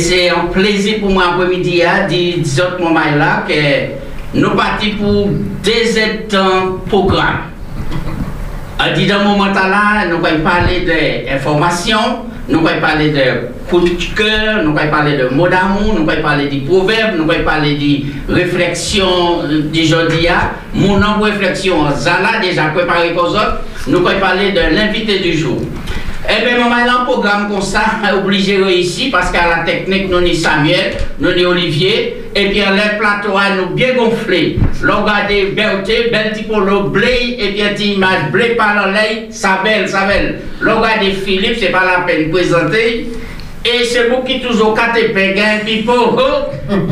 C'est un plaisir pour moi après-midi à dire autres moments là que nous partons pour des temps programme. À dire dans moment là, nous allons parler d'informations, nous allons parler de coup de cœur, nous allons parler de mots d'amour, nous allons parler de proverbes, nous allons parler de réflexions du jeudi. Mon nombre de réflexions, Zala déjà préparé pour autres, nous allons parler de l'invité du jour. Ebe eh mwen lan program kon sa, oblige reisi, paske a la teknik nou ni Samuel, nou ni Olivier, epi an lè plato an nou bie gonfle. Lò gade belte, bel ti polo, bley, epi an ti imaj, bley palan ley, sa bel, sa bel. Lò gade Philippe, se pa la pen prezante, e se mou ki touzo kate pe gen, pi po ho,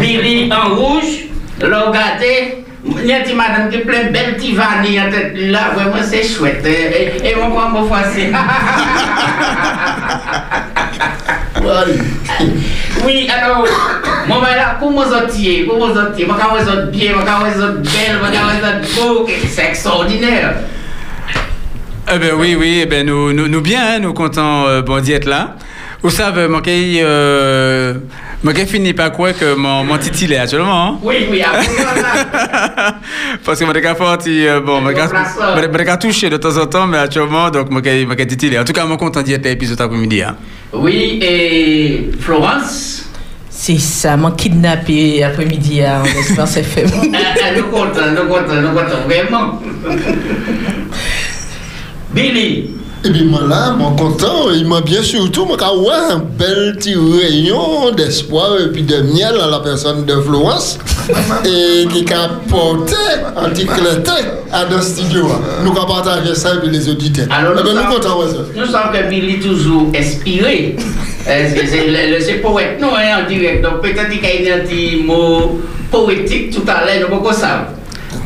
biri an rouj, lò gade... Il y a une madame qui plein belle petite vanille en tête là, vraiment c'est chouette. Et, on prend mon c'est. Oui, alors, moi, là, comment vous êtes Comment vous êtes Comment vous êtes bien Comment vous êtes belle Comment vous êtes beau C'est extraordinaire. Eh ben oui, oui, eh ben nous, nous, nous bien, hein, nous comptons euh, bon d'être là. Vous savez, mon euh, moi, je finis par quoi que mon, mon titi est actuellement. Hein? Oui, oui, Parce que je suis parti, bon, je suis touché de temps en temps, mais actuellement, donc, je suis titillé. En tout cas, je suis content d'y être épisode après-midi. Hein. Oui, et Florence? C'est ça, m'a kidnappé après-midi à Espérance FM. Nous comptons, nous comptons, nous comptons, vraiment. Billy, et puis moi là, mon content, il m'a bien surtout, moi ouais, un bel petit rayon d'espoir et puis de miel à la personne de Florence et qui a porté un petit à dans studio. Nous avons partagé ça avec les auditeurs. Alors, nous, nous, content, nous savons que Billy toujours inspiré. C'est poète, non, hein, en direct. Donc peut-être qu'il y a un petit mot poétique tout à l'heure, nous ne savons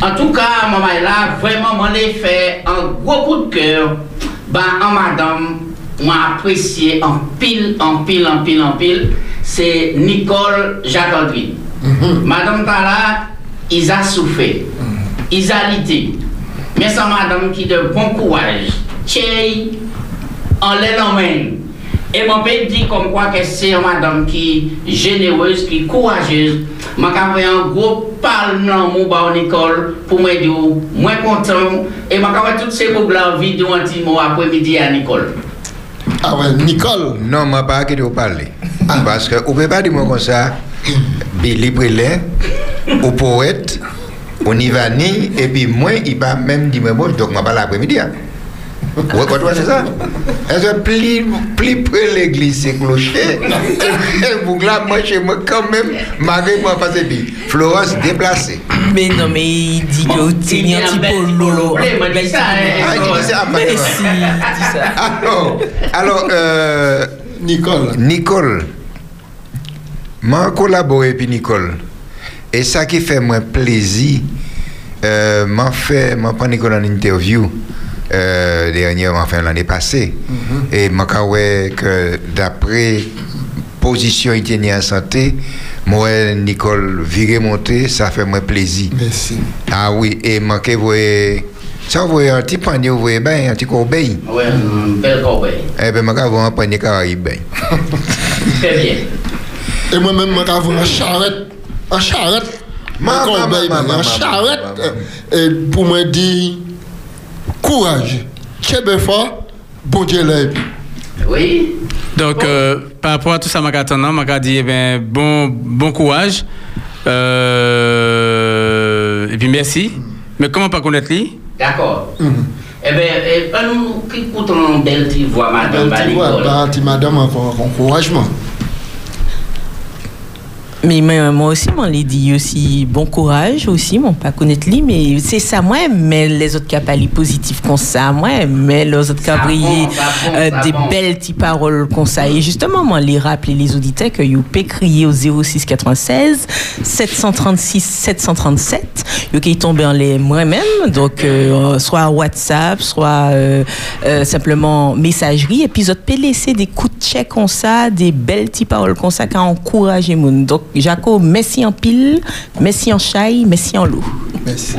En tout cas, maman là, vraiment, m'en ai fait un gros coup de cœur ba an madam mwen apresye an pil, an pil, an pil, an pil, se Nicole Jacques-Andrine. Mm -hmm. Madame ta la, iza soufe, mhm. iza liti, men sa madame ki de bon kouaj, chey, an lè nan men, Et mon père dit comme quoi que c'est une madame qui est généreuse, qui est courageuse. Je vais un gros parle dans mon bar Nicole pour me dire, moins content. Et je vais toutes ces mots là vidéo un petit mot après-midi à Nicole. Ah ouais, Nicole Non, je ne pas que vous parler. Ah. Parce que vous ne pouvez pas dire comme ça, Billy Brelin, au poète, au Nivani, et puis moi, il va même dire, donc je ne vais pas l'après-midi. Ouais, quoi, c'est ça Est-ce plus, plus près l'église, c'est clocher Et vous là, moi, chez moi, quand même, malgré moi, parce que Florence déplacée. Mais non, mais il dit que tu es un petit peu lourd. Ah, il dit ça, mais si, il dit ça. Alors, alors euh, Nicole. Nicole. Moi, collaboré puis Nicole. Et ça qui fait moi plaisir, euh, m'a fait, m'a pris Nicole en interview euh, dernièrement, enfin l'année passée. Mm-hmm. Et je que d'après position itinéraire en santé, moi, Nicole, viré monter, ça fait moi plaisir. Merci. Ah oui, et manqué, vous voyez. Ça, vous voyez un petit panier, vous voyez bien, un petit corbeille. Oui, un bel corbeille. Eh bien, je vais un panier caraïbe. Très bien. Et moi-même, je vais un charrette. Un charrette. Un corbeille, un charrette. Et pour me dire courage. Tchèbe fort, bon Dieu l'aide. Oui. Donc, euh, par rapport à tout ça, je vais dire eh bon, bon courage. Euh, et puis merci. Mais comment pas connaître lui? D'accord. Mm -hmm. Eh bien, eh, nous écoutons une belle voix, madame. Belle voix, madame, encouragement. Mais moi aussi, mon l'ai dit aussi bon courage aussi, mon pas connaître lui, mais c'est ça, moi, mais les autres cas pas positifs comme ça, moi, mais les autres cas briller euh, des belles petites paroles comme ça. Et justement, moi, les rappeler les auditeurs que vous pouvez crier au 06 96 736 737, vous qui tombent en les moi-même, donc euh, soit WhatsApp, soit euh, simplement messagerie, et puis vous pouvez laisser des coups de check comme ça, des belles petites paroles comme ça qui encouragent monde. Donc, Jaco, merci en pile, merci en chai, merci en loup. Merci.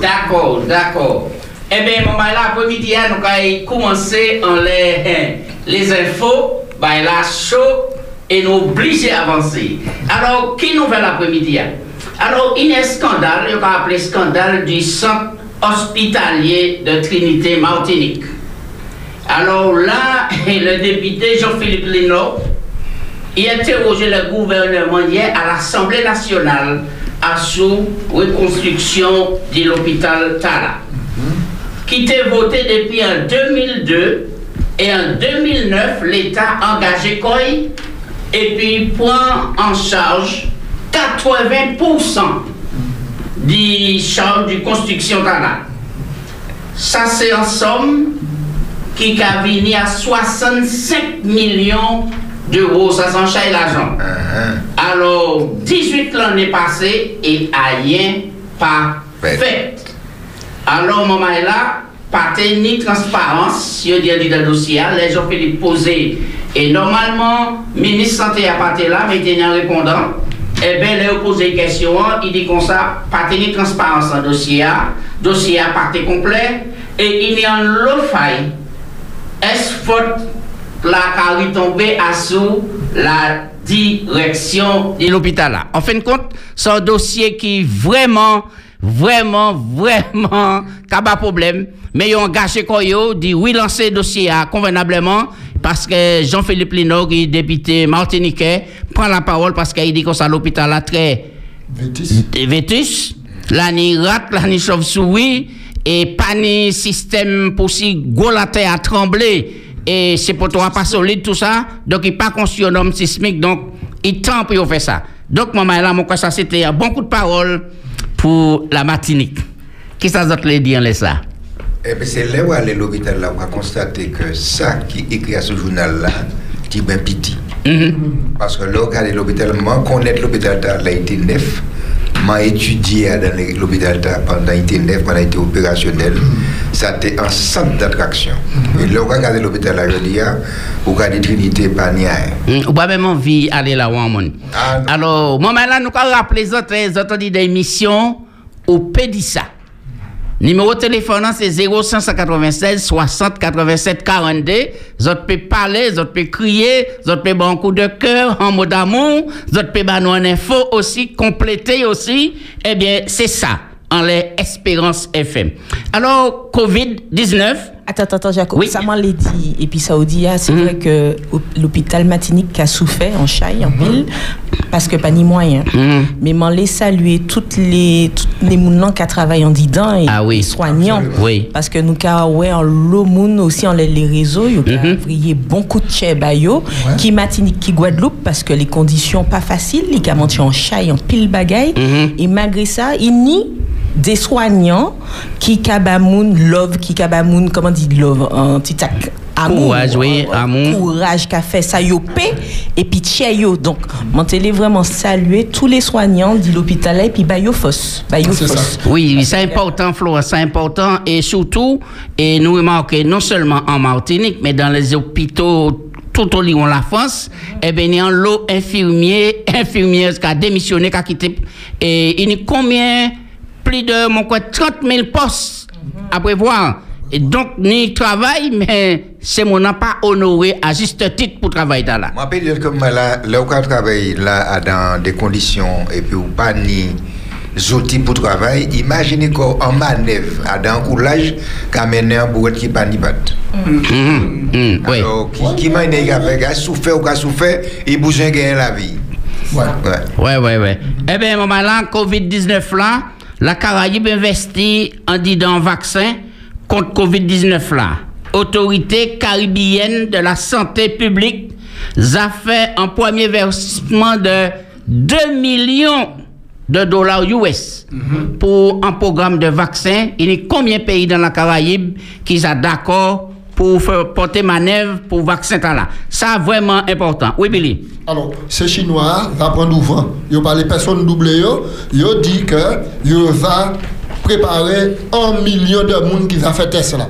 D'accord, d'accord. Eh bien, maman, là, après-midi, nous allons commencer en les, les infos. Ben là, chaud, et nous obligés d'avancer. Alors, qui nouvelle après-midi hein? Alors, il y a un scandale, il y a appelé scandale du centre hospitalier de Trinité Martinique. Alors là, le député Jean-Philippe Lino, et interroger le gouvernement hier à l'Assemblée nationale à sous reconstruction de l'hôpital Tala, qui était voté depuis en 2002 et en 2009, l'État engagé COI et puis prend en charge 80% des charges de construction Tala. Ça, c'est en somme qui a venu à 65 millions de de gros, ça s'enchaîne l'argent. Uh -huh. Alors, 18 l'an est passé et rien pas ben. fait. Alors, maman est là, pas ni transparence, si on dit dans le dossier, les gens peuvent poser. Et normalement, ministre santé a pas là, mais il en répondant. Eh bien, les opposés question, il dit comme ça, pas ni transparence dans le dossier, dossier à partie complet, et il y a un lot faille. Est-ce faute la carrière tombée à sous la direction de l'hôpital. En fin de compte, c'est un dossier qui vraiment, vraiment, vraiment, n'a pas problème. Mais ils ont engagé quoi yo, dit oui lancer le dossier à convenablement parce que Jean-Philippe Lino, qui est député martiniquais, prend la parole parce qu'il dit que ça l'hôpital là très Vétus, la ni rat, la ni chauve-souris, et pas ni système pour si gros la terre à trembler, et c'est pour toi pas solide tout ça, donc il pas conscient homme sismique, donc il tend pour faire ça. Donc, maman, là, mon quoi, ça c'était un bon coup de parole pour la Martinique. Qu'est-ce que ça d'autre les dit en laisse ça? Eh bien, c'est là où aller l'hôpital, là, on va constater que ça qui écrit à ce journal-là, c'est bien petit. Mhm. Parce que là, regardez l'hôpital, moi, connaître l'hôpital, là, il était neuf. M'a étudié dans l'hôpital là, pendant il était neuf, pendant il était opérationnel. Ça était un centre d'attraction. Et là, regardez l'hôpital là, je dis, ah, vous regardez Trinité, pas ni rien. Mm, pas même envie d'aller là où on. Ah. Alors, moi, là, nous allons rappeler les autres, les autres dit d'émission au Pédissa. Numéro de téléphone, c'est 0596 60 87 42. Vous pouvez parler, vous pouvez crier, vous pouvez bon coup de cœur, en mot d'amour, vous pouvez nous en info aussi, compléter aussi. Eh bien, c'est ça, en les Espérance FM. Alors, COVID-19, Attends, attends, attends, Jacob. Oui. Ça m'a l'a dit. Et puis Saoudi, ah, c'est Mhm. vrai que l'hôpital Matinique a souffert en chaille, en pile, parce que pas ni moyen. Mhm. Mais m'en les saluer toutes les, toutes les mounans qui travaillent en dedans et Ah oui. les soignants. Oui. Parce que nous, ouais, en l'eau aussi, en les, les réseaux, il y a Mhm. vrillé bon coup de chè bayo, qui Matinique, qui Guadeloupe, parce que les conditions pas faciles, les gars en chaille, en pile bagaille. Et malgré ça, il nie des soignants qui kabamoun love, qui kabamoun, comment dit love, un petit tac. Amour, Courage, oui, amour. Courage qu'a fait ça yo paix, et puis tchè yo. Donc, mon télé vraiment saluer tous les soignants de l'hôpital là, et puis bayo fos. Bayo. Oui, oui, c'est important, Florence, c'est important. Et surtout, et nous remarquons non seulement en Martinique, mais dans les hôpitaux tout au long de la France, eh bien, il y a un lot infirmier, infirmières qui a démissionné, qui a quitté. Et il y a combien Plus de mon quoi, 30 000 postes à prévoir. Et donc, ni travail, mais c'est mon n'a pas honoré à juste titre pour travailler là. Moi, je peux dire que moi, là, là où on travaille là, dans des conditions et puis ou pas ni outils pour travail, imaginez qu'en manœuvre, à dans un coulage, qu'a mené un bourreau qui pas ni batte. Mhm, mhm, oui. Alors, qui, qui m'a dit avec, a souffert ou qu'a souffert, il a de gagner la vie. Ouais. Ouais. Ouais, ouais, ouais. Eh bien, moment là, COVID-19 là, la Caraïbe investit en disant vaccin contre COVID-19 là. Autorité caribéenne de la santé publique a fait un premier versement de 2 millions de dollars US pour un programme de vaccin. Il y a combien de pays dans la Caraïbe qui sont d'accord pour faire porter manœuvre pour vaccin là. Ça, vraiment important. Oui, Billy. Alors, ces Chinois va prendre vent. Ils parlent personne doublé. Ils ont dit que ils va préparer un million de monde qui va faire test là.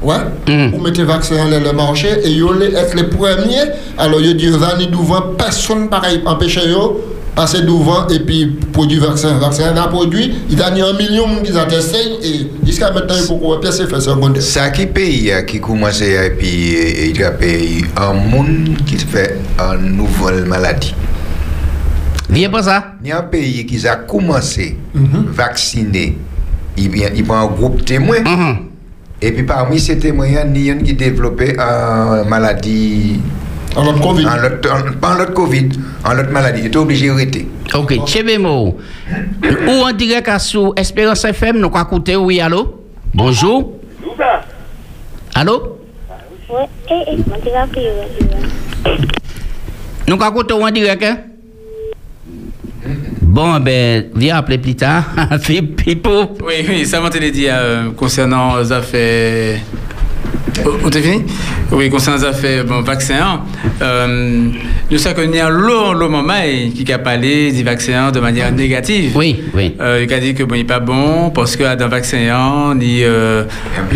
Ouais? Mhm. Pour mettre le vaccin dans le marché et ils être les premiers. Alors, ils que va ni devant personne pareil empêcher eux passer devant et puis produire vaccin. Vaccin a produit, il a mis un million de gens qui ont testé et jusqu'à maintenant, il faut qu'on puisse faire secondaire. Ça qui pays euh, qui commence et puis euh, il y a pays un monde qui fait une nouvelle maladie. Viens pas ça. Il y a un pays qui a commencé à vacciner. Il, vient- il prend un groupe témoin. Mhm. Et puis parmi ces témoins, il y a un qui développé une maladie, En notre Covid. en l'autre- en- pas en l'autre Covid, en l'autre maladie. Il était obligé d'arrêter. Ok, Chebemo. Ou en direct à sous Espérance FM, nous quoi écouter, oui, allô? Bonjour. Allô? Eh, eh, ouais. Nous quoi écouter ou en direct, hein? Bon, ben, viens appeler plus tard. Pipo. Oui, oui, ça m'a été dit euh, concernant les affaires. Oh, t'es fini Oui, concernant les affaires bon, vaccins, euh, nous savons qu'il y a long moment qui a parlé des vaccins de manière négative. Oui, oui. Euh, il a dit que bon, il n'est pas bon parce que dans le vaccin, il y a euh,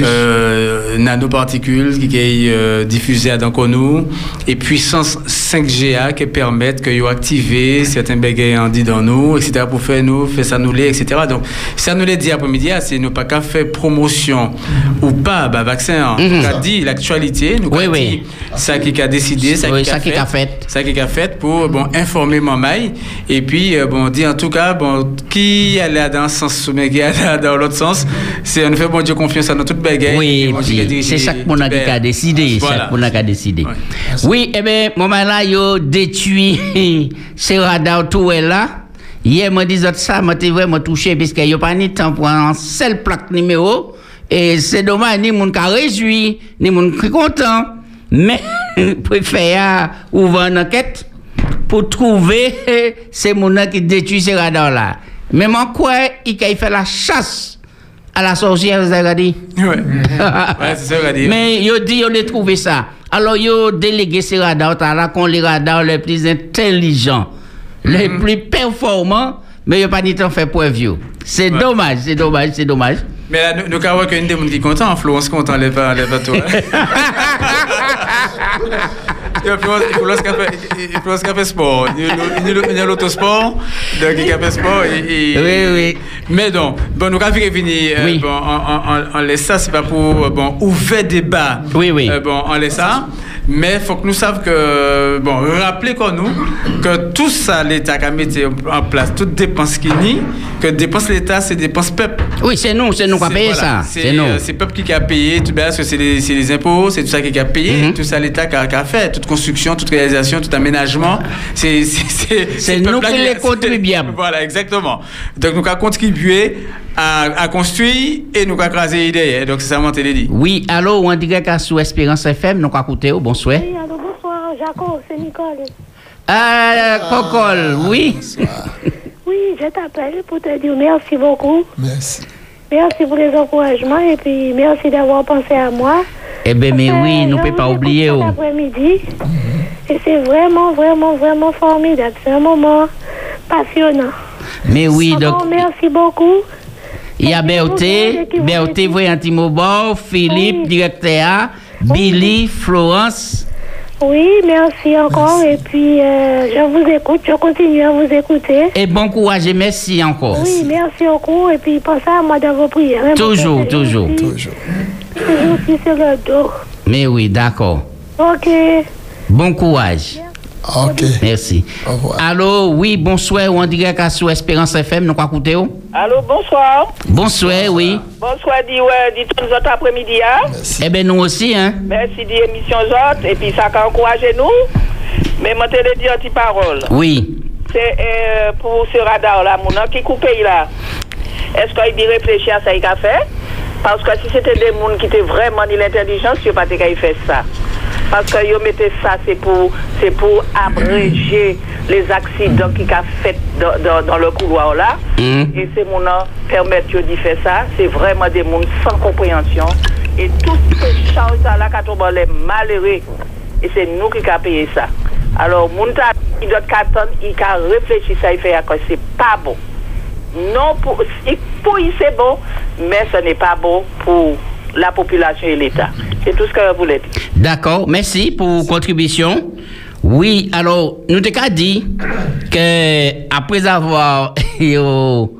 euh, nanoparticules qui sont euh, diffusées dans nous et puissance 5GA qui permettent que activer certains bégayes en dit dans nous, etc. pour faire nous, faire ça nous les, etc. Donc, ça nous les dit après-midi, c'est nous pas qu'à faire promotion ou pas, bah, vaccin. Dit l'actualité, nous Oui, a oui. dit ça qui a décidé, ça Oui, qui a qui a fait. ça qui a fait pour bon informer Mamaï et puis euh, bon dire en tout cas bon qui allait dans ce sens mais qui allait dans l'autre sens c'est on fait bon Dieu confiance à notre toute bagaille Oui, c'est chaque monde qui a décidé. Chaque monde qui a décidé. Oui, eh bien, moment là, yo détruit ces radars tout est là. Hier, moi disais ça, moi t'es vraiment touché parce qu'il n'y a pas ni temps pour un seul plaque numéro. Et c'est dommage, ni moun qui réjoui, ni moun qui content. Mais, préfère ouvrir une enquête pour trouver ces moun qui détruisent ces radars là. Même en quoi, il a fait la chasse à la sorcière, vous avez dit? ouais c'est ça a dit Mais yo dit yo les trouvé ça. Alors yo délégué ces radars là qu'on les radars les plus intelligents, les Mhm. plus performants, mais yo pas ni temps fait preuve yo. C'est Ouais. dommage, c'est dommage, c'est dommage. Mais là nous nous avons qu'une des gens qui est content Florence content les pas les pas toi Il faut lorsqu'il fait, sport, il y a- il y a l'autosport, donc il a fait sport et, et- Oui, oui. Mais donc, bon, nous avons venir, euh, Oui. bon, en, en, en laisse ça, c'est pas pour, euh, bon, ouvrir débat. Oui, oui. Euh, bon, en laisse ça. Mais il faut que nous sachions que, bon, rappeler qu'on nous, que tout ça, l'État a mis en place, toute dépense qui nie, que dépense l'État, c'est dépense peuple. Oui, c'est nous, c'est nous qui avons payé voilà, ça. C'est nous. euh, C'est le peuple qui a payé, tout parce que c'est les, les impôts, c'est tout ça qui a payé, Mhm. tout ça l'État qui a, fait, toute construction, toute réalisation, tout aménagement. C'est nous qui les contribuables. Voilà, exactement. Donc nous avons contribué à, à construire et nous avons crasé l'idée. Donc c'est ça mon télé dit. Oui, allô, on dirait qu'à sous Espérance FM, nous avons écouté, oh, bonsoir. Oui, allô, bonsoir, Jaco, c'est Nicole. Ah, Cocol, oui. Oui, je t'appelle pour te dire merci beaucoup. Merci. Merci pour les encouragements et puis merci d'avoir pensé à moi. Eh bien, mais oui, nous ne pouvons pas oublier. oh. cet après-midi. Et c'est vraiment, vraiment, vraiment formidable. C'est un moment passionnant. Mais oui, Encore donc, merci beaucoup. Il y a Berthé, Berthé, voyant un petit mot bon, Philippe, Oui. directeur, Billy, Florence. Oui, merci encore. Et puis, euh, je vous écoute. Je continue à vous écouter. Et bon courage et merci encore. Oui, merci beaucoup. Et puis, pensez à moi dans vos prières. Toujours, toujours. Toujours. Toujours sur le dos. Mais oui, d'accord. Ok. Bon courage. Ok. Merci. Au revoir. Allô, oui, bonsoir, on dirait qu'à sous Espérance FM, nous quoi écouter oh? Allô, bonsoir. Bonsoir, oui. Bonsoir, dit, ouais, dit tous les autres après-midi, hein? Eh bien, nous aussi, hein. Merci des émissions autres, et puis ça a encouragé nous. Mais moi, te le dire une petite parole. Oui. C'est euh, pour ce radar-là, mon nom qui coupe là. Est-ce qu'il dit réfléchir à ça qu'il a fait? Parce que si c'était des gens qui étaient vraiment de l'intelligence, il n'y a pas de fait ça. Parce que ils mettaient ça, c'est pour, c'est pour abréger les accidents qu'il a fait dans, dans, dans le couloir là. Mhm. Et ces gens permettent de faire ça. C'est vraiment des gens sans compréhension. Et toutes ces choses-là, quand on les malheureux, et c'est nous qui avons payé ça. Alors, moun ta, il doit attendre, il a réfléchi ça, il fait que c'est pas bon. Non, pour, pour lui c'est bon, mais ce n'est pas bon pour la population et l'État. C'est tout ce que je voulais dire. D'accord, merci pour contribution. Oui, alors, nous t'avons dit que après avoir. yo-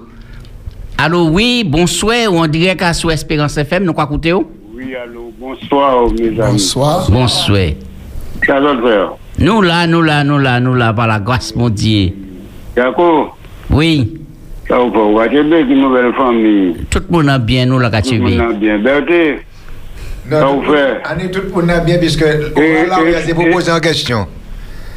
Alors, oui, bonsoir, ou en direct à sous Espérance FM, nous quoi écouter ou? Oui, allô, bonsoir, mes amis. Bonsoir. Bonsoir. Frère Nous là, nous là, nous là, nous là, par la grâce mon Dieu. D'accord Oui, Ça va pas, vous avez une nouvelle famille. tout le monde a bien, nous là, Tout le monde a bien. Berthe, Ça vous fait On est tout le monde bien, puisque là, et- c'est pour et- poser en question.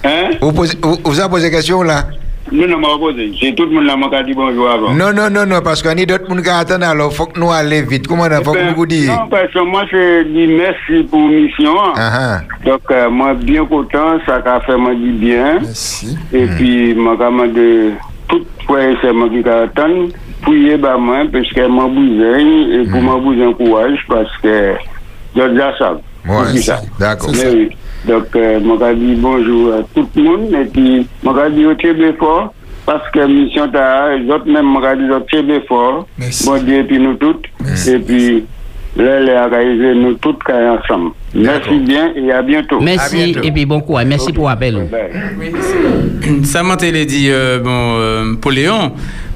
hein? Vous, posez- vous, vous avez posé question là? Non, non, m'a posé. C'est tout le monde là, m'a dit bonjour avant. Non, non, non, non, parce qu'on a d'autres gens qui attendent, alors il faut que nous allions vite. Comment il faut que Ben, nous vous disions Non, parce que moi, je dis merci pour la mission. Ah, ah. Donc, euh, moi, bien content, ça a fait, moi, dit bien. Merci. Et puis, moi, quand de tout fweye seman ki ka atan, pouye ba mwen, peske mwen bouzen, e pou mwen bouzen kouaj, paske jod la sab. Mwen, d'akon. Dok euh, mwen ka di bonjou a tout moun, epi mwen ka di yo chebe for, paske misyon ta a, jot men mwen ka di yo chebe for, bon di epi nou tout, epi... les nous toutes quand ensemble. Merci bien, et à bientôt. À Merci, bientôt. et puis bon courage. Merci pour l'appel. Ça m'a dit, euh, bon, euh, pour Léon,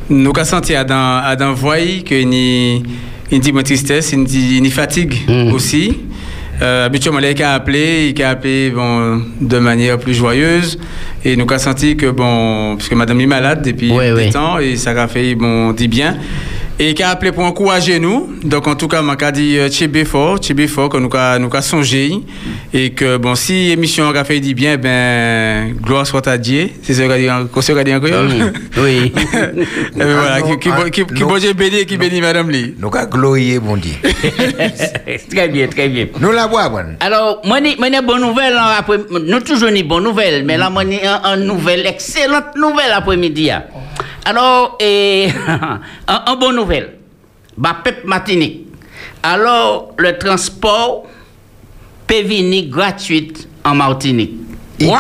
nous avons senti à à dans voix que ni, une dit tristesse, une dit une fatigue Mm. aussi. Euh, habituellement, il a appelé, il a appelé bon, de manière plus joyeuse. Et nous avons senti que, bon, puisque madame est malade depuis Ouais, des ouais. temps, et ça a fait, bon, dit bien. Et il a appelé pour encourager nous. Donc, en tout cas, m'a dit euh, Tchébé fort, Tchébé fort, que nous avons nous songé. Et que, bon, si l'émission a fait dit bien, ben, gloire soit à Dieu. C'est ce qu'on se dit en créole. Mm, oui. Eh ben voilà, qui, qui, Ah, qui, qui bon Dieu bénit et qui bénit madame Lee. Nous avons glorié, bon Dieu. très bien, très bien. Nous la boivons. Alors, moi, ni bonne nouvelle, hein, après, nous toujours ni bonne nouvelle, mais là, moi, ni un, un nouvelle, excellente nouvelle après-midi. Alors, et, un bonne nouvelle. Bah, Pep Martinique. Alors, le transport peut venir gratuit en Martinique. Waouh!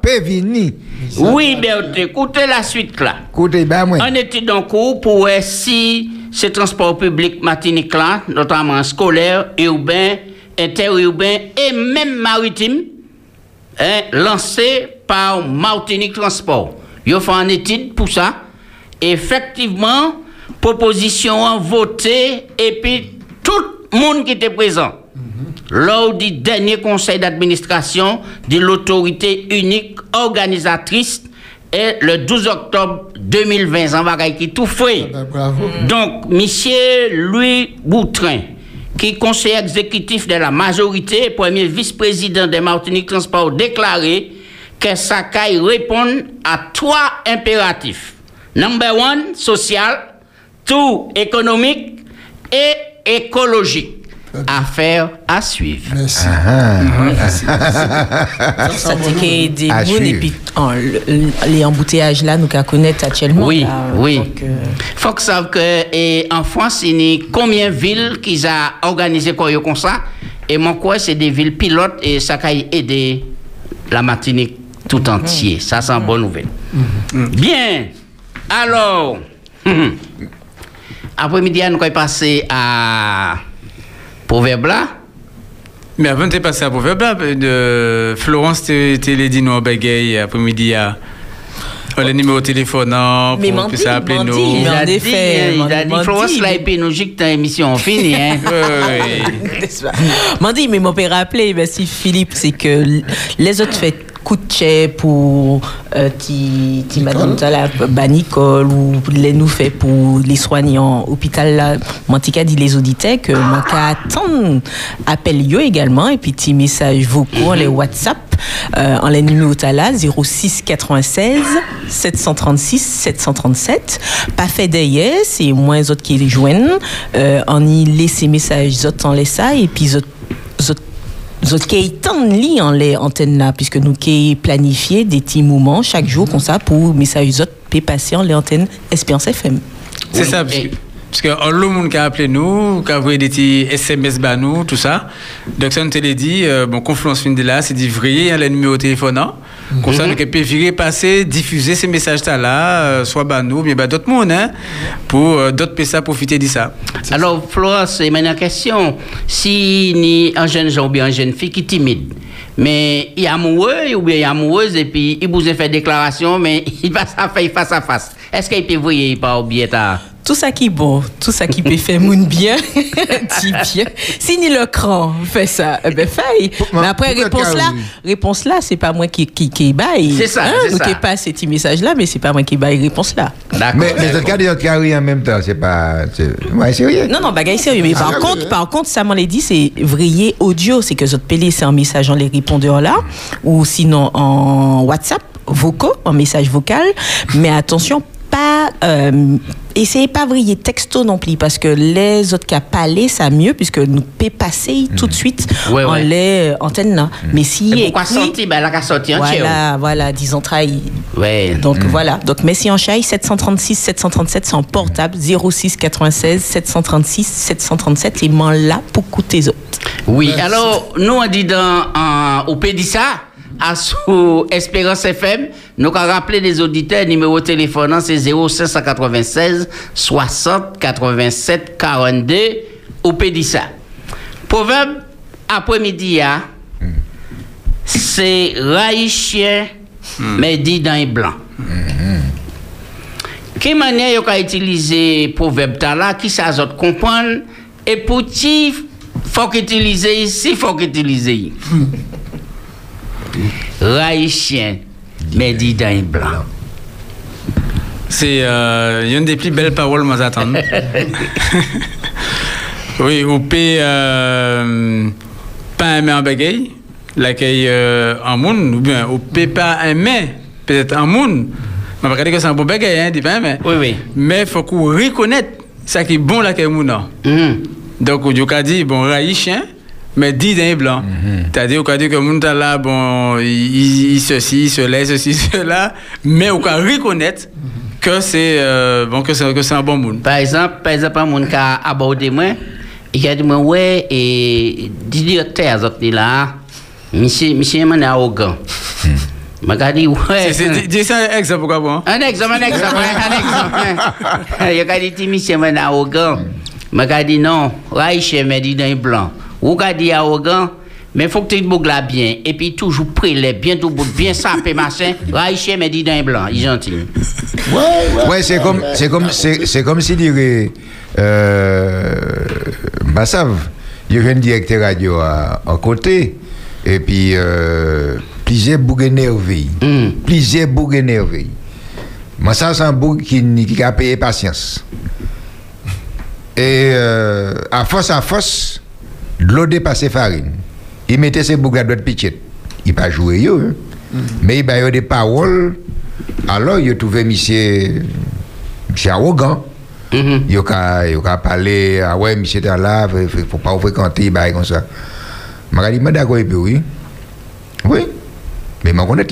Pévini. Oui, Berthe, écoutez la suite là. Écoutez, ben, moi. On étude en cours pour voir si ce transport public Martinique là, notamment scolaire, urbain, interurbain et même maritime, hein, lancé par Martinique Transport. Ils fait une étude pour ça. Effectivement, proposition en voté et puis tout le monde qui était présent. Lors du dernier conseil d'administration de l'autorité unique organisatrice et le 12 octobre 2020, en bagaille qui tout fait. Ben, bravo. Donc, monsieur Louis Boutrin, qui est conseiller exécutif de la majorité et premier vice-président de Martinique Transport, déclaré que ça caille répondre à trois impératifs. Number one, social, two, économique et écologique. Affaire à suivre. Merci. Ah, Ça dit qu'il y a des et puis les embouteillages là, nous qu'à connaître actuellement. Oui, là, oui. donc, euh, faut que savent que et en France, il y a combien de villes qu'ils ont organisé comme ça? Et mon quoi, c'est des villes pilotes et ça a aidé la Martinique tout entier. Ça, c'est une bonne nouvelle. Bien. Alors, après-midi, nous allons passer à Proverbe là. Mais avant de passer à Proverbe, là, de Florence, tu l'as dit nous en bagaille après-midi. à- Oh, le numéro de téléphone, non, Mais pour que ça appelle nous. En a dit, hein, il a dit, Florence, là, mais- et nous, j'ai que ta émission finie, hein. Oui, oui. Mandi, mais mon père a appelé, ben, si Philippe, c'est que les autres fait coup de chais pour euh, ti, ti madame la banicole ou les nous fait pour les soignants hôpital là. Mantika dit les auditeurs que manka attendre appel yo également et puis ti message vocaux les WhatsApp euh, en les numéros là 06 96 736 737 pas fait d'ailleurs c'est moins autres qui les joignent. Euh, on y laisse messages autres en laisse ça et puis autres autres qui tant li en les antennes là, puisque nous qui planifié des petits moments chaque jour comme ça pour message zot peut passer en les antennes Espérance FM. C'est Oui, ça, parce que, parce que oh, le monde qui a appelé nous, qui a envoyé des petits SMS à nous, tout ça. Donc ça nous te l'a dit, euh, bon, Confluence fin de là, c'est dit vrai, hein, le numéro de téléphone, hein. Comme ça, nous peut virer, passer, diffuser ces messages-là, euh, soit bah nous, bien bah d'autres monde, hein, pour euh, d'autres personnes profiter de ça. Alors, Florence, c'est maintenant question. Si ni un jeune ou bien une jeune fille qui est timide, mais il est amoureux ou bien il est amoureuse et puis il vous a fait déclaration, mais il va faire face à face. Est-ce qu'il peut voir pas oublier ta Tout ça qui est bon, tout ça qui peut faire moun bien, dit bien. Si ni le cran fait ça, eh ben faille. Mais après, réponse là, oui. réponse là, c'est pas moi qui, qui, qui baille. C'est ça, c'est nous ça. qui pas ces petits messages là, mais c'est pas moi qui baille réponse là. D'accord. Mais les autres cas, les autres cas, oui, en même temps, c'est pas. c'est- Ouais, c'est rien. Non, non, bagaille sérieux. Mais par contre, par contre, ça m'en l'a dit, c'est vrillé audio. C'est que votre pélé, c'est un message en les répondeurs là, ou sinon en WhatsApp, vocaux, en message vocal. Mais attention, pas, euh, essayez pas vriller texto non plus, parce que les autres cas parler, ça mieux, puisque nous peut passer tout de suite Ouais, en ouais. les antennes là. Mais si Et pourquoi sortir Ben, elle a sorti voilà, voilà, disons trahi. Ouais. Donc voilà. Donc Messi en chaille 736 737 c'est en portable 06 96 736 737 et m'en là pour coûter les autres. Oui, alors, nous, on dit dans, en- au Pédissa, à sous Espérance FM, nous avons rappelé les auditeurs, numéro de téléphone, hein, c'est 0596 60 87 42 au Pédissa. Proverbe après-midi, hein, c'est raïchien, mais dit dans les blancs. Quelle manière vous avez utilisé proverbe là, qui ça autres comprendre, et pour qui faut qu'utiliser ici, faut Raïchien, mais dit dans les blancs. C'est euh, une des plus belles paroles que j'attends. oui, ou peut euh, pas aimer un bagaille, laquelle euh, en monde, ou bien ou peut pas aimer peut-être en monde. On va regarder que c'est un bon bagaille, hein, dit pas aimer. Oui, oui. Mais il faut qu'on reconnaisse ça qui est bon moun a. Mhm. Donc, on dit, bon, raïchien, mais dit d'un blanc. C'est-à-dire, on a dit que moun ta là, bon, il, il- il ceci, cela, ceci, cela, mais on a reconnaître que c'est euh, bon, que c'est que c'est un bon moun. Par exemple, par exemple, un monde qui a abordé moi, il a dit moi, ouais, et directeur, dit là, monsieur, monsieur, est arrogant. Je m'a dit, ouais. C'est- un exemple, pourquoi bon? Un exemple, un exemple, un exemple. Il a dit, monsieur, est arrogant. Je dit, non, Raïche m'a dit blancs. Ou a dit arrogant, mais il faut que tu te là bien. Et puis toujours prélé, bien tout bout, bien sapé, machin. Raïche m'a dit dans les blancs. Il est gentil. Ouais, ouais. Ouais, c'est comme, c'est comme, c'est, c'est comme si dirait, euh, Bassav, il y a un directeur radio à, à côté, et puis, euh, plusieurs bougs énervés, Mm. plusieurs bougs énervés. Moi, ça, c'est un bouc qui, qui a payé patience. Et, euh, à force, à force, l'eau dépassé farine. Il mettait ses boucs à droite pitchette. Il pas joué, yo, hein. Mais il a des paroles. Alors, il a trouvé monsieur, monsieur arrogant. Mhm. Il a, il a parlé, ah ouais, monsieur t'es là, il faut, faut pas vous fréquenter, bah, comme ça. Je me dit, d'accord, oui. Oui. Mais je connais.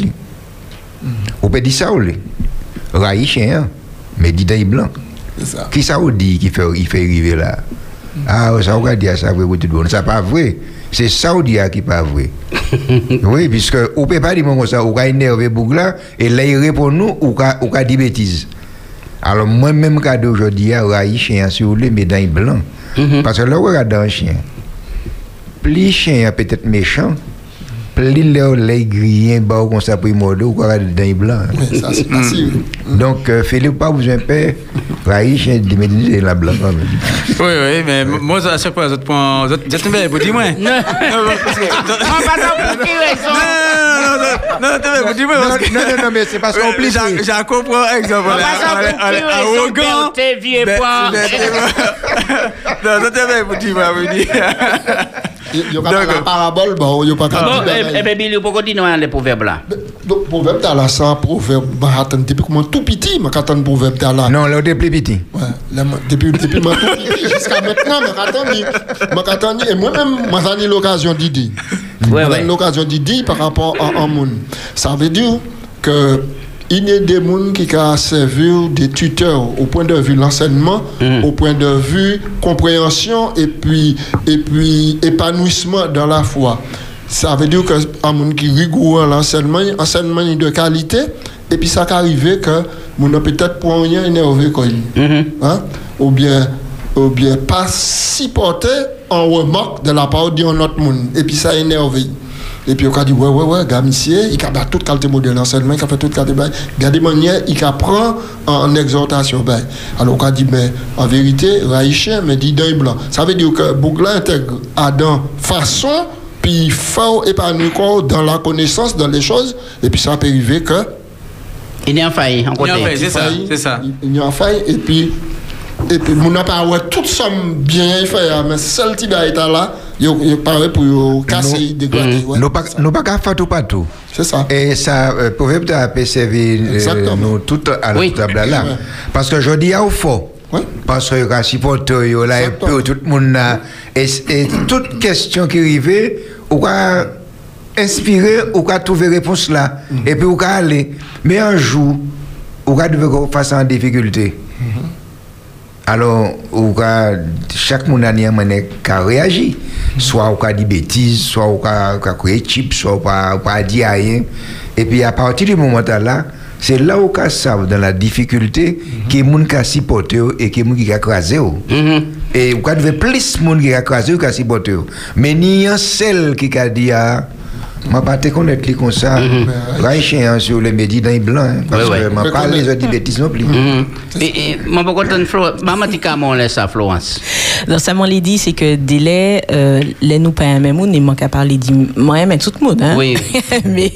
On peut dire ça, ou lui. Raï chien, hein. mais dit blanc. Qui ça vous dit qui fait, il fait arriver là? Ah, ça vous dit ça, vrai, tout le monde. Ça pas vrai. C'est ça vous dit qui pas vrai. oui, puisque on peut pas dire comme ça, on va énerver Bougla, et là il répond nous, ou va dire bêtises. Alors moi-même, quand aujourd'hui, il y a un chien sur les médailles blancs. Parce que là, on regarde un chien. Plus chien peut-être méchant, plus le les grillés, bah, comme ça, pour ou quoi, dans blanc. Ça, c'est facile. Donc, euh, Philippe, pas besoin. Raïch, de méditer la blanc quand même. Oui, oui, mais moi, à chaque fois, je prends. Je te mets. Non, parce que- On va pas pour qui raison non, non, non, non, dis-moi. Non, non, non, mais c'est parce qu'on Ouais, plie. j'ai- exemple. Arrogant. T'es vieux Non. Il y a pas la parabole, bon, il y a pas Bon, qu'à eh eh ben, Billy, pourquoi continuer à les proverbes là? Donc, proverbe là, proverbe, bah, attends, depuis comment tout petit, mais qu'attends proverbe t'as là. Non, là, plus petit. Ouais, depuis, depuis moi tout petit jusqu'à maintenant, mais qu'attends, et moi-même, moi, j'en ai l'occasion d'y dire. Ouais, ouais. l'occasion d'y dire par rapport à un monde. Ça veut dire que il y a des gens qui ont servi des tuteurs au point de vue l'enseignement, au point de vue compréhension et puis, et puis épanouissement dans la foi. Ça veut dire que un monde qui rigoureux l'enseignement, enseignement de qualité, et puis ça arrive que mon peut-être pour rien énervé quoi. Hein? Ou bien ou bien pas si porté en remarque de la part d'un autre monde et puis ça énerve. Et puis, on a dit, ouais, ouais, ouais, gars, monsieur, il a toute qualité modèle d'enseignement, il a fait toute qualité bail. Regardez manière, il apprend en, en exhortation bail. Alors, on a dit, mais en vérité, Raïchien, mais dit d'un blanc. Ça veut dire que Bougla intègre Adam façon, puis faut épanouir dans la connaissance, dans les choses, et puis ça peut arriver que. Il n'y en faille, en côté. Il n'y en faille, c'est ça. C'est ça. Il n'y en faille, et puis, et puis, on n'a pas, ouais, toute somme bien, il fait, mais seul petit bail là. Il paraît pour casser, dégrader. ouais. Nous pas nous pas qu'à faire tout partout. C'est ça. Et ça, euh, proverbe a pu servir euh, nous tout à la Oui. table là. Parce que je dis au fond. Ouais. Parce que quand supporter yo là puis tout le monde là et, et toute question qui arrive ou quoi inspirer ou quoi trouver réponse là Mm-hmm. et puis ou quoi aller mais un jour ou quoi devait face en difficulté. Alors ou chaque monde a réagi soit ou quoi dit bêtises soit quoi quoi créer chip soit ou quoi dit rien. Et puis à partir du moment là c'est là où qu'on savent dans la difficulté qui est moun qui a supporté et qui est moun qui a crasé Mhm. et qu'on devait plus a crasé ou qui a supporté mais ni un seul qui a dit ah m'a pas te connaître comme ça Raïchien sur le médi dans les blancs hein, parce que m'a pas les autres bêtises non plus Mhm. Et, et, moi, pas content, Flo, maman, dit comment on laisse ça, Florence. Donc, ça m'en l'a dit, c'est que délai, euh, les nous pas un même monde, il manque à parler de moi, mais tout le monde, hein. Oui. mais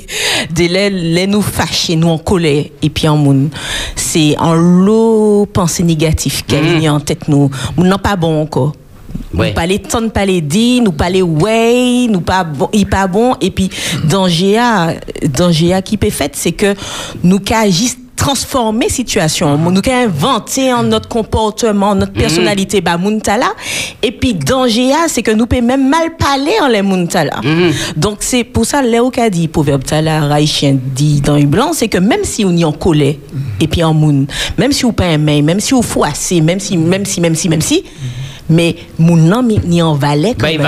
délai, les nous fâchés, nous en colère, et puis en monde, c'est en lot pensée négative qui Mhm. a en tête nous. Nous n'en pas bon encore. Ouais. Nous parler tant de parler dit, nous parler ouais, nous pas bon, il pas bon. Et puis danger à danger à qui peut fait c'est que nous juste transformer situation, nous qu'à inventer en notre comportement, notre personnalité bah moun ta là et puis danger c'est que nous peut même mal parler en les ta là. Donc c'est pour ça Léo qu'a dit proverbe ta là haïtien dit dans le blanc c'est que même si on y en colère et puis en moun, même si on pas aimé, même si on froissé, même si même si même si même si mais mon nom ni en valet. Bail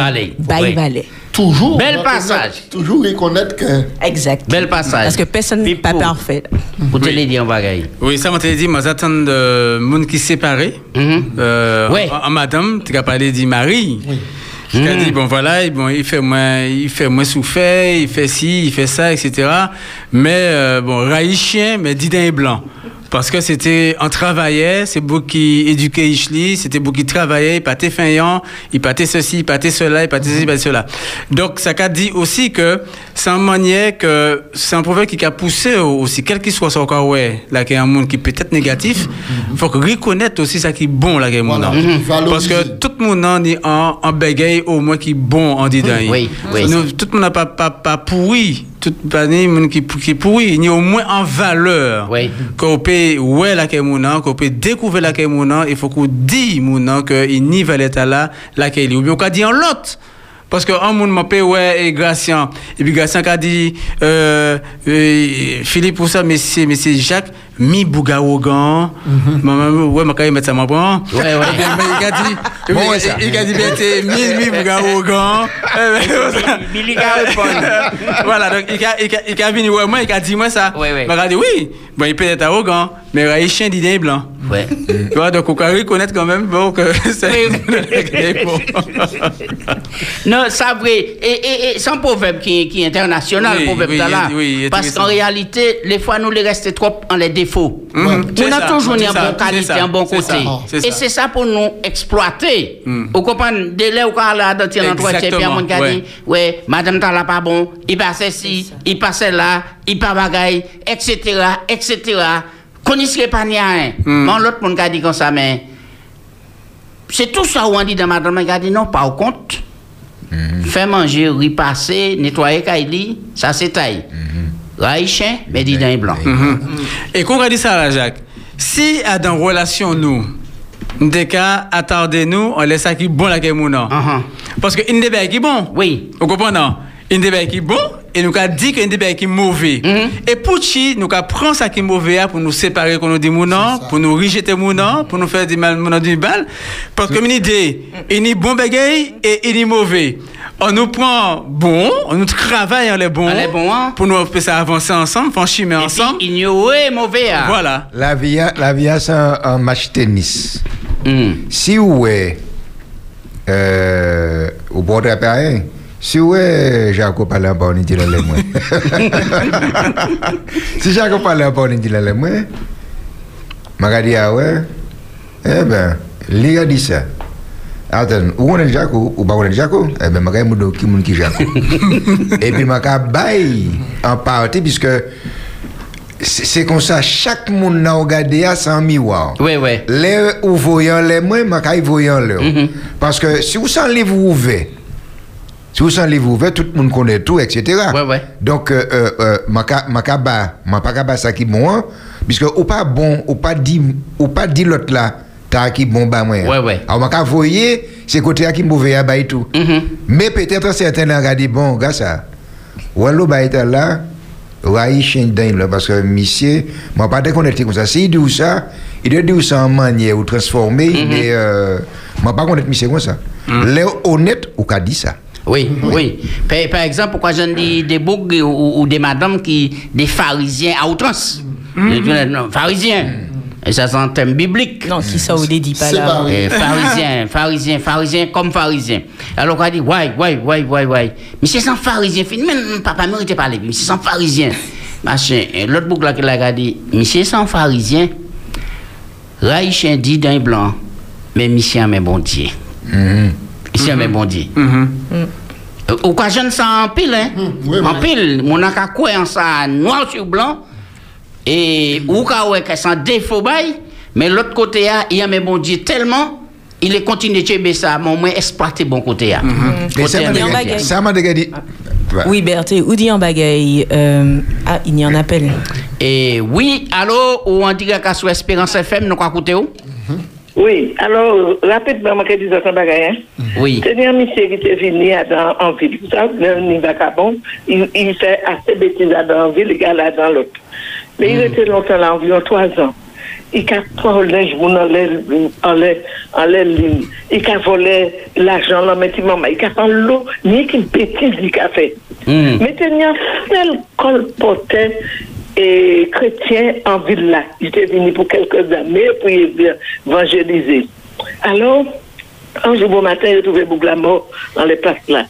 Oui. valet. Toujours. Bel passage. Toujours reconnaître que. Exact. Bel passage. Parce que personne n'est pas parfait. Pour te le dire en bagaille. Oui, ça m'a dit, moi j'attends de monde qui séparé. Mhm. Euh, en, en madame, tu as parlé de Marie. Qui a dit, bon voilà, bon, il fait moins, il fait moins souffert, il fait ci, il fait ça, etc. Mais, euh, bon, raïchien, mais didin est blanc. Parce que c'était, on travaillait, c'est beaucoup qui éduquait Ishli, c'était beaucoup qui travaillait, il pâtait feignant, il pâtait ceci, il pâtait cela, il pâtait ceci, il pâtait cela. Donc, ça qu'a dit aussi que c'est un manière que, c'est un proverbe qui a poussé aussi, quel qu'il soit son corps, ouais, là, qu'il y a un monde qui peut être négatif, faut que reconnaître aussi ça qui est bon, là, qu'il y a un monde. Voilà. là. Mhm. Parce que tout le monde en est en, en bégaye au moins qui est bon en dedans. Oui, oui. Nous, tout le monde n'a pas, pas, pas pourri. Tout pas ni monde qui, qui est pourri. Il y a au moins en valeur. Oui. Qu'on peut, ouais, la mon qu'on peut découvrir la mon il faut qu'on dise mon que il n'y va l'état là, la qu'est Ou bien on peut dire en l'autre. Parce que un monde m'a payé, ouais, et Gracien. Et puis Gracien a dit, euh, euh, Philippe, pour ça, mais c'est Jacques, mi bougaogan. Maman, ouais, m'a mettre ça, m'a bon. Ouais, ouais. Puis, il a dit, Bon, il- il il a dit, ben, t'es mi, mi bougaogan. Billy Ga répond. Voilà, donc il a, il a, il a venu, ouais, moi, il a dit, moi, ça. Ouais, ouais. M'a dit, oui, bon, il peut être arrogant, mais il chien d'idée blanc. Ouais. Donc on peut reconnaître quand même, bon, que c'est. Non, ça vrai. Et, et, c'est un proverbe qui, qui est international, proverbe là. il- il est Parce qu'en réalité, les fois, nous les restons trop en les défauts. Mhm, c'est On a ça, toujours une bonne qualité, un bon côté. Et. Mm. c'est ça pour nous exploiter. Vous comprenez Dès là où on a dans un entretien, puis on a ouais. dit, ouais, madame Tala pas bon, il passait ci, il passait là, il pas bagaille, etc., etc. Serait pas ni rien. Mm. Mais l'autre monde a dit comme ça, mais c'est tout ça où on dit dans madame, il a dit non, pas au compte. Faire manger, repasser, nettoyer Kaili, ça c'est taille. Raïchien, mais dit dans les blancs. Mhm. Et qu'on a dit ça là, Jacques, si à dans relation nous, des cas, attendez-nous, on laisse ça qui bon là, qui est mon. Uh-huh. Parce que une des qui est bon. Oui. Vous comprenez? Non? Une des qui est bon et nous a dit qu'une des qui est mauvais. Mhm. Et pour chi, nous a prend ça qui est mauvais hein, pour nous séparer qu'on nous mon nom, pour nous rejeter nom, pour nous faire du mal nom du mal. Parce que une idée, il est bon bagaille et il est mauvais. On nous prend bon, on nous travaille en les bons, hein. pour nous faire avancer ensemble, faire chimer Et ensemble. ignorer mauvais. hein. Voilà. La vie, a- la vie, a, c'est un, match tennis. Hmm. Si vous êtes euh, au bord de la terrain, Si ouais, Jacob parle en bon, il dit là les moins. Si Jacob parle en bon, il dit les moins. M'a dit ah ouais? Eh ben, lui a dit ça. Attends, où on est Jacob? Ou pas on est Jacob? Eh ben, m'a dit qui moun qui Jacob? Et puis m'a bail en partie puisque c'est comme ça chaque monde n'a regardé à sans miroir. Oui, oui. Les ou voyant les moins, kay voyant le. Mhm. Parce que si vous sent livre ouvert, si vous sent livre ouvert, tout le monde connaît tout, etc. Ouais, ouais. Donc, euh, euh, euh, ma ma ma pas ça qui bon, hein, puisque ou pas bon, ou pas dit, ou pas dit l'autre là, t'as qui bon ba moi. Ouais, ouais. Alors, ma ka voyer, c'est côté qui mauvais à ba et tout. Mhm. Mais peut-être certains ont regardé, bon, gars ça, ou alors ba est là, Raï chien là, parce que monsieur, moi pas déconnecté comme ça. S'il dit ça, il doit dire ça en manière ou transformer, mais euh, moi pas connaître monsieur comme ça. Les honnêtes ou qu'a dit ça. Oui, oui. Par, par exemple, pourquoi j'en dis des bourgs ou, ou des madames qui, des pharisiens à outrance? Des- non, Pharisiens. Et ça, c'est un thème biblique. Non, qui ça, ou les dit pas là? pas vrai. Eh, pharisien, pharisien, pharisien comme pharisien. Alors on a dit, ouais, ouais, ouais, ouais, ouais. Mais c'est sans pharisien, fin- même papa mérite parler, mais c'est sans pharisien. Machin, Et l'autre boucle là qu'il a dit, mais c'est sans pharisien. Raïchien dit d'un blanc, mais monsieur mais bon Dieu. Monsieur mais bon Dieu. Euh, Ou quoi jeune ça en pile, hein? oui, en oui. pile, mon a quoi en ça noir sur blanc. Et ou ka ouais que sans défaut bail, mais l'autre côté a il y a mais bon Dieu tellement il est continué de tuer ça, mais au moins exploiter bon côté a. Et ça m'a a dit. Ouais. Oui, Berthe, ou dit en bagaille. euh, ah, il y en appelle. Et oui, allô, ou on dit qu'à sur Espérance FM, nous quoi écouter où? Oui, alors, rapidement, je vais dire ça, hein. Oui. C'est un monsieur qui était venu en ville. Vous savez, le Nivacabon, il, il fait assez bêtises à dans en ville, il est là dans l'autre. Mais il était longtemps là, environ trois ans. Il a au linge, moun en l'air, ligne. Il a volé l'argent, là, mais maman, il a fait l'eau, ni qu'une bêtise, il a fait. Mais il y a un seul colportait et chrétien en ville là. Il était venu pour quelques années pour évangéliser. Alors, un jour bon matin, il a trouvé Bougla mort dans les places là.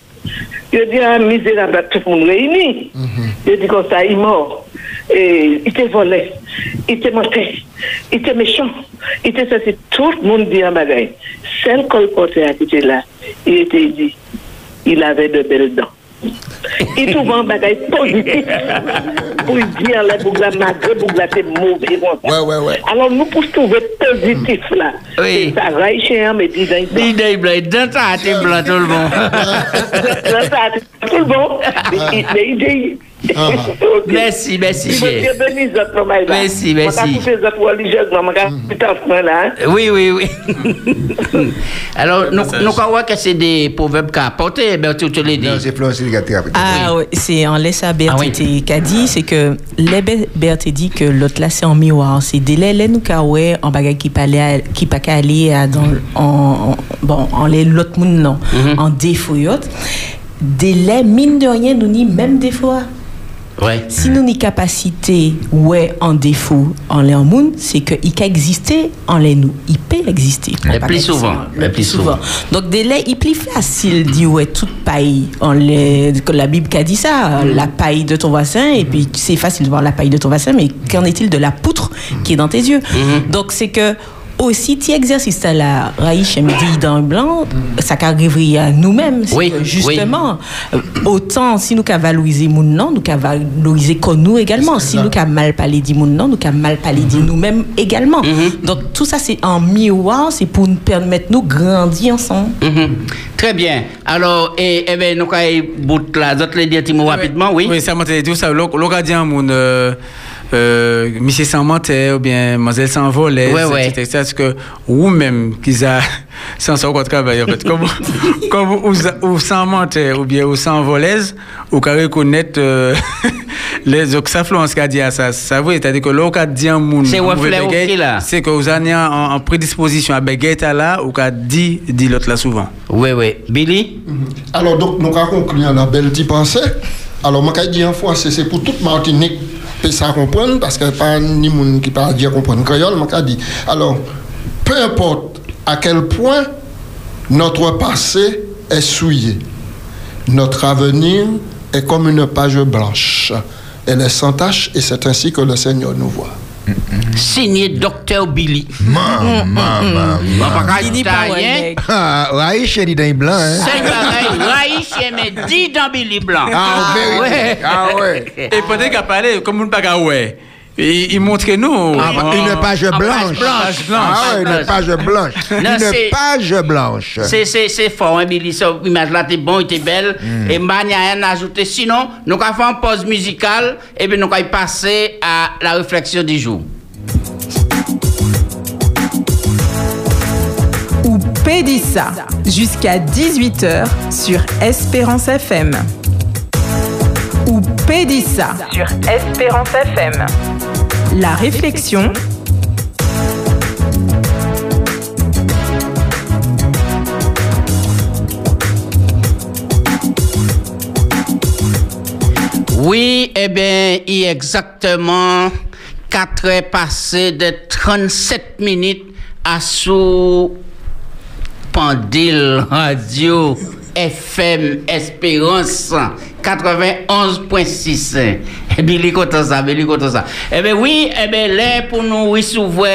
Il a dit, ah, misérable, tout le monde réuni. Il a dit comme ça, il est mort. Et il était volé, il était monté, il était méchant, il était ceci. Tout le monde dit en bagaille. Celle colportait qui était là, il était dit, il avait de belles dents. Il trouve un bagage positif pour dire les bougla malgré bougla c'est mauvais. bon, ça. Ouais, ouais, ouais. Alors nous pour trouver positif là, Oui. c'est ça, Raïchien me dit dans Dis des blancs, dans ta tête blanc tout le monde. Là, ça, tout le bon, mais Ok. Merci, merci. Il veut dire bénis autres pour moi, là. Merci, merci. On a tous les autres religieuses, on a tout en point là. hein. Oui, oui, oui. Alors, nous, nous croyons que c'est des proverbes qu'a apporté, ben, tu te l'as dit. Non, c'est Florence qui a thérapie. Ah, ouais, c'est en laisse à Berthe Ah oui. qui qu'a dit, c'est que les Be- Berthe dit que l'autre là c'est en miroir. C'est des laits, nous qu'a ouais, en bagage qui parlait, qui pas qu'à aller à dans, en, en- bon, en les l'autre monde non, en défaut y'autre. Des laits, mine de rien, nous ni même défaut. ah. Ouais. Si nous ni capacité ouais en défaut en les en c'est que il exister en les nous, il peut exister. Le plus souvent, le, plus souvent. Donc des laits, il plus facile dit ouais toute paille en les que la Bible a dit ça, la paille de ton voisin et puis c'est facile de voir la paille de ton voisin mais qu'en est-il de la poutre qui est dans tes yeux? Donc c'est que aussi, tu exercices ça là, Raïch me dit dans le blanc, ça arriverait à nous-mêmes. Oui, que oui. justement, euh, autant si nous avons valorisé mon nom, nous avons valorisé comme nous également. Si nous avons mal parlé de mon nom, nous avons mal parlé de nous-mêmes également. Donc tout ça, c'est en miroir, c'est pour nous permettre de nous grandir ensemble. Mhm. Très bien. Alors, et, eh ben, nous avons bout là, d'autres les dire un petit mot rapidement, oui. Oui, ça m'a dit tout ça. L'occasion, mon. Euh, euh, monsieur sans menteur ou bien mademoiselle sans voler, Ouais, ouais. etc. Parce que vous-même, qui a sans ça au travail, en fait, comme, comme ou, ou sans menteur ou bien ou voleuse, ou qu'à reconnaître euh, les donc ça Florence qui a dit à ça, ça veut c'est-à-dire que l'autre dit un monde, C'est que vous avez en, en prédisposition à bégayer là, ou qu'à dit, dit l'autre là souvent. Oui, oui. Billy? Alors, donc, nous avons conclu la belle petite pensée. Alors, moi, je dis en français, c'est pour toute Martinique, peut ça comprendre, parce que pas ni monde qui parle dire comprendre créole, je dis. Alors, peu importe à quel point notre passé est souillé, Notre avenir est comme une page blanche. Elle est sans tache et c'est ainsi que le Seigneur nous voit. Signé Docteur Billy. Maman, maman, qu'à. Ah, Raïch, il est dans hein? C'est pareil, Raïch, mais dit dans Billy Blanc. Ah, vérité. Ah, ouais. Et qu'il a parlé, comme on ne pas ouais, il, il montrait nous. Ah, bah, une page en blanche. page blanche. Ah, ouais, une page blanche. Non, Une page blanche. C'est, fort, hein, Billy. Cette image-là, t'es bon, t'es belle. Hmm. Et il n'y a rien à ajouter. Sinon, nous allons faire une pause musicale et puis nous allons passer à la réflexion du jour. ou Pédissa jusqu'à 18h sur Espérance FM. Ou Pédissa sur Espérance FM. La réflexion. Oui, eh bien, il est exactement 4 heures passées de 37 minutes à sous Pendule Radio FM Espérance 91.6. Eh bien, ça, content ça. Eh bien, oui, eh bien, là, pour nous recevoir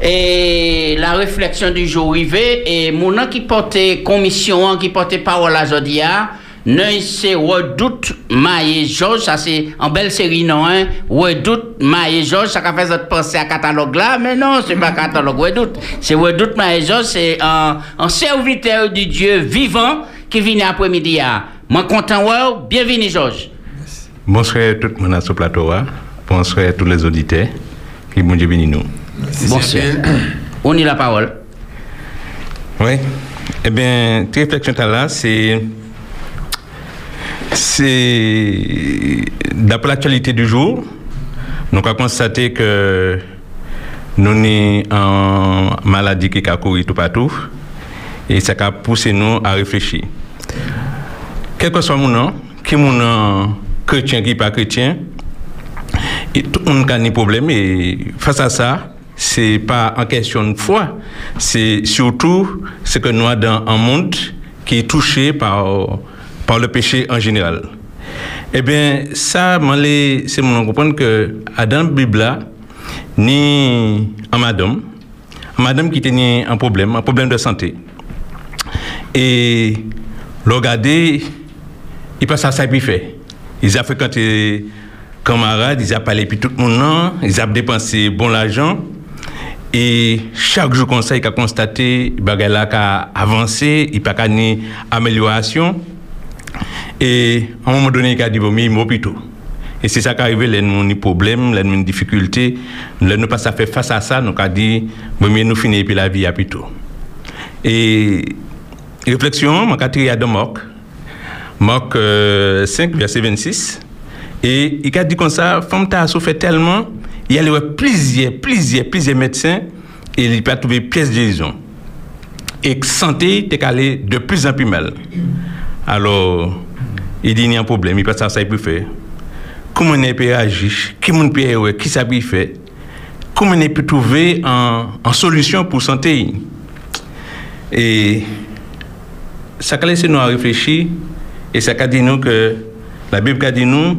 et la réflexion du jour arrivé, et mon nom qui portait commission, qui portait parole à Jodia, non, c'est Redoute Maïe Georges, ça c'est en belle série, non, hein? Redoute Maïe Georges, ça fait fait penser à catalogue là, mais non, c'est pas catalogue Redoute. C'est Redoute Maïe Georges, c'est un, serviteur du Dieu vivant qui vient après-midi. Ah. Moi, content, ouais, bienvenue, Georges. Bonsoir tout le monde à ce plateau. hein. Bonsoir à tous les auditeurs. Et bon Dieu nous. Bonsoir. On y la parole. Oui. Eh bien, tes réflexions là, c'est. C'est. D'après l'actualité du jour, nous avons constaté que nous sommes en maladie qui a couru tout partout. Et ça a poussé nous à réfléchir. Quel que soit mon nom, qui mon nom chrétien, qui pas chrétien, tout le monde a des problèmes. Et face à ça, c'est pas en question de foi, c'est surtout ce que nous avons dans un monde qui est touché par, par le péché en général. Eh bien, ça, c'est mon comprendre que à dans la Bible, là, ni en madame, madame qui tenait un problème, un problème de santé. Et le regarder, il passe à ça puis fait. Ils ont fréquenté camarades, ils ont parlé puis tout le monde, ils ont dépensé bon l'argent. Et chaque jour comme ça, il a constaté, bagay là a avancé, il pas ni amélioration. Et à un moment donné, il a dit, bon, mais il hôpital. Et c'est ça qui arrive, là, nous problèmes, là, nous avons difficultés. Là, nous pas à faire face à ça, nous avons dit, bon, mais nous finissons puis la vie à plutôt. Et réflexion, mon quatrième de Marc, Marc euh, 5, verset 26. Et il a dit comme ça, femme t'a souffert tellement, il y a eu plusieurs, plusieurs, plusieurs médecins et il n'a pas trouvé pièce de guérison. Et santé t'est allé de plus en plus mal. Alors, il dit il y a un problème, il passe à ça, il peut faire. Comment on peut agir Qui on peut Qui ça peut faire? Comment on peut trouver une solution pour santé? Et ça a laissé nous à réfléchir et ça a dit nous que la Bible a dit nous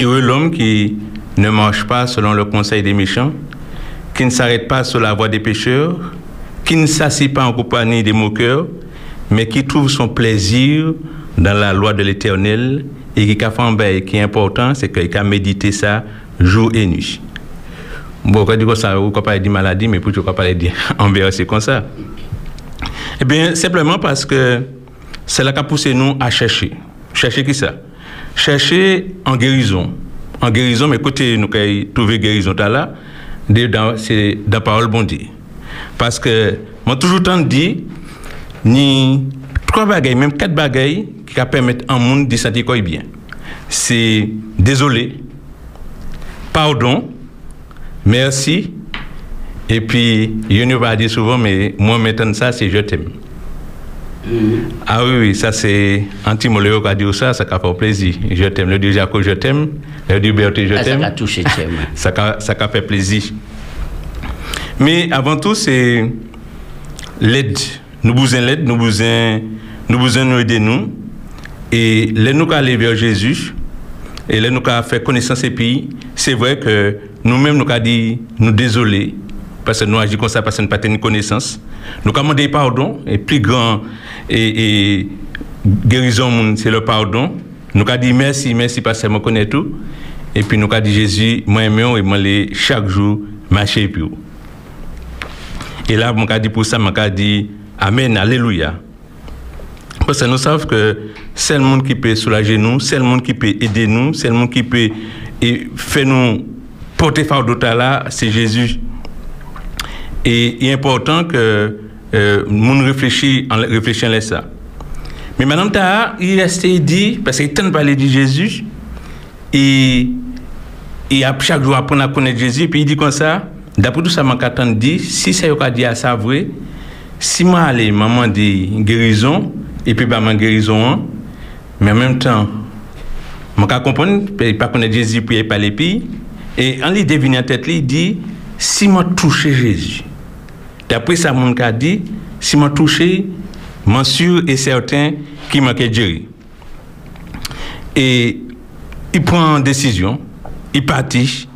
heureux l'homme qui ne marche pas selon le conseil des méchants, qui ne s'arrête pas sur la voie des pécheurs, qui ne s'assied pas en compagnie des moqueurs, mais qui trouve son plaisir dans la loi de l'Éternel et qui a fait qui est important, c'est qu'il a médité ça jour et nuit. Bon, quand on ça, on pas dire maladie, mais pour ne pas dire envers, c'est comme ça? Eh bien, simplement parce que c'est là qu'a poussé nous à chercher. Chercher qui ça? Chercher en guérison. En guérison, mais côté nous avons trouvé guérison là, c'est dans la parole bon Dieu. Parce que, moi, toujours tant dit, ni trois bagailles, même quatre bagailles, qui permettent à un monde de se sentir quoi bien. C'est désolé, pardon, merci, et puis, je ne vais pas dire souvent, mais moi, maintenant, ça, c'est je t'aime. Ah oui, oui, ça c'est Antimoléo qui a dit ça, ça a fait plaisir. Je t'aime. Le Dieu Jacob, je t'aime. Le Dieu Berthe, je Ah, ça t'aime. a touché, ça a, ça fait plaisir. Mais avant tout, c'est l'aide. Nous besoin l'aide, nous besoin, nous besoin nous aider nous. Et là, nous aller vers Jésus, et là, nous fait connaissance et puis, c'est vrai que nous-mêmes, nous avons dit, nous désolés, parce que nous agissons comme ça, parce que nous n'avons pas de connaissance. Nous avons demandé pardon, et plus grand, et, guérison, c'est le pardon. Nous avons dit merci, merci, parce que je connais tout. Et puis, nous avons dit Jésus, moi, moi, et moi, chaque jour, marcher puis. Et là, mon dit pour ça, mon dit Amen, Alléluia. Parce que nous savons que c'est le monde qui peut soulager nous, c'est le monde qui peut aider nous, c'est le monde qui peut faire nous porter fardeau là, c'est Jésus. Et il est important que euh, nous réfléchissons en à ça. Mais maintenant, il reste dit, parce qu'il tente parler de Jésus, et, et à chaque jour apprendre à connaître Jésus, puis il dit comme ça, d'après tout ça, je dit, si c'est ce dit à ça vrai, si moi allais, maman dit guérison, et puis bah, ma guérison, mais en même temps, je comprendre, pas connaître Jésus, puis pas les pays, et en lui devine en tête, il dit, si moi touché Jésus, d'après ça, mon cas dit, si moi touché, je sûr et certain qu'il m'a guéri. Et il prend une décision, il partit,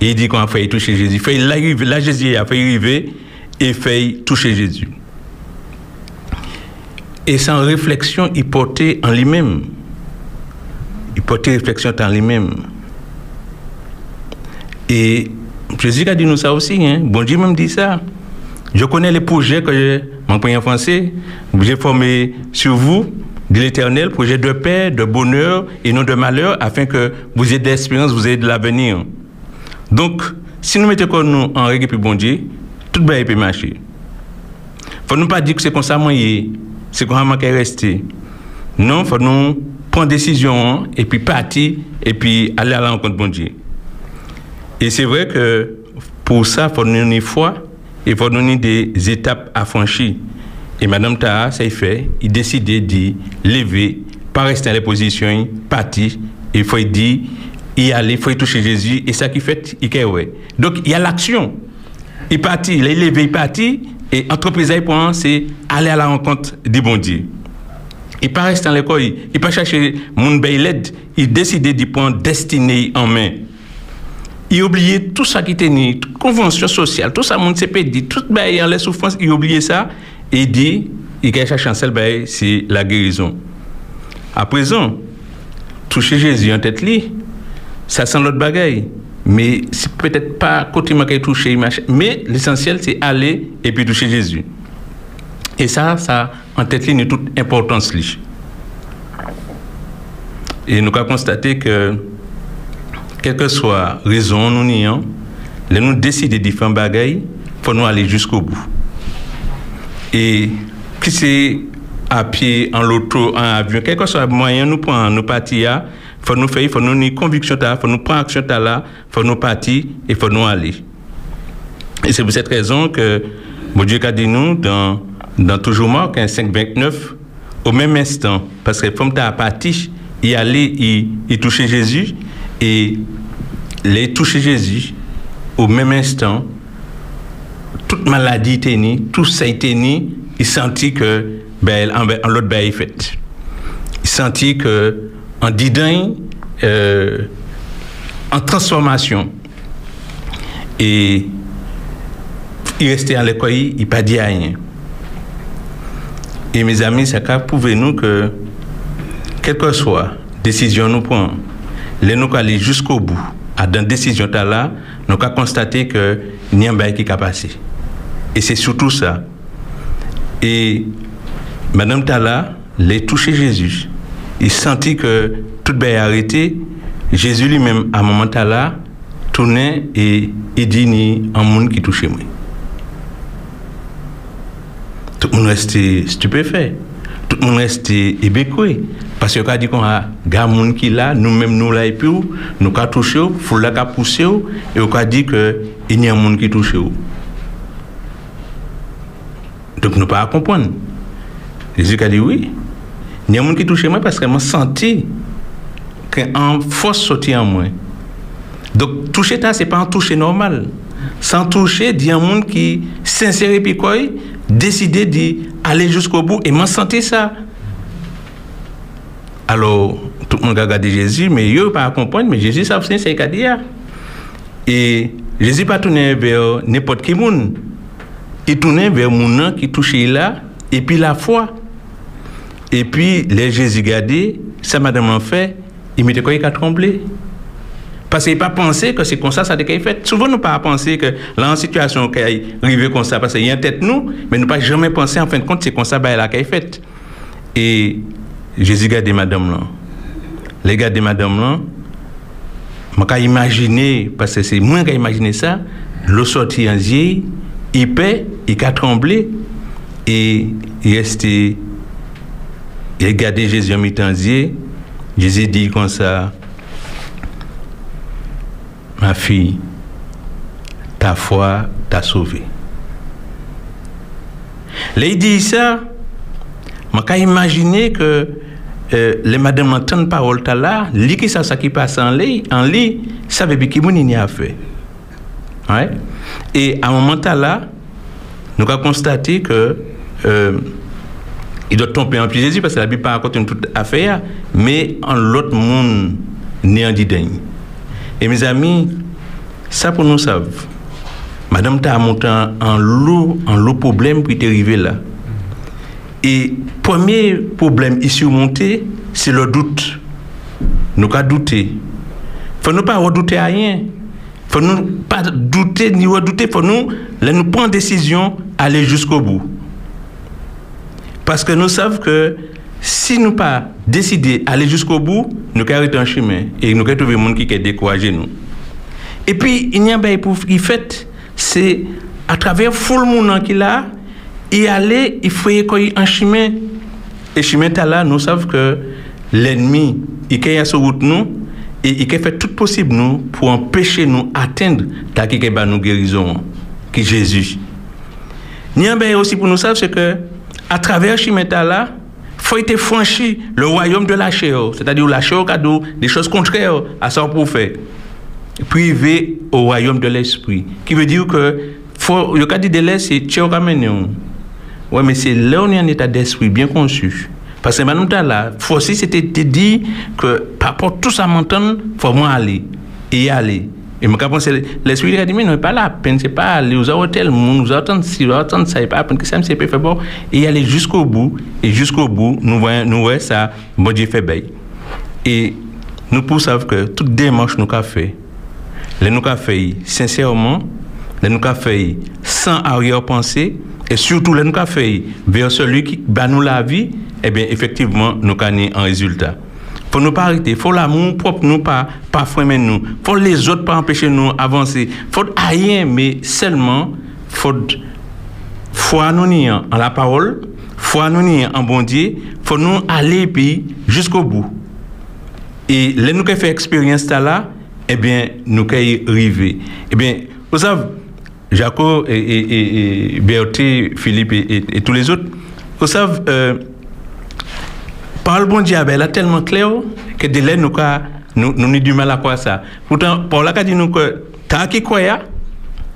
et il dit qu'on a fait toucher Jésus. Il fait là, Jésus a fait arriver et fait toucher Jésus. Et sans réflexion, il portait en lui-même. Il portait réflexion en lui-même. Et Jésus a dit nous ça aussi. Hein? Bon Dieu même dit ça. Je connais les projets que mon en français, j'ai formé sur vous, de l'éternel, projet de paix, de bonheur et non de malheur, afin que vous ayez de l'espérance, vous ayez de l'avenir. Donc, si nous mettons nous en règle puis bon Dieu, tout va peut marcher. Faut nous pas dire que c'est comme ça c'est comme ça qu'est resté. Non, faut nous prendre décision et puis partir et puis aller à la rencontre de bon Dieu. Et c'est vrai que pour ça, faut nous une foi il faut nous des étapes à franchir. Et Madame Taha, ça y fait, il décide de lever, pas rester dans les positions, partir, il faut dire, y aller, il faut toucher Jésus, et ça qui fait, il est ouais. Donc il y a l'action. Il partit, il est levé, il partit, et entreprise c'est aller à la rencontre du bon Dieu. Il pas rester dans l'école, il pas chercher mon l'aide, il décide de prendre destinée en main il oubliait tout ça qui était toute convention sociale, tout ça, mon dit, tout en les souffrances, il oubliait ça et dit, il a cherché chancel, c'est la guérison. À présent, toucher Jésus en tête, ça sent l'autre bagaille. Mais c'est peut-être pas côté qui toucher, mais l'essentiel, c'est aller et puis toucher Jésus. Et ça, ça, en tête, ligne, toute importance. Et nous avons constaté que quelle que soit raison nous nions, nous décider de faire bagaille, faut nous aller jusqu'au bout. Et qui c'est à pied, en loto, en avion, quel que soit le moyen nous prendre, nous partir, faut nous faire, faut nous une conviction il faut nous prendre action là, faut nous partir et faut nous aller. Et c'est pour cette raison que mon Dieu a dit nous dans, dans toujours Marc 529, au même instant, parce que comme tu as parti, y aller, y toucher Jésus, et les toucher Jésus, au même instant, toute maladie était née, tout ça était né, il sentit que ben, en, en l'autre ben, il fait. Il sentit que en didin, euh, en transformation, et il restait à l'école, il n'a pas dit rien. Et mes amis, ça prouve nous que, quelle que soit décision nous prenons, les nous aller jusqu'au bout, à dans décision là, nous avons constaté que n'y a pas qui a passé. Et c'est surtout ça. Et Madame Tala, les touché Jésus. Il sentit que tout est arrêté. Jésus lui-même, à un moment là, tournait et il dit ni un monde qui touchait moi. Tout le monde restait stupéfait. Tout le monde restait ébécoué. Parce que quand dit qu'on a gens qui là, nous-mêmes nous là et puis nous avons touché, faut la poussé et on a dit que il y a un monde qui touche. Donc nous pas comprendre. Jésus a dit oui. Il y a un monde qui touche moi parce que m'a senti qu'en force sorti en moi. Donc toucher ça c'est pas un toucher normal. Sans toucher, il y a un monde qui sincère et puis décider d'aller jusqu'au bout et m'a senti ça Alors, tout le monde a regardé Jésus, mais eux pas comprendre, mais Jésus savait c'est ce qu'il a dit. Et Jésus pas tourné vers n'importe qui monde. Il tournait vers mon qui touchait là, et puis la foi. Et puis, les Jésus regardé, ça madame en fait, il mettait quoi, il a tremblé. Parce qu'il n'a pas pensé que c'est comme ça, ça a été fait. Souvent, nous pas pensé que là, en situation qui est arrivé comme ça, parce qu'il y a une tête nous, mais nous pas jamais pensé, en fin de compte, c'est comme ça, bah, là, qui est fait. Et Jésus gardé madame là. Les gars de madame là, je peux imaginer, parce que c'est moi qui ai imaginé ça, l'eau sorti en yeux, il paie, il a tremblé, et il restait, il a gardé Jésus en yeux, Jésus dit comme ça, ma fille, ta foi t'a sauvée. Là, il dit ça, je peux imaginer que euh, les madames entendent parole ta là, lit que ça, qui passe en lit, en lit, ça veut dire qu'il n'y a fait. Ouais. Et à un moment là, nous avons constaté que euh, il doit tomber en plus Jésus parce que la Bible pas raconte une toute affaire, mais en l'autre monde né en didagne. Et mes amis, ça pour nous savent. Madame t'a monté en, lot, en lot problème qui est arrivé là. Et premier problème ici surmonté, c'est le doute. Nous avons douté. faut nous pas redouter à rien. faut nous pas douter ni redouter. faut nous, là, nous prendre décision, aller jusqu'au bout. Parce que nous savons que si nous pas décider d'aller jusqu'au bout, nous arrêter un chemin et nous trouver gens qui ont découragé nous. Et puis, il y a un pour qui fait, c'est à travers tout le monde qui là, y aller, il faut y un chemin. Et chemin là, nous savons que l'ennemi, il est sur route nous, et il fait tout possible nous pour empêcher nous atteindre ta qui nous guérison, qui est Jésus. Il bail aussi pour nous savoir, c'est que à travers chemin là, faut être franchi le royaume de la chair, c'est-à-dire la chair a des choses contraires à son prophète privé au royaume de l'esprit. Qui veut dire que faut, le cas de l'air, c'est Tchèque Oui, mais c'est là où on est en état d'esprit bien conçu. Parce que maintenant, là, faut aussi c'était dit que par rapport à tout ça m'entend, faut moi aller et y aller. Et je pense l'esprit a dit, mais non, pas la peine, c'est pas aller aux hôtels, nous attendre si, nous attendre ça, pas peine que ça me fait bon, et aller jusqu'au bout, et jusqu'au bout, nous voyons, nous voyons ça, bon Dieu fait bail. Et nous pour savoir que toute démarche nous a fait, les nous avons fait sincèrement, les nous avons fait sans arrière-pensée, et surtout les nous avons fait vers celui qui bat nous la vie, eh bien, effectivement, nous avons un résultat. Faut nous pas arrêter, faut l'amour propre nous pas pas freiner nous, faut les autres pas empêcher nous avancer, faut rien mais seulement faut foi nous en la parole, foi nous en bon Dieu, faut nous aller puis jusqu'au bout. Et les nous fait expérience là, eh bien, nous sommes arrivés. Eh bien, vous savez, Jaco et, et, et, Berthe, Philippe et, tous les autres, vous savez, euh, par le bon Dieu, elle est tellement clair que de là, nous avons nous, du mal à croire ça. Pourtant, Paul a dit nous que tant qu'il croit,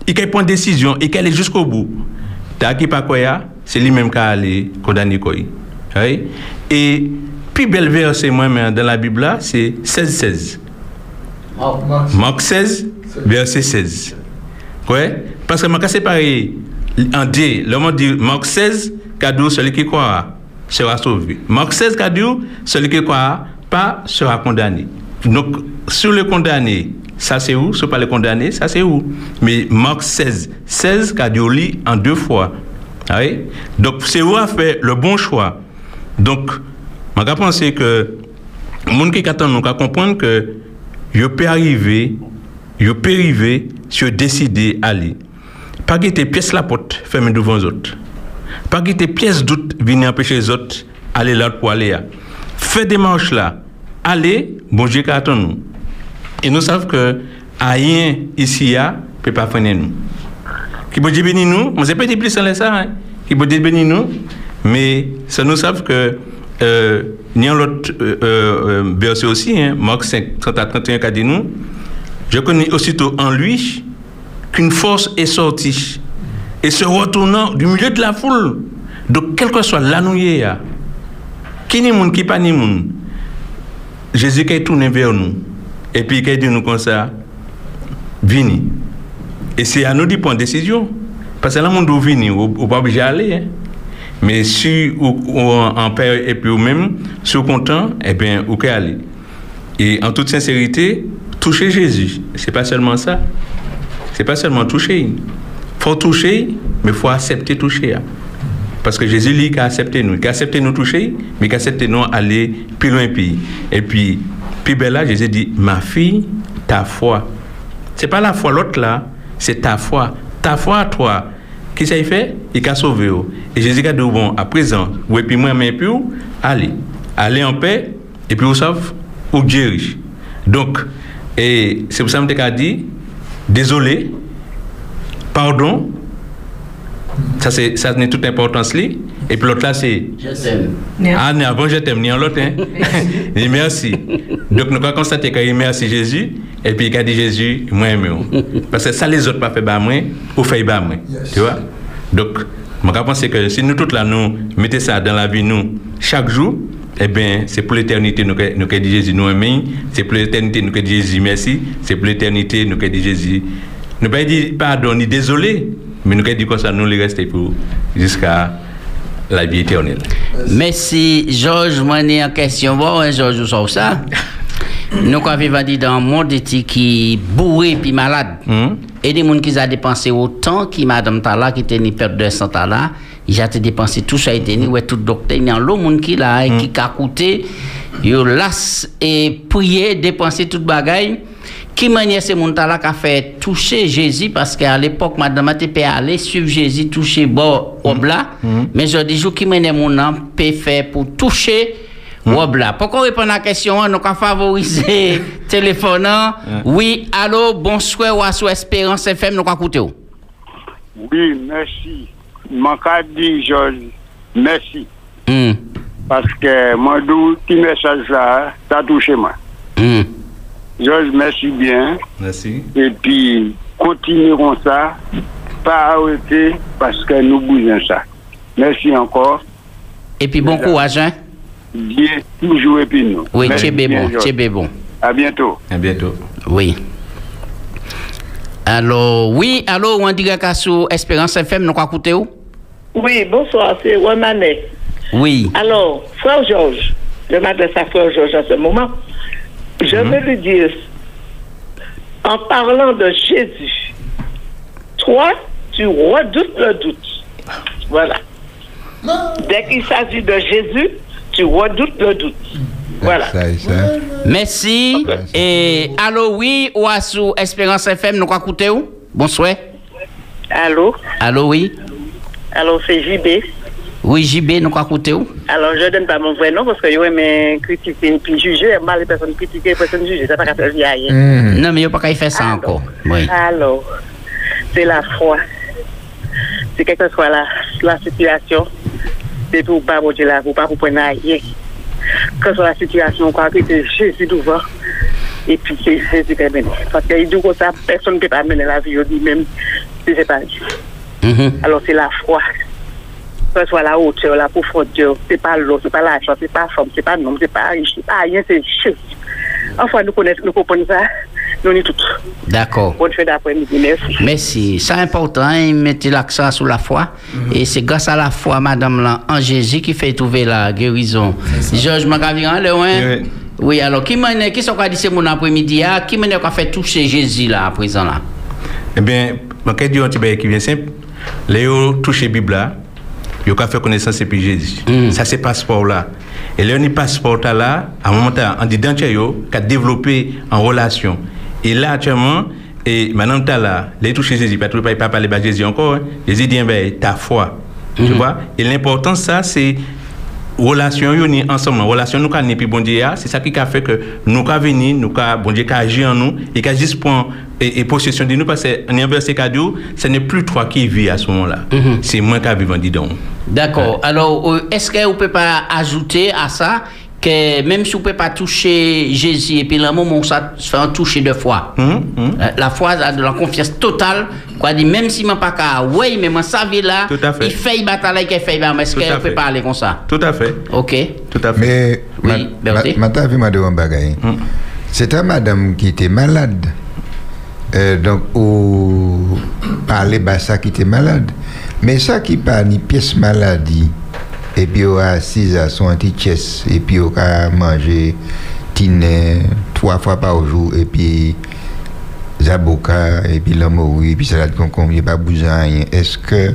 il peut prendre décision et qu'elle est jusqu'au bout. Tant qu'il pas croit, c'est lui-même qui a allé condamner quoi. Oui? Et puis, bel verset, moi, dans la Bible, c'est 16-16. Marc 16, verset 16. Ouais? Parce que a séparé en deux. Le mot dit Marc 16, cadeau, celui qui croira sera sauvé. Marc 16, cadeau, celui qui croira pas sera condamné. Donc, sur le condamné, ça c'est où? Sur pas le condamné, ça c'est où? Mais Marc 16, 16, cadeau lit en deux fois. Ah oui? Donc, c'est où a fait le bon choix? Donc, je pense que le monde qui attend, nous comprendre que je peux arriver, je peux arriver, je décider d'aller. Pas que tes pièces la porte fermées devant les autres. Pas que tes pièces doute venir empêcher les autres aller là pour aller. Fais des marches là. Allez, bon Dieu nous. Et nous savons que rien ici ne peut pas freiner nous. Qui peut dire béni nous, ne sait pas plus sans ça, hein? qui peut dire béni nous, mais ça nous savons que euh, y a l'autre euh, euh, verset aussi, hein, Marc 5, 30 à 31, qui dit nous, je connais aussitôt en lui qu'une force est sortie et se retournant du milieu de la foule, de quel que soit l'annouillé, qui n'est monde, qui pas ni monde, Jésus qui est tourné vers nous, et puis qui dit nous comme ça, vini. Et c'est à nous de prendre décision. Parce que là, on doit venir, on n'est pas obligé d'aller. Hein. Mais si ou en paix et puis ou même, si content, eh bien, vous pouvez aller. Et en toute sincérité, toucher Jésus, c'est pas seulement ça. C'est pas seulement toucher. faut toucher, mais faut accepter toucher. hein. Parce que Jésus, lui, qui a accepté nous. Il a accepté nous toucher, mais qui a accepté nous aller plus loin. Puis. Et puis, puis ben là, Jésus dit, ma fille, ta foi. C'est pas la foi l'autre là, c'est ta foi. Ta foi à toi. Qui ça y fait? Il a sauvé. oh. Et Jésus a dit, bon, à présent, ou et puis moi, mais puis, allez. Allez en paix, et puis vous savez, ou guéri. Donc, et c'est pour ça que je dit, désolé, pardon, ça c'est ça n'est toute importance là. Et puis l'autre là c'est Je t'aime. ah mais avant je t'aime ni en l'autre hein. Merci. Donc nous avons constaté qu'il merci Jésus et puis il a dit Jésus moi aimé. Parce que ça les autres pas fait bah moi ou fait bah moi. Tu vois? Donc moi je pense que si nous tous là nous mettons ça dans la vie nous chaque jour eh bien, c'est pour l'éternité nous que nous que Jésus. Nous aimons, c'est pour l'éternité nous que Jésus. Merci, c'est pour l'éternité nous que Jésus. Nous pas dit pardon ni désolé, mais nous que dit comme ça nous les rester pour jusqu'à la vie éternelle. Merci, Georges, moi, en question. Bon, hein, Georges, vous savez ça? Nous, quand vivons dans un monde qui est bourré puis malade, et des gens qui ont dépensé autant que Madame Tala, qui était une perte de sang Tala, ils ont dépensé tout ça, et ouais, tout docteur, il y a l'autre monde qui là, et qui a coûté, ils las et prier, dépenser toute bagaille. Qui manière ces gens là qui a fait toucher Jésus? Parce qu'à l'époque madame a été aller suivre Jésus toucher bon obla mais je dis qui manière mon nom peut faire pour toucher obla pourquoi répondre à la question on a favoriser téléphone oui allô bonsoir ou à sous Espérance FM nous avons écouté Oui, merci. Mon cas dit, Georges, merci. Hmm. Parce que mon doux petit message là, ça a touché moi. Hmm. Georges, merci bien. Merci. Et puis, continuerons ça, pas arrêter, parce que nous bougons ça. Merci encore. et puis bon courage hein Bien, toujours et puis nous. oui bien, bon bon À bientôt. À bientôt. Oui. Alors, oui, allô, on dirait qu'à sous Espérance FM, nous écouté où? Oui, bonsoir, c'est Wamanet. Oui. Alors, frère Georges, je m'adresse à frère Georges en ce moment. Je veux lui dire, en parlant de Jésus, toi, tu redoutes le doute. Voilà. Dès qu'il s'agit de Jésus, tu redoutes le doute. Voilà. Merci. Et allô, oui, ou à sous Espérance FM, nous avons écouté où? Bonsoir. Allô? Allô, oui. Alors, c'est JB. Oui, JB, nous avons écouté où? Alors, je ne donne pas mon vrai nom parce que je aime critiquer puis juger. Mal les personnes critiquer, les personnes juger. C'est pas qu'à faire vieille. Non, mais il n'y a pas qu'à y faire ça encore. Oui. Alors, c'est la foi. C'est quelle que soit la, la situation, c'est pour pas manger là, pour pas pour prendre rien. Kè so la situasyon kwa ki te Jésus douvan, epi se Jésus kè mène. Paske yi dou kon sa, person kè pa mène la vi yo di mèm, se se pa di. Mm-hmm. Alors se la fwa, kè so la ote, la poufonde, se pa lò, se pa la chan, se pa fòm, se pa nom, se pa riche, se pa ayen, se Jésus. Anfwa nou konè, nou konpon sa, nous sommes tous. D'accord. Bonne fin d'après-midi, merci. Merci. C'est important, il mettait l'accent sur la foi. Et c'est grâce à la foi, madame, là, en Jésus, qui fait trouver la guérison. Georges Magaviran, le ouais. Oui, alors, qui m'a qui sont dit c'est mon après-midi, ah, qui m'a dit fait toucher Jésus là, à présent là? Eh bien, ma question un petit qui vient simple? Léo touche la Bible là, il a fait connaissance et puis Jésus. Ça c'est passeport là. Et là, on passeport là, à un moment dans yo qu'a développé en relation. Et là actuellement et maintenant t'as là, les toucher Jésus, pas pas pas parler de Jésus encore. hein. Jésus dit ben ta foi. Tu vois? Et l'important ça c'est relation yo ni ensemble relation nous ka ni puis bon Dieu a, c'est ça qui a fait que nous ka venir nous ka bon Dieu ka agir en nous et ka juste prendre et, et possession de nous parce que en verset cadeau ce n'est plus toi qui vis à ce moment-là c'est moi qui vivant dedans D'accord. Alors, euh, est-ce que vous pouvez pas ajouter à ça que même si vous ne pouvez pas toucher Jésus, et puis le moment où ça se fait un toucher de foi, Hum, euh, la foi a de la confiance totale Quoi dit, même si je pas qu'à, oui, mais moi, ça là, Tout à fait. il fait bataille, il fait bataille, est-ce qu'on peut fait. parler comme ça? Tout à fait. Ok. Tout à fait. Mais, Oui, Berthe. ma, ma, ma, ma, bagaille. C'était madame qui était malade. Euh, donc, au parler bah, ça qui était malade. Mais ça qui pas ni pièce maladie, et puis on a assise à son anti-chess, et puis on a mangé tine trois fois par jour, et puis zaboka, et puis l'amour, et puis salade concombre, a pas rien. Est-ce que,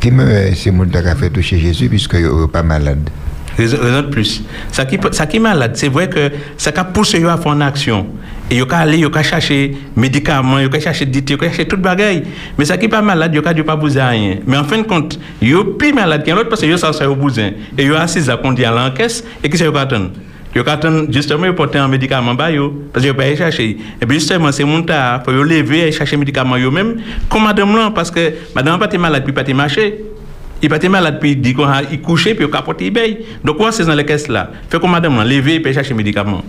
qui me, c'est mon qui a fait toucher Jésus, puisque n'est pas malade? Raison, plus. Ça qui, ça qui malade, c'est vrai que ça qui pousse à faire une action. Et il aller, il chercher médicaments, il chercher dit, il chercher toute bagaille. Mais ça qui pas malade, il n'y pas de rien. Mais en fin de compte, il est plus malade qu'un autre parce que il ça au besoin. Et il a assis à dit à l'encaisse et qui c'est qu'il attend. Il attend justement il porter un médicament yo parce qu'il pas aller chercher. Et puis justement c'est mon tas, faut lever et chercher médicament yo même comme madame là parce que madame pas malade puis pas marcher. Il pas malade puis il dit qu'on a il couché puis il capote il. Donc quoi c'est dans les caisses là. Fait comme madame là lever et chercher médicament.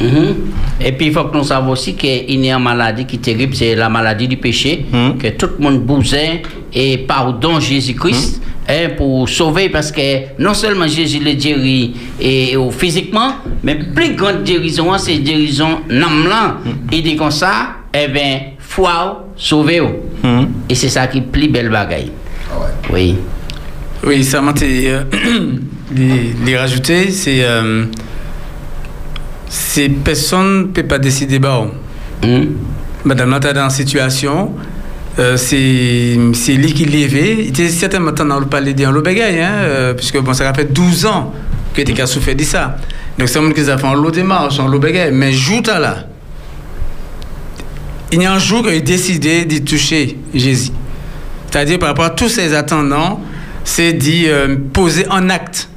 Mhm. Et puis il faut que nous sachions aussi qu'il y a une maladie qui est terrible, c'est la maladie du péché, que tout le monde besoin et pardon Jésus-Christ hein, pour sauver parce que non seulement Jésus le guérit et, et physiquement, mais plus grande guérison, c'est guérison là. Il dit comme ça, eh bien, foi sauver. Et c'est ça qui est plus belle bagaille. Oui. Oui, ça m'a été, euh, les, les rajouter, c'est euh, c'est personne ne peut pas décider bah. Madame là, t'as dans la situation, euh, c'est lui qui l'éveille. Il était certainement dans le palais dans le bagaille, hein, euh, puisque bon, ça fait 12 ans que tu as souffert de ça. Donc c'est un monde qui a fait en lot démarche, en lot bagaille. Mais joue là. Il y a un jour qu'il a décidé de toucher Jésus. C'est-à-dire par rapport à tous ces attendants, c'est d'y euh, poser en acte.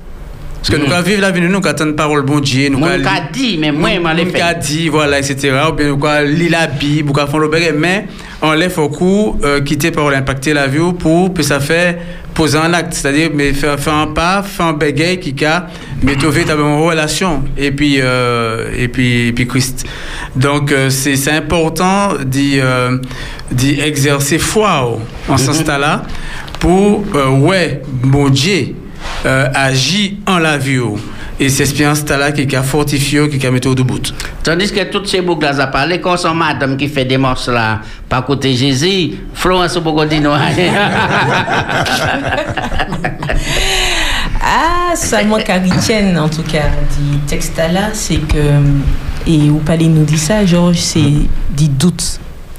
Parce que nous allons vivre la vie, nous attendons parole bon Dieu. Nous allons dit, mais moi, je l'ai nous dit, voilà, etc. Ou bien nous allons lire la Bible, ou faire le bagage, mais on lève au coup, euh, quitter parole, impacter la vie pour, puis ça fait poser un acte. C'est-à-dire, mais faire, faire un pas, faire un bagage qui a, mais trouver ta bonne relation. Et puis, euh, et puis, et puis Christ. Donc, euh, c'est important d'y euh, d'y exercer foi oh, en ce stade-là pour, euh, ouais, mon Dieu, euh, agit en la vie. oh. Et c'est ce là qui a fortifié, qui a mis au debout. Tandis que toutes ces boucles là, ça parle, quand c'est madame qui fait des morceaux là, par côté Jésus, Florence beaucoup dit non. Ah, ça à Richenne, en tout cas, du texte là, c'est que, et où parlez nous dit ça, Georges, c'est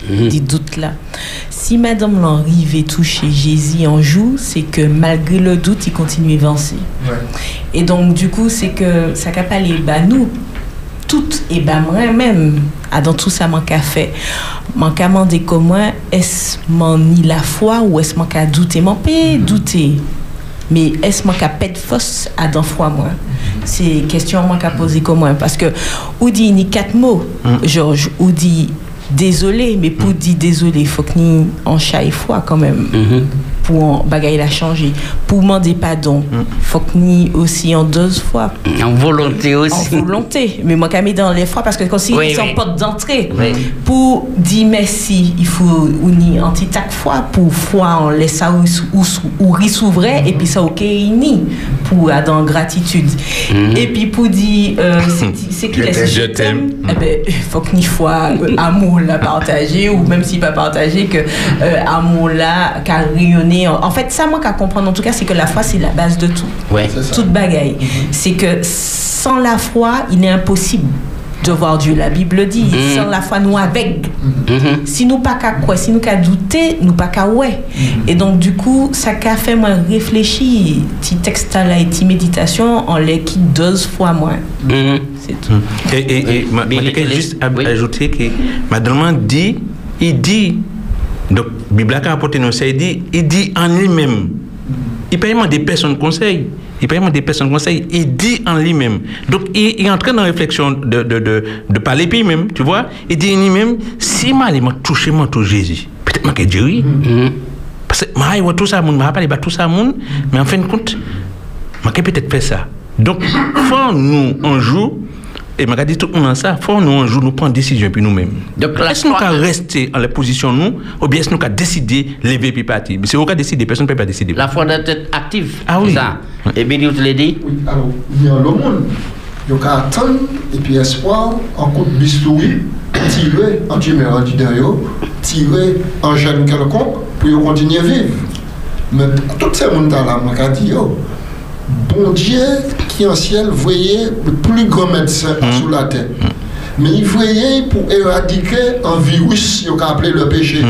des doutes. Des doutes là. Si Madame l'arrive et toucher Jésus en joue, c'est que malgré le doute, il continue à avancer. Et donc, du coup, c'est que ça n'a pas les bah, nous, toutes et bah moi-même, ah, dans tout ça, manque à faire. Manque à demander comment est-ce m'en ni la foi ou est-ce manque à douter? M'en peut douter. Mais est-ce manque à perdre force à dans foi moi? C'est question manque à poser comment Parce que, ou dit ni quatre mots, Georges, ou dit désolé, mais pour dire désolé, il faut que nous en chaille foi quand même. Pour bagaille la changer. Pour demander pardon, il faut que nous aussi en deux fois. En volonté aussi. En volonté. Mais moi, quand même dans les fois, parce que quand si Oui, oui. porte d'entrée, Oui. pour dire merci, il faut unir anti tac foi pour foi on laisse ça ou, ou, ou ri s'ouvrait et puis ça ok ni pour dans gratitude. Et puis pour dire euh, c'est- qui Je laisse t'aime. Je t'aime. eh ben, il faut que ni fois euh, amour la partager ou même si pas partager que euh, amour là qu'a rayonné en, en fait ça moi qu'à comprendre en tout cas c'est que la foi c'est la base de tout. Ouais. toute bagaille. C'est que sans la foi il est impossible de voir Dieu. La Bible dit Mhm. sans la foi nous avec si nous pas qu'à quoi si nous qu'à douter nous pas qu'à ouais. Et donc du coup ça qu'a fait moi réfléchir. Petit texte là et petit méditation en les qui dose fois moins c'est tout. Et, et, et ma, ma- juste aj- ajouter que madame dit, il dit, donc Bible a apporté nous ça, il dit, il dit en lui-même. Il pas des personnes conseil. Il pas des personnes conseil. Il dit en lui-même. Donc il, il est en train de réflexion de, de, de, de parler puis même, tu vois. Il dit en lui-même, si mal il m'a touché mon tout Jésus, peut-être m'a dit oui. Parce que moi, il voit tout ça, mon m'a parlé, tout ça, mais en fin de compte, je peut-être faire ça. Donc, faut nous, un jour, et m'a dit tout le monde ça, faut nous un jour nous prendre décision puis nous-mêmes. Est-ce nous qu'à rester en la position nous ou bien est-ce nous qu'à décider lever puis partir? Mais c'est vous qui décider, personne ne peut pas décider. La foi doit être active. Ah oui. c'est Ça. Et bien, tu l'as dit. Oui, alors, il y a le monde. Il y a attendre et puis espoir en coup de bistouri, tirer en tumeur derrière, tirer en jeune quelconque pour continuer à vivre. Mais tout ces monde-là, je dit, yo, bon Dieu qui en ciel voyait le plus grand médecin sous la terre. Mais il voyait pour éradiquer un virus qu'on appelé le péché.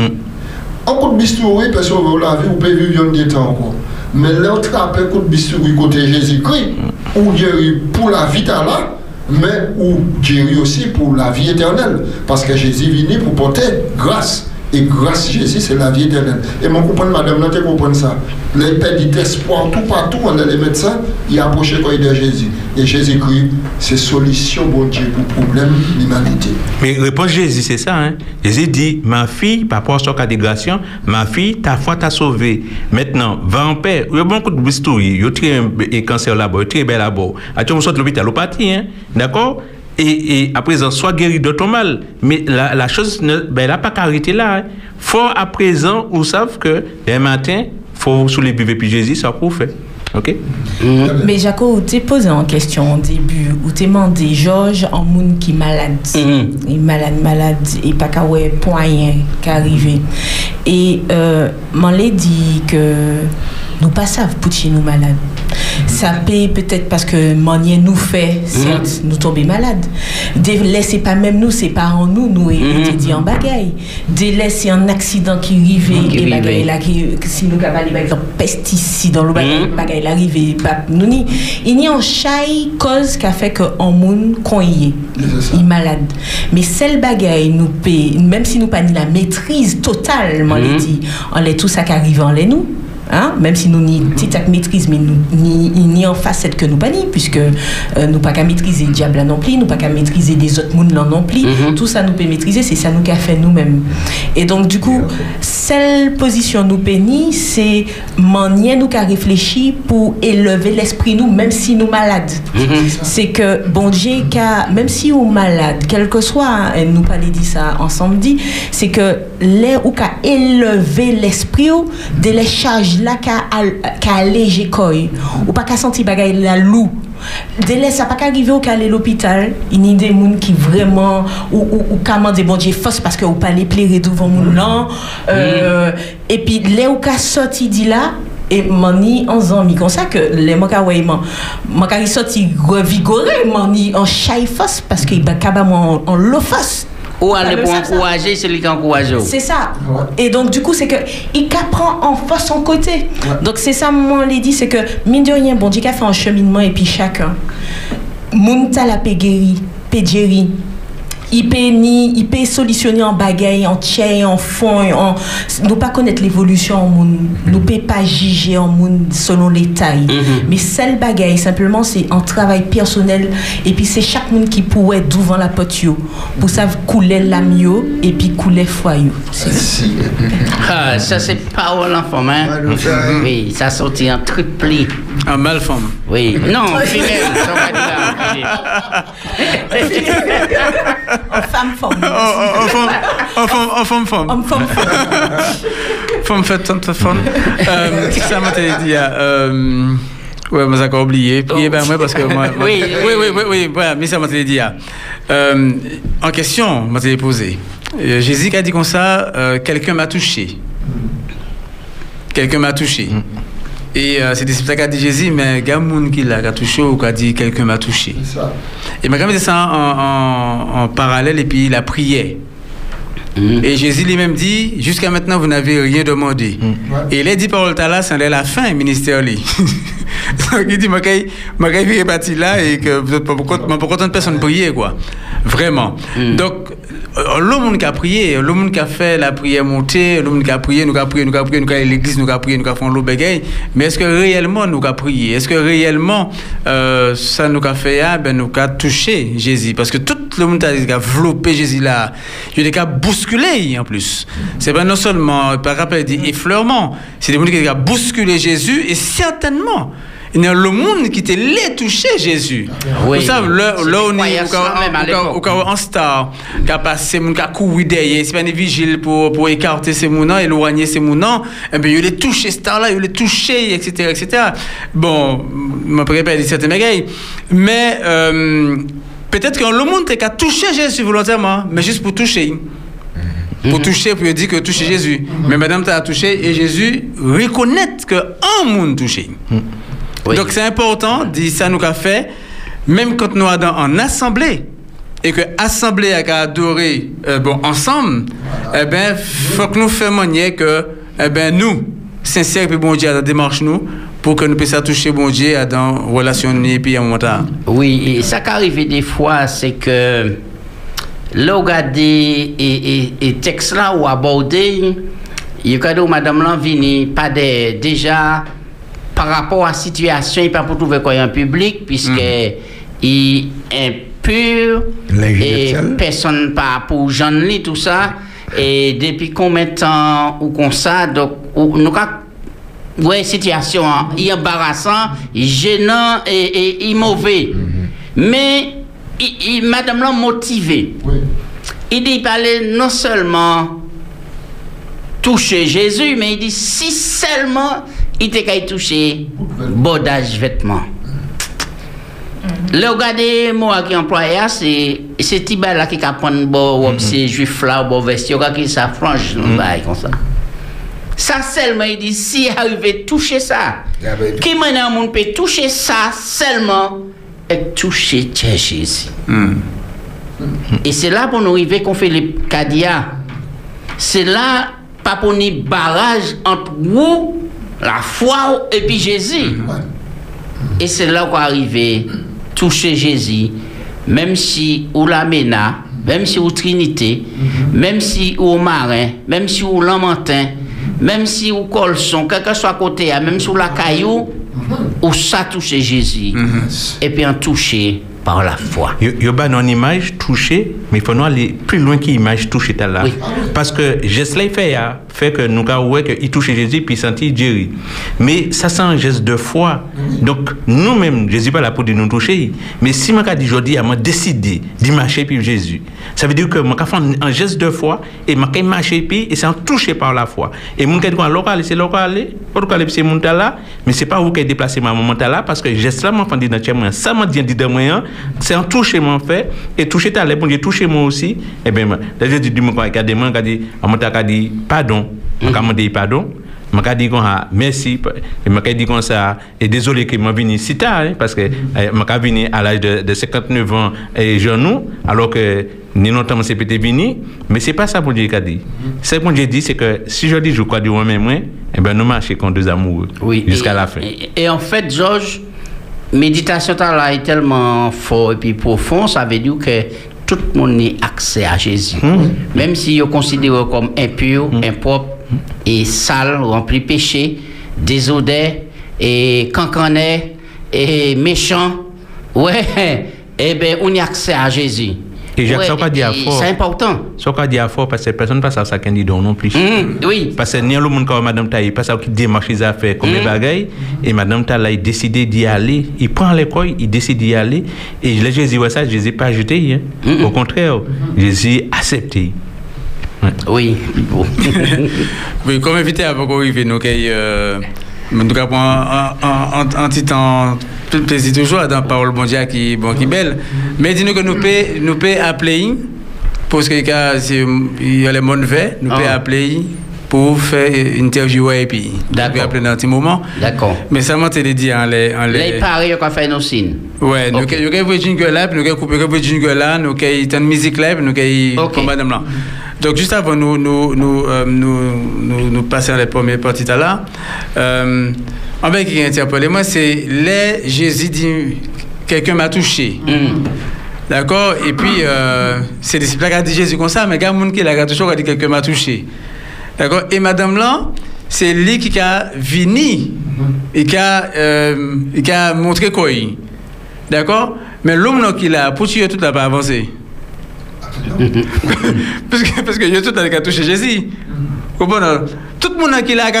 En coup de bistouri, personne ne la vie, ou peut vivre des temps encore. Mais on trappe un coup de bistouri côté Jésus-Christ, ou Dieu pour la vie là, mais ou Dieu aussi pour la vie éternelle. Parce que Jésus est venu pour porter grâce. Et grâce à Jésus, c'est la vie éternelle. Et mon comprendre, madame, là, comprends ça. Les pères d'espoir, tout partout, on les médecins, ils approchent quoi de Jésus. Et Jésus-Christ, c'est solution, bon Dieu, pour le problème de l'humanité. Mais réponse Jésus, c'est ça. Hein? Jésus dit, ma fille, par rapport à de grâce, ma fille, ta foi t'a sauvée. Maintenant, va en paix. Il y a beaucoup de bistouri. Il y a un un cancer là-bas, il y a tiré belle là-bas. À tu sort de l'hôpital, hein? D'accord? Et, et à présent, sois guéri de ton mal. Mais la, la chose, ne, ben, elle n'a pas qu'arrêter là. Hein? Faut à présent, vous savez que les matins, faut soulever puis Jésus, ça pour faire. OK? Mais Jaco, tu t'es posé en question au début, où t'es demandé Georges en monde qui est malade. Il est malade, malade, et pas qu'à ouais, point rien qui arrivé. Et euh, m'en dit que nous pas savons pour chez nous malades. Ça paye peut-être parce que manier nous fait, certes, nous tomber. Des laissez pas même nous, c'est pas en nous, nous, et Mhm. dit en bagaille. Laissez un accident qui arrive, et bagaille arrive. là, qui, si nous avons par exemple pesticide dans le bagaille, Mhm. bagaille l'arrive, nous ni, il y a un chai cause qui a fait que en monde qu'on y est, il est malade. Mais celle bagaille nous paye, même si nous pas ni la maîtrise totale, Mhm. les dit, on est tout ça qui arrive en les nous. Hein? Même si nous ni petite maîtrise, mais nous ni, ni en facette que nous pas puisque euh, nous pas qu'à maîtriser le diable non plus, nous pas qu'à maîtriser des autres mondes non plus. Mhm. Tout ça nous peut maîtriser, c'est ça nous qu'a fait nous-mêmes. Et donc du coup, celle position nous pénis, c'est manier nous qu'a réfléchi pour élever l'esprit nous, même si nous malades. C'est que bon Dieu, qu'a- même si nous malades, quel que soit, hein, nous pas dit ça ensemble dit, c'est que les ou qu'a élevé l'esprit ou, de les laj la ka, al, ka aleje koy, ou pa ka santi bagay la lou. Dele sa pa ka rive ou ka ale l'opital, ini de moun ki vreman, ou, ou, ou kaman de bonje fos, paske ou pa le plere douvan moun lan, mm. euh, mm. epi le ou ka soti di la, E mani an zanmi kon sa ke le maka wey man Maka risot i revigore mani an chay fos Paske i baka ba man an lo fos Ou aller pour encourager celui qui encourage. c'est ça. Et donc, du coup, c'est que il prend en force son côté. Donc, c'est ça, moi, l'ai dit, c'est que, mine de rien, bon Dieu qu'a fait un cheminement et puis chacun. Mounta la peut guérir, Il peut ni, il peut solutionner en bagaille, en tchè, en fond, en, nous pas connaître l'évolution en monde, nous peut pas juger en monde selon les tailles. Mais celle bagaille, simplement, c'est un travail personnel et puis c'est chaque monde qui pourrait devant la porte yo, pour savoir couler l'âme yo, et puis couler yo. C'est Ah, ça c'est parole en forme, hein? Oui, ça sortit en triplé. En mal forme. Oui. Non. En femme forme. En femme, en femme, en femme, femme. En femme, Femme fait tante femme. Ça m'a dit, ouais, mais ça a oublié. Priez moi parce que moi. moi- Oui, oui, oui, oui, oui, voilà, mais ça m'a dit, euh, en question, m'a posé. Euh, Jésus a dit comme ça, euh, quelqu'un m'a touché. Quelqu'un m'a touché. Et euh, c'est ça qu'a dit Jésus, mais il y a un monde qui l'a touché ou qui a dit quelqu'un m'a touché. ça. Et m'a quand même dit ça en, en- en parallèle et puis il a prié. Et Jésus lui-même dit, jusqu'à maintenant, vous n'avez rien demandé. Et il a dit par là, c'est la fin, ministère. lui. Donc il dit, ma est parti là et que vous n'êtes pas beaucoup pas content de personne prier, quoi. Vraiment. Donc, euh, le monde qui a prié, le monde qui a fait la prière montée, le monde qui a prié, nous a prié, nous a prié, nous a l'église, nous a prié, nous a fait l'eau bégaye. Mais est-ce que réellement nous a prié? Est-ce que réellement euh, ça nous a fait, ah, ben, nous a touché Jésus? Parce que tout le monde a développé Jésus là. Il a bousculé en plus. C'est pas non seulement, par rapport, dit effleurement, c'est des gens qui ont bousculé Jésus et certainement. Il y a le monde qui était les toucher Jésus. Oui. Vous savez, là, là, des on est en star, qui a passé, qui a couru derrière, c'est pas des vigiles pour, pour écarter ces mounants, éloigner ces mounants, et bien, il les touché, star là, il les touché, etc., etc. Bon, je ne pourrais pas dire certaines bagailles. Mais, euh, peut-être que le monde a touché Jésus volontairement, mais juste pour toucher. Pour toucher, pour dire que toucher Jésus. Mais madame t'a touché et Jésus reconnaît que un monde touché. Donc c'est important, dit ça nous a fait, même quand nous sommes en assemblée, et que assemblée a adoré euh, bon, ensemble, eh ben, faut que nous fassions que, eh ben, nous, sincères puis bon Dieu, dans la démarche nous, pour que nous puissions toucher bon Dieu dans la relation et puis à un moment. Oui, et ça qui arrive des fois, c'est que là, regardez et, et, et texte là ou abordé, il y a madame Lanvini, pas de, déjà par rapport à la situation, il pas pour trouver quoi en public, puisque il est pur et personne pas pour Jean Lee, tout ça. Et depuis combien de temps ou comme ça, donc, ou- nous avons ouais, situation hein, est embarrassant, gênant et, et, mauvais. Mais il, il- madame l'a motivé. Il dit il non seulement toucher Jésus, mais il dit si seulement ite kay touche bodaj vetman. Le ou gade mou a ki employa, se ti bay la ki kapon bo wop mhm. se juif la ou bo vesti, ou gade ki sa franj nou mhm. bay kon sa. Sa selman yi di, si arive touche sa, ki menen moun pe touche sa selman, ek touche tche jezi. Mhm. E se la pou nou rive kon fe le kadia, se la pa pou ni baraj ant wou la foi et puis Jésus. Et c'est là qu'on arrive toucher Jésus, même si ou la Ména, même si ou Trinité, même si ou Marin, même si ou Lamentin, même si ou Colson, quel que soit côté, même si ou la Caillou, ou ça toucher Jésus. Et puis en toucher par la foi. Il y a une image touchée, mais il faut nous aller plus loin qu'image touchée t'as là. Parce que geste là, fait, hein, fait que nous avons qu'il touche Jésus puis senti Jésus. Mais ça c'est un geste de foi. Donc nous-mêmes, Jésus pas là pour nous toucher. Mais si je dis aujourd'hui, je décidé de marcher puis Jésus, ça veut dire que je fais un geste de foi et je marcher puis et c'est un touché par la foi. Et mon dit local, c'est local, local c'est mon là, mais c'est pas vous qui déplacé ma moment là parce que geste là m'a fait dans moi, ça m'a dit dans moi, c'est un touché mon fait et touché ta bon Dieu moi aussi. Et bien là je dis moi quand dit moi dit on dit pardon, on m'a dit pardon. Je dit comme ça, merci, et je dit comme ça, et désolé que je venu si tard, hein, parce que je suis venu à l'âge de, de 59 ans et genou, alors que ni longtemps c'est peut-être venu, mais c'est pas ça pour Dieu qui a dit. Ce que Dieu dit, c'est que si je dis je crois du moi-même, moi, eh ben nous marchons comme deux amoureux jusqu'à la fin. Et, et en fait, Georges, méditation là est tellement fort et puis profond, ça veut dire que tout le monde a accès à Jésus. Même si on considère comme impur, impropre et sale, rempli de péché, désodé et cancané et méchant, ouais, eh ben on a accès à Jésus. Et Jacques, Ouais, ça pas dire fort. C'est important. Ça pas dire fort parce que personne passe à ça qu'on dit non plus. oui. Parce que ni le monde comme madame Taï, parce qu'il démarche les affaires comme les bagailles et madame Taï il décidé d'y aller, il prend l'école, il décide d'y aller et le Jésus voit ça, Jésus pas jeté hein. Au contraire, Jésus accepté. Oui. oui, comme invité avant qu'on arrive, nous, euh, en tout cas, pour un, un, un, un petit temps, tout plaisir toujours dans parole bon Dieu qui, bon, qui belle. Mais dis-nous que nous pouvons nous peut appeler, parce qu'il y a les veilles, nous pouvons appeler pour faire une interview et puis D'accord. appeler dans un petit moment. D'accord. Mais ça m'a été dit en les. En Là, il paraît qu'on fait nos signes? Ouais, nous avons okay. jingle là, nous avons coupé le jingle là, nous avons une musique là, nous avons okay. madame là. Donc juste avant nous nous nous euh, nous, nous, nous passer à la première partie là, euh, en fait qui interpellé moi c'est les Jésus dit quelqu'un m'a touché. Mm. D'accord? Et puis euh, c'est des disciples qui dit Jésus comme ça, mais a monde qui l'a touché, qui dit quelqu'un m'a touché. D'accord? Et madame là, c'est lui qui a venu et qui a, euh, qui a montré quoi? D'accord? Mais l'homme qui l'a poursuivi tout n'a pas avancé. parce que parce que tout a touché Jésus. Comprenez tout le monde qui l'a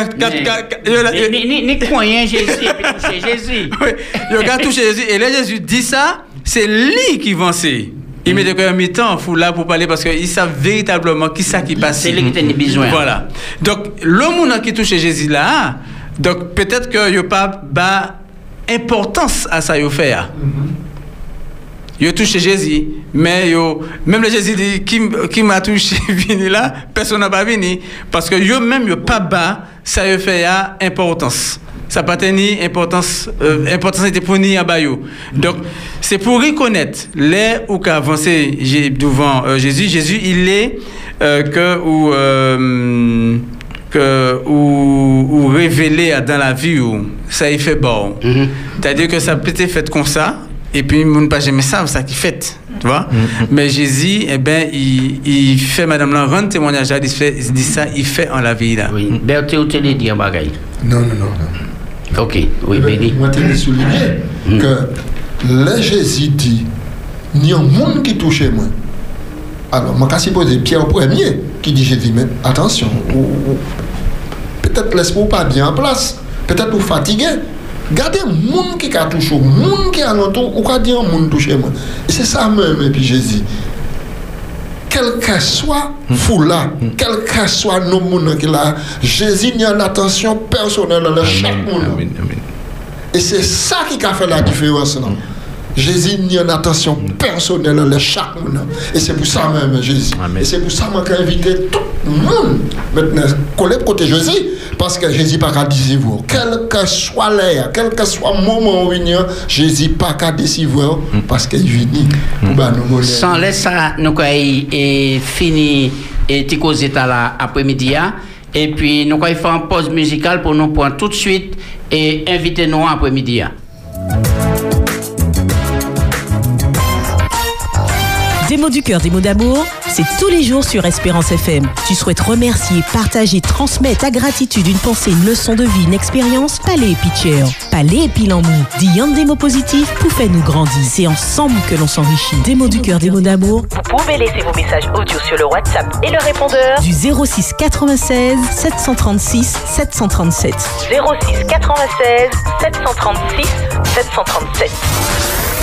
Ni ni- ni croyant Jésus et Jésus. il regarde toucher Jésus et là Jésus dit ça, c'est lui qui avançait. Il Mm. mettait quand même mi-temps fou là pour parler parce qu'il savent véritablement qui ça qui passe. C'est lui qui tenait besoin. Voilà. Donc l'homme qui touche Jésus là, donc peut-être que il pas bah importance à ça il fait. hein. Yo touché Jésus, mais yo, même le Jésus dit qui, qui m'a touché vini là, personne n'a pas venu parce que yo même yo pas bas, ça yo fait à importance. Ça pas tenu importance euh, importance était pour ni à bas yo. Donc c'est pour reconnaître les ou qu'avancer j'ai- devant euh, Jésus, Jésus il est euh, que ou euh, que ou, ou révélé dans la vie ou ça y fait bon. C'est-à-dire que ça peut être fait comme ça et puis moun pas jamais ça ça qui fait tu vois. Mais Jésus eh ben il, il fait madame là rendre témoignage là, il fait il dit ça il fait en la vie là. Oui. Berthe ou te le dit en bagaille? Non, non, non. ok oui Béni. Moi, je vais souligner que le Jésus dit, il y a un monde qui touche moi. Alors, moi, je supposer Pierre premier qui dit Jésus, mais attention, peut-être laisse-moi pas bien en place, peut-être vous fatigué. Gardez le monde qui a touché, le monde qui est alentour, ou quoi dire un monde touché moi. C'est ça même, et puis Jésus. Quel que soit foula, quel que soit nos monde qui là, Jésus il y a une attention personnelle dans chaque monde. Et c'est ça qui a fait la différence. Non? Jésus il y a une attention personnelle dans chaque monde. Et c'est pour ça même Jésus. Et c'est pour ça que j'ai invité tout maintenant coller côté Jésus. Parce que Jésus pas qu'à décevoir. Quel que soit l'air, quel que soit le moment où il y a, Jésus pas qu'à décevoir parce qu'il vient pour nous. Sans laisser ça, nous avons fini et ti cause à la après-midi. hein. Et puis, nous allons faire une pause musicale pour nous prendre tout de suite et inviter nous après-midi. Du cœur, des mots d'amour, c'est tous les jours sur Espérance FM. Tu souhaites remercier, partager, transmettre ta gratitude, une pensée, une leçon de vie, une expérience, palais et pitcher. Palais et pile en mou. Des mots positifs pour faire nous grandir. C'est ensemble que l'on s'enrichit. Des mots du cœur, des mots d'amour. Vous pouvez laisser vos messages audio sur le WhatsApp et le répondeur Du 06 96 736 737. 06 96 736 737.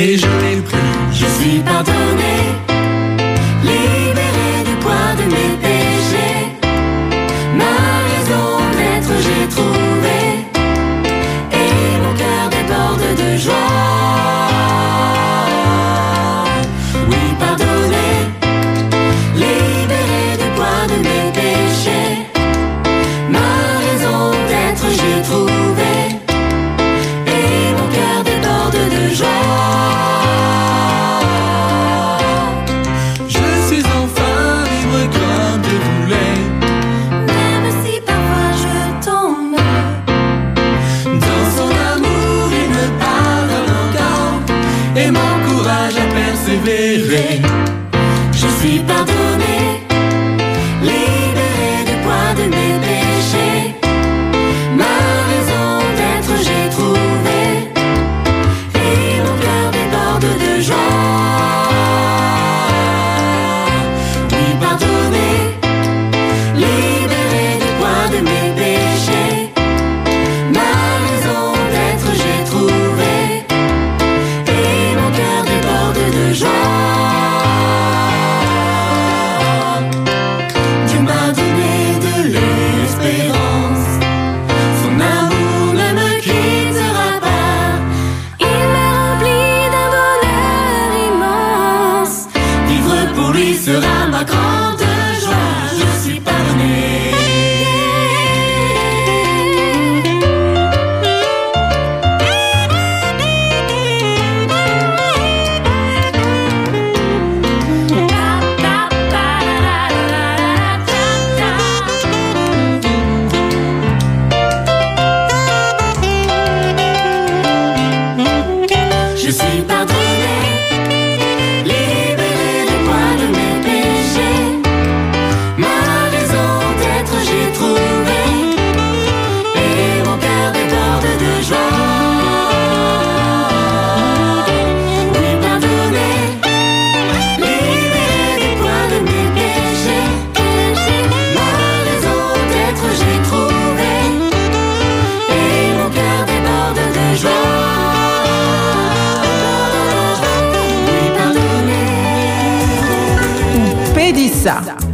Et je l'ai pris, Je suis pardonné,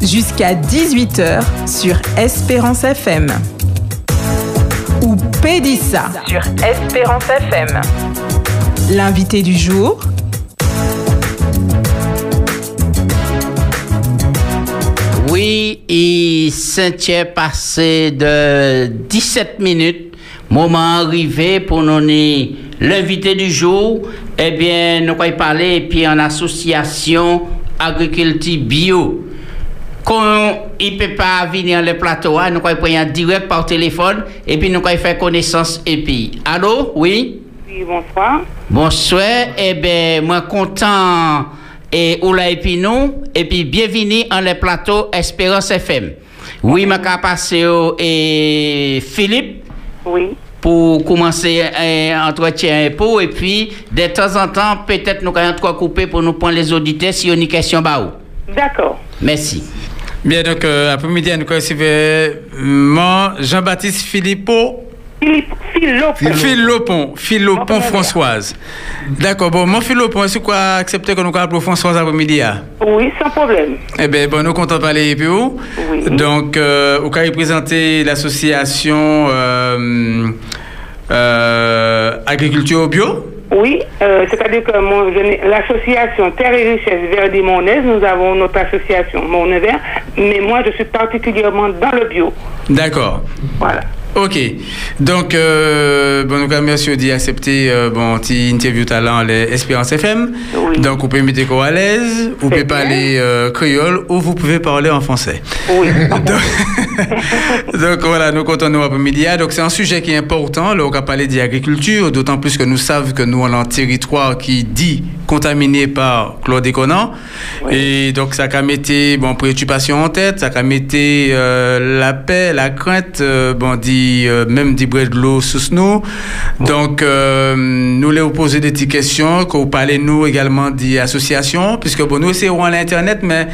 jusqu'à 18h sur Espérance FM. Ou Pédissa sur Espérance FM. L'invité du jour, Oui, il cinquième passé de 17 minutes. Moment arrivé pour nous l'invité du jour. Eh bien, nous allons parler puis en association agriculture bio. Quand il ne peut pas venir le plateau, hein, nous allons prendre direct par téléphone et puis nous allons faire connaissance et puis. Allô? Oui? Oui, bonsoir. Bonsoir. Eh bien, moi content et Oula et puis nous et puis bienvenue en le plateau Espérance FM. Oui, ma passé et Philippe. Oui. Pour commencer un entretien pour et puis de temps en temps peut-être nous allons couper pour nous prendre les auditeurs si on a une question. D'accord. Merci. Bien, donc, euh, après-midi, nous recevons Jean-Baptiste Philippot. Philippe, Philopon. Philopon, Philopon Françoise. D'accord, bon, mon Philopon, est-ce quoi accepter que nous parlons pour Françoise après-midi hein? Oui, sans problème. Eh bien, bon, nous comptons parler puis où Donc, euh, au cas où présenter l'association euh, euh, Agriculture Bio Oui, euh, c'est-à-dire que mon- l'association Terre et Richesse Verdi Monnaise, nous avons notre association Monnaie Vert, mais moi je suis particulièrement dans le bio. D'accord. Voilà. Ok. Donc, euh, bon, nous avons merci d'y accepter euh, bon, petit interview talent les Espérance FM. Donc, vous pouvez mettre quoi à l'aise, vous pouvez parler euh, créole ou vous pouvez parler en français. Oui. Donc voilà, nous comptons nous après-midi. Donc c'est un sujet qui est important. Là, on va parler d'agriculture, d'autant plus que nous savons que nous, on a un territoire qui dit contaminé par chlordécone. Et donc ça a mis bon, préoccupation en tête, ça a mis euh, la paix, la crainte, euh, bon, dit, euh, même dit de l'eau sous nous. Donc euh, nous les poser des petites questions, que vous parlez nous également d'associations, puisque bon, nous c'est à l'internet, mais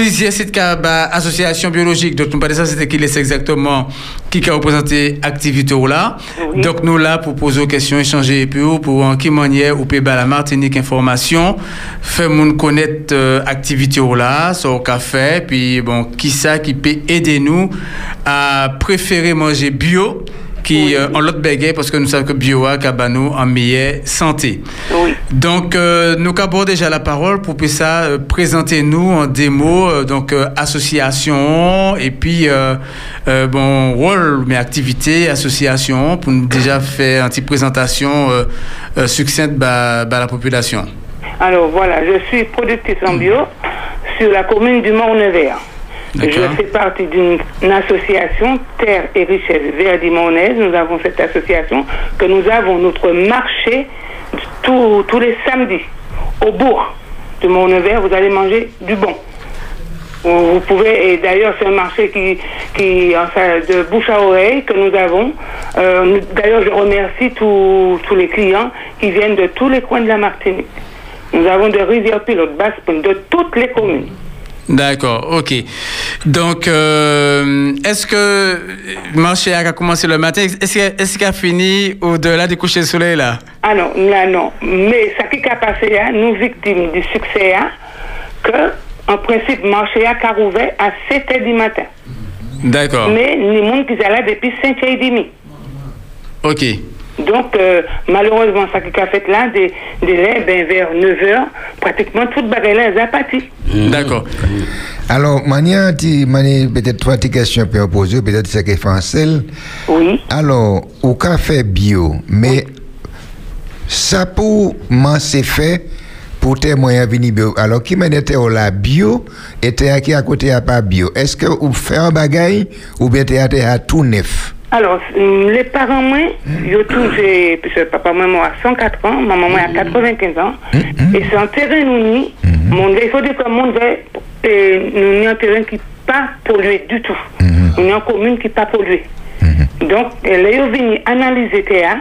plusieurs sites qui association biologique. Donc, nous parlons ça, c'était qui laisse exactement qui a représenté activité ou là. Donc, nous là pour poser aux questions, échanger et puis pour en qui manière ou peut la Martinique information, faire moun connaître euh, activité ou là, le café, puis bon, qui ça qui peut aider nous à préférer manger bio qui euh, en l'autre bégaye parce que nous savons que bio a cabano en meilleure santé. Donc euh, nous avons déjà la parole pour euh, présenter nous en démo donc association et puis bon rôle mais activité association pour nous déjà faire une petite présentation succincte bah, bah, la population. Alors voilà, je suis productrice en bio sur la commune du Je fais partie d'une une association Terre et Richesse Verdi Monnaise. Nous avons cette association que nous avons notre marché tous tous les samedis au bourg de Morne-Vert. Vous allez manger du bon. Vous pouvez, et d'ailleurs c'est un marché qui, qui enfin, de bouche à oreille que nous avons. Euh, d'ailleurs je remercie tous tous les clients qui viennent de tous les coins de la Martinique. Nous avons de Rivière-Pilote, Basse-Pointe, de toutes les communes. D'accord, ok. Donc, euh, est-ce que marché a commencé le matin? Est-ce qu'il a fini au-delà du coucher du soleil là? Ah non, là non. Mais ça qui a passé, hein, nous victimes du succès, hein, que en principe, marché a qu'à rouvert à 7 h du matin. D'accord. Mais les gens qui là depuis 5 h 30 Ok. Donc, euh, malheureusement, ça qui a fait là, des, des laits, ben, vers 9 h, pratiquement toute bagarre là, elle a parti. D'accord. Alors, manière, peut-être trois petites questions pour poser, peut-être c'est que français. Oui. Alors, au café bio, mais ça pour moi c'est fait pour tes moyens venir bio. Alors, qui au la bio et t'es à qui à côté à pas bio? Est-ce que vous faites un bagaille ou bien t'es à tout neuf? Alors, hum, les parents, moi, je trouve, j'ai- puisque papa, moi, moi, a 104 ans, maman, moi, a 95 ans, et c'est un terrain, nous, mon, il faut dire que mon, et nous, un terrain qui pas pollué du tout. Nous, ni une commune qui pas pollué. Donc, elle est venue analyser terre,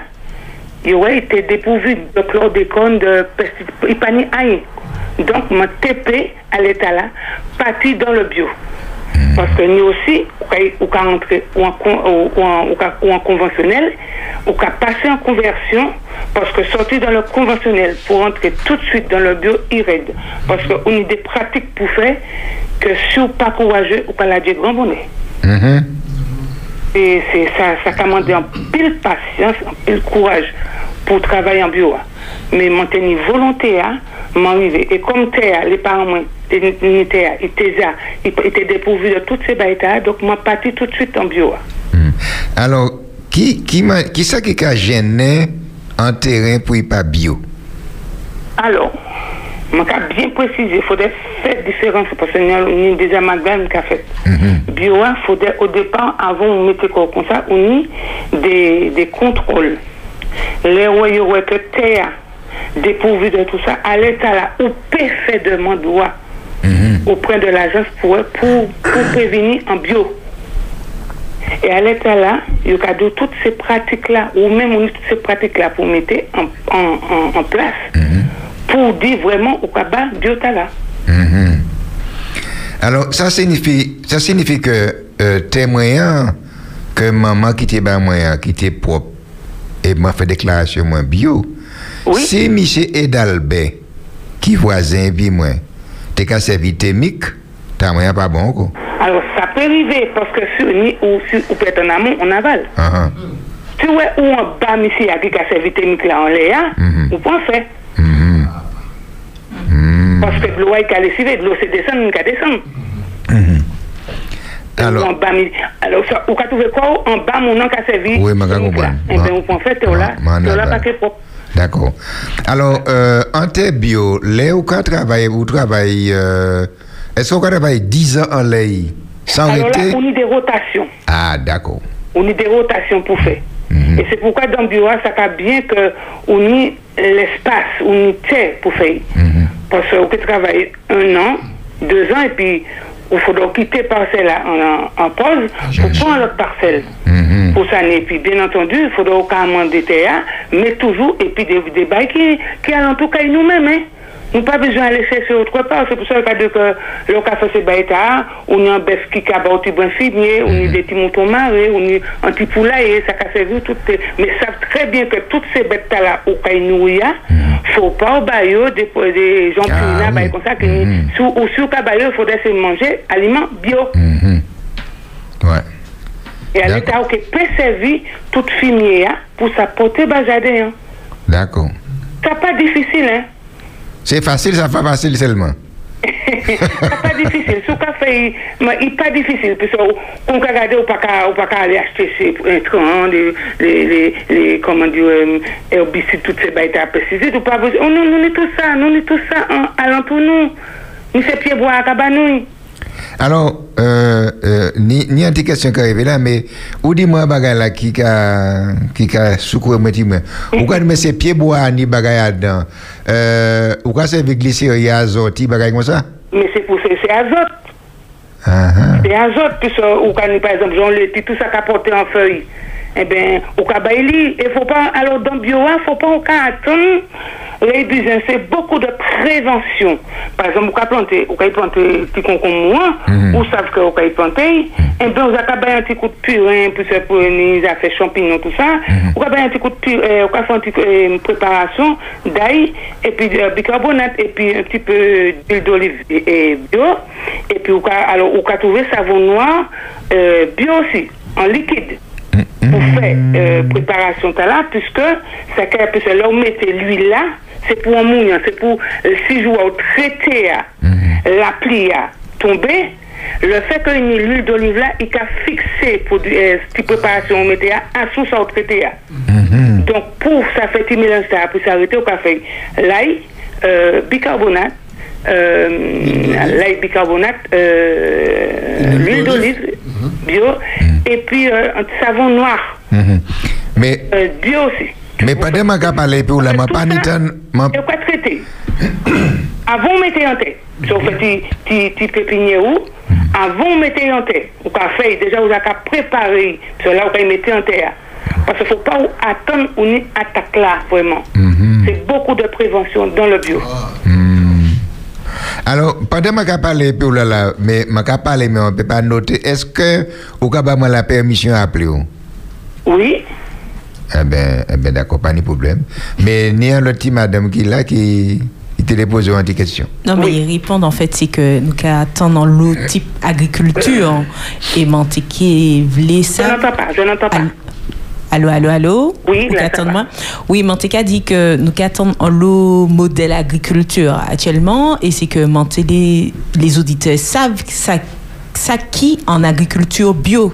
il aurait été dépourvu de chlordécone, de pesticides, il n'y a. Donc, mon TP à l'état là, parti dans le bio. Parce que nous aussi, ou qu'à entrer ou en, ou, ou conventionnel, ou qu'à passer en conversion, parce que sortir dans le conventionnel pour entrer tout de suite dans le bio irrède. Parce qu'on a des pratiques pour faire que si vous pas courageux, ou pas la dire grand bonnet. Mhm. Et c'est ça, ça commande en pile patience, en pile courage pour travailler en bio. hein. Mais mon tenir volonté à m'arriver. Et comme t'es les parents, ils étaient là, ils étaient dépourvus de toutes ces bêtes, donc moi parti tout de suite en bio. hein. Alors, qui, qui, qui ça qui a gêné en terrain pour y pas bio? Alors, je vais bien préciser, il faudrait faire différence parce qu'il y a une des amalgames qu'a fait. Bio, il faudrait au départ, avant de mettre comme ça, on a des, des contrôles. Les royaumes que terre dépourvu de tout ça, à l'état là, où peut faire demande droit auprès de l'agence pour, pour, pour prévenir en bio. Et à l'état là, il y a toutes ces pratiques-là, ou même on toutes ces pratiques-là pour mettre en, en, en, en place, pour dire vraiment au cabas biota là. Mhm. Alors, ça signifie, ça signifie que euh, tes moyens, que maman qui t'est bas moyen, qui t'est propre, et m'a fait déclaration moins bio. Si Michel Edalbert, qui voisin, puis moi, t'es qu'à servir mic, t'as moyen pas bon, quoi. Alors ça peut arriver parce que sur ni ou sur ou peut être en amont, en aval. Ah, ah. Tu vois où en bas, ici, à qui a servi technique là en l'air, ou pas en fait. Parce que l'eau est lessivé, l'eau c'est descendre, il descendre. Alors, en bas, alors ça, ou qu'a trouvé quoi en bas, mon nom qu'a servi. Oui, mais technique là. Eh bien, en fait, t'es là, t'es là pas que propre. D'accord. Alors, euh, en terre bio, là où on travaille, vous travaillez, euh, est-ce qu'on travaille 10 ans en lait sans Alors là, on a des rotations. Ah, d'accord. on a des rotations pour faire. Et c'est pourquoi dans le bureau, ça va bien que on a l'espace, on a terre pour faire. Parce qu'on peut travailler un an, deux ans, et puis il faudra quitter parcelle là en, en pause pour prendre l'autre parcelle. Pour ça, et puis bien entendu, il faudra carrément des mais toujours, et puis des, des bails qui, qui en tout cas nous-mêmes. Hein. Nous pas besoin d'aller chercher autre part. C'est pour ça que le café c'est baïta, on a un bœuf qui a un petit bon fumier, on a des petits moutons marés, on a un petit poulailler, ça a servi tout. Mais savent très bien que toutes ces bêtes-là, au Kainouya, faut pas au baillot des, des gens qui là, comme ça, que sous, ou sur il faudrait se manger aliments bio. Ouais. Et à l'état, qui peut servir toute fumier hein, pour s'apporter bazadé. Hein. D'accord. C'est pas difficile, hein. C'est facile, ça pas facile seulement. c'est pas difficile. Fait, mais il pas difficile. Parce qu'on peut regarder, on ne peut pas aller acheter ces intrants, les, les, les, comment dire, euh, herbicides, toutes ces bêtes à pesticides. On pas besoin. Oh, nous, nous, tout ça, nous, tout ça, hein, alentour nous. Nous, c'est pieds bois à. Alors, euh, euh, ni, ni an te kesyon ka revè la, me ou di mwen bagay la ki ka, ka soukouè mwen ti mwen. Ou kan mwen se pieboa ni bagay adan, euh, ou kan se ve glise yi azot, ti bagay kon sa? Me se pou se, se azot. Uh -huh. Se azot, pis ou kan ni, par exemple, jan leti, tout sa ka pote an fèy. Eh bien, au cas il faut pas, alors dans le bio, il faut pas au cas attendre. Les business, c'est beaucoup de prévention. Par exemple, au cas planter, au cas planter petit concombre moi, ou savent que au cas planter, eh bien, vous avez un petit coup de purin, pour les affaires champignons, tout ça. Vous avez un petit coup de purin, au cas faire une petite euh, préparation d'ail, et puis euh, bicarbonate, et puis un petit peu d'huile d'olive et, et bio, et puis au cas, alors, au cas trouver savon noir, euh, bio aussi, en liquide pour faire euh, préparation là, puisque ça puisque là, on mettait l'huile là, c'est pour un mouillant, c'est pour euh, si je vois traiter à, la pli à tomber, le fait que l'huile d'olive là, il a fixé pour euh, cette préparation, on mettait à, sous ça, au traité à. Donc, pour ça fait mélange ça, puis s'arrêter au café, l'ail, euh, bicarbonate, euh, l'ail bicarbonate, euh, l'huile d'olive bio, et puis euh, un savon noir, Mhm. Mais euh, bio aussi. mais pas de ma parler pour la ma pas ni Et quoi traiter Avant de mettre en tête, sauf petit petit pépinière ou, avant de mettre en tête, ou qu'a fait, déjà vous avez qu'à préparer, parce que là vous avez mettre en terre. Parce qu'il ne faut pas attendre une attaque là, vraiment. C'est beaucoup de prévention dans le bio. Alors, pendant que je parle, là mais je parle, mais on ne peut pas noter. Est-ce que vous avez la permission à appeler ou? Oui. Eh bien, eh ben, d'accord, pas de problème. Mais il y a un petit madame qui est là qui, te dépose une question. Non, mais ils répondent en fait, c'est que nous attendons l'autre type agriculture et monter qui voulait ça. Je n'entends pas, je n'entends pas. Allô, allô, allô? Oui, attendons-moi. Oui, Manteca dit que nous attendons le modèle agriculture actuellement et c'est que Manté, les, les auditeurs savent que ça ça qui en agriculture bio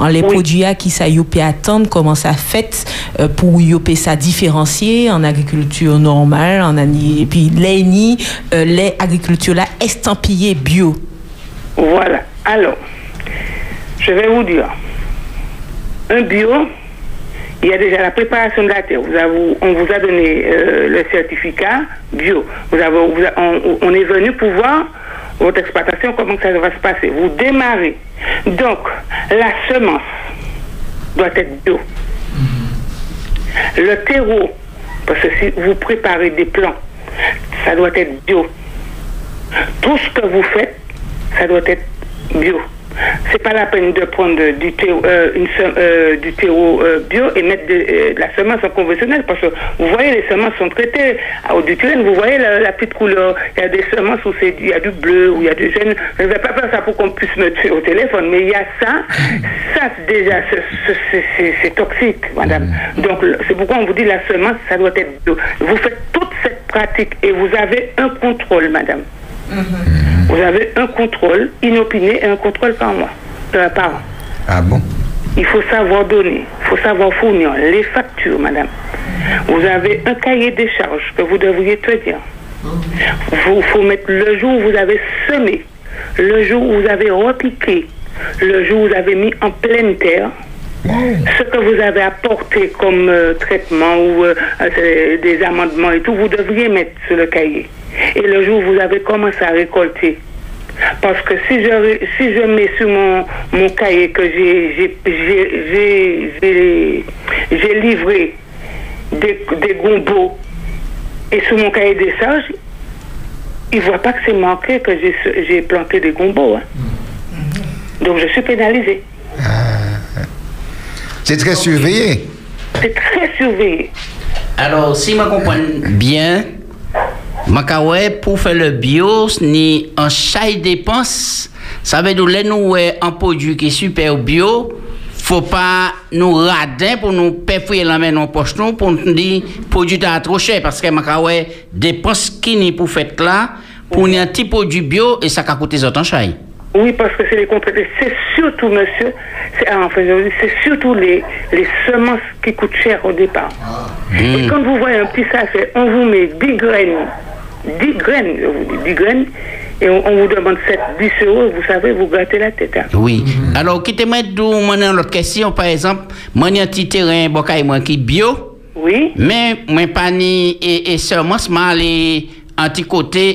en les produits à qui ça yopé attendre comment ça fait euh, pour yopé ça différencier en agriculture normale en et puis les ni euh, les agriculture là estampillées bio Voilà. Alors, je vais vous dire. Un bio, il y a déjà la préparation de la terre. On vous a donné euh, le certificat bio. On, on est venu pour voir votre exploitation, comment ça va se passer. Vous démarrez. Donc, la semence doit être bio. Le terreau, parce que si vous préparez des plants, ça doit être bio. Tout ce que vous faites, ça doit être bio. C'est pas la peine de prendre du terreau, euh, une euh, du terreau euh, bio et mettre de, euh, de la semence en conventionnel parce que vous voyez les semences sont traitées à haute duturène, vous voyez la, la petite couleur, il y a des semences où il y a du bleu, où il y a du jaune. Je ne vais pas faire ça pour qu'on puisse me tuer au téléphone, mais il y a ça, ça déjà c'est- toxique, madame. Donc le- c'est pourquoi on vous dit la semence, ça doit être bio. Vous faites toute cette pratique et vous avez un contrôle, madame. Vous avez un contrôle inopiné et un contrôle par mois, euh, par an. Ah bon? Il faut savoir donner, il faut savoir fournir les factures, madame. Vous avez un cahier des charges que vous devriez tenir. Il faut mettre le jour où vous avez semé, le jour où vous avez repiqué, le jour où vous avez mis en pleine terre, ce que vous avez apporté comme euh, traitement ou euh, euh, des amendements et tout, vous devriez mettre sur le cahier. Et le jour où vous avez commencé à récolter. Parce que si je, si je mets sur mon, mon cahier que j'ai- livré des, des gombos et sur mon cahier des charges, ils ne voient pas que c'est manqué que j'ai planté des gombos. hein. Donc je suis pénalisée. C'est très surveillé. C'est très surveillé. Alors, si je comprends bien, Makawe, pour faire le bio, ni en chaque dépense, ça veut dire que nous avons un produit qui est super bio, faut pas nous rader pour nous perforer la main dans la poche nous pour nous dire produit est trop cher parce que Makawe dépense qui ni pour faire là pour un petit produit bio et ça va coûter autant cher. Oui, parce que c'est les complétés. C'est surtout, monsieur, c'est ah, enfin, surtout les, les semences qui coûtent cher au départ. Et quand vous voyez un petit sachet, on vous met 10 graines, 10 graines, je vous dis 10 graines, et on, on vous demande 7, 10 euros, vous savez, vous grattez la tête. hein. Oui. Alors, qui te met d'où mon l'autre question, par exemple, moi, un petit terrain, bocaille, moi, qui bio. Oui. Mais, moi, pas ni, et, et seulement, c'est mal,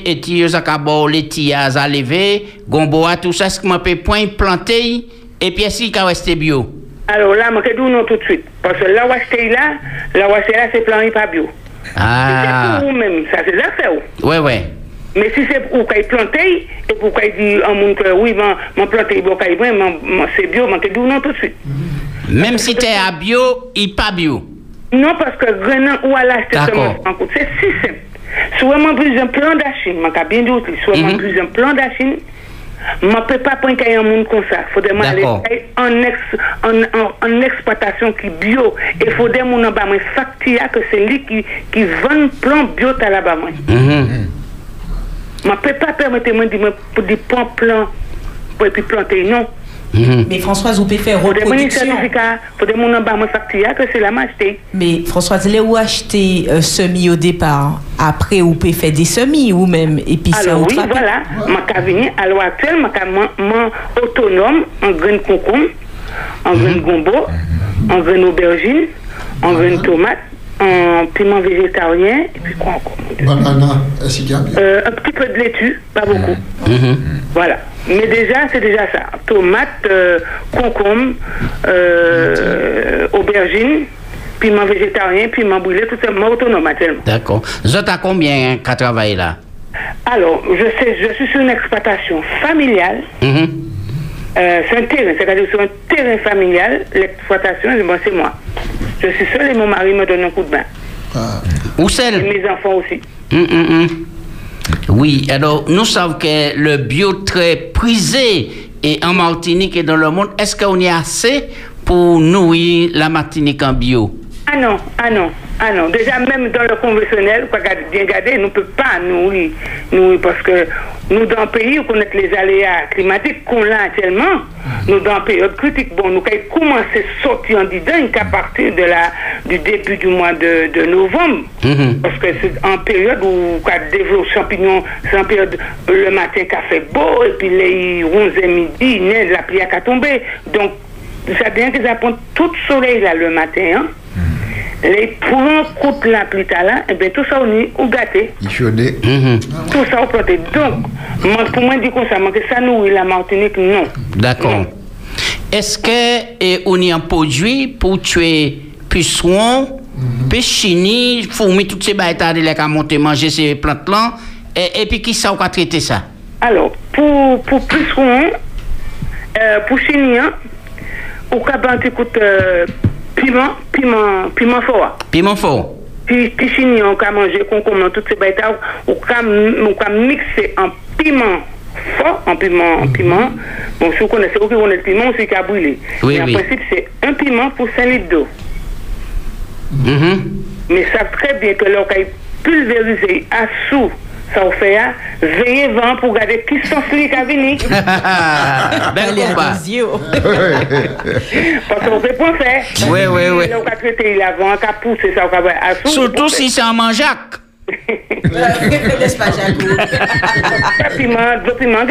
et tu as qu'à les tias à lever, gomboa, tout ça, ce que moi, peut point planter, et puis, est-ce qu'il va rester bio? Alors là, je vais non tout de suite. Parce que là où acheter là, là où acheter là, c'est plan et pas bio. Ah. C'est pour vous-même, ça c'est l'affaire. Ouais, ouais. Mais si c'est pour qu'il plante, et pour qu'il dit à oui, mon planté, bon, qu'il bon, mon- mon- c'est bio, je vais non tout de suite. Même si tu es à bio, il pas bio. Non, parce que grain ou à l'acheter. C'est si Sou wèman brizen plan da chine, man ka bien di outi, sou wèman mm -hmm. brizen plan da chine, man pe pa pon kaya moun kon sa. Fode man le kaya an, ex, an, an, an eksploatasyon ki bio, e fode moun an ba mwen faktiya ke se li ki, ki van plan bio tala ba mwen. Mm -hmm. Man pe pa permette mwen di mwen pou di pon plan pou epi plante, non. Mais Françoise, vous pouvez faire reproduction. que c'est la. Mais Françoise, là où acheter euh, semis au départ, après vous pouvez faire des semis ou même et puis ça Alors oui, voilà, ma cabinet, à l'heure actuelle, ma autonome en graines de concombre, en graines de gombo, en graines aubergine, en graines de tomate, en piment végétarien, et puis quoi encore? Banana, Euh, Un petit peu de laitue, pas beaucoup. Voilà. Mais déjà, c'est déjà ça. Tomate, euh, concombre, euh, aubergine, piment végétarien, piment brûlé, tout ça, moi autonome actuellement. D'accord. Vous êtes à combien qu'à travailler là? Alors, je sais, je suis sur une exploitation familiale. Mhm. Euh, c'est un terrain, c'est-à-dire sur un terrain familial, l'exploitation, bon, c'est moi. Je suis seule et mon mari me donne un coup de main. Où c'est? Et mes enfants aussi. Hum, hum, hum. Oui, alors nous savons que le bio très prisé et en Martinique et dans le monde, est-ce qu'on y a assez pour nourrir la Martinique en bio? Ah non, ah non, ah non. Déjà, même dans le conventionnel, quoi bien garder, nous ne peut pas nourrir, nourrir parce que nous, dans le pays, on connaît les aléas climatiques qu'on a actuellement, nous, dans la période critique, bon, nous avons commencé à sortir en dedans qu'à partir de la, du début du mois de, de novembre. Parce que c'est en période où on développe champignons, c'est en période le matin qui a fait beau, et puis les 11 et midi, neige, la pluie a tombé. Donc, ça bien que ça prend tout le soleil là le matin, hein. Les points coupent la pluie là, et bien tout ça on est au gâté. Il chaudait. Tout ça au planté. Donc, moi, pour moi, dire comme ça, moi, que ça nourrit la Martinique, non. D'accord. Est-ce que et on y a un produit pour tuer pucerons, péchini, fourmis, toutes ces bêtes là qui ont monté manger ces plantes-là et, et puis qui ça on va traiter ça? Alors, pour, pour plus loin, euh, pour au cabane, tu écoutes piment, piment, piment fort. Piment fort. Puis, puis chignon, on peut manger concombre, toutes ces bêtes là, on peut on peut mixer en piment fort, en piment, en piment. Bon, si vous connaissez, vous connaissez le piment, c'est qu'à brûler. Oui, Mais en oui. principe, c'est un piment pour 5 litres d'eau. Mhm. Mais ça très bien que l'on a pulvérisé à sous, ça vous fait, hein, veillez vent pour garder qui sont celui qui a venu. Bel combat. Parce qu'on peut pas faire. Oui, oui, oui. On a traité l'avant, on a poussé ça, on a. Surtout si c'est en mangeac. Laisse pas Jacques. Piment, deux piments,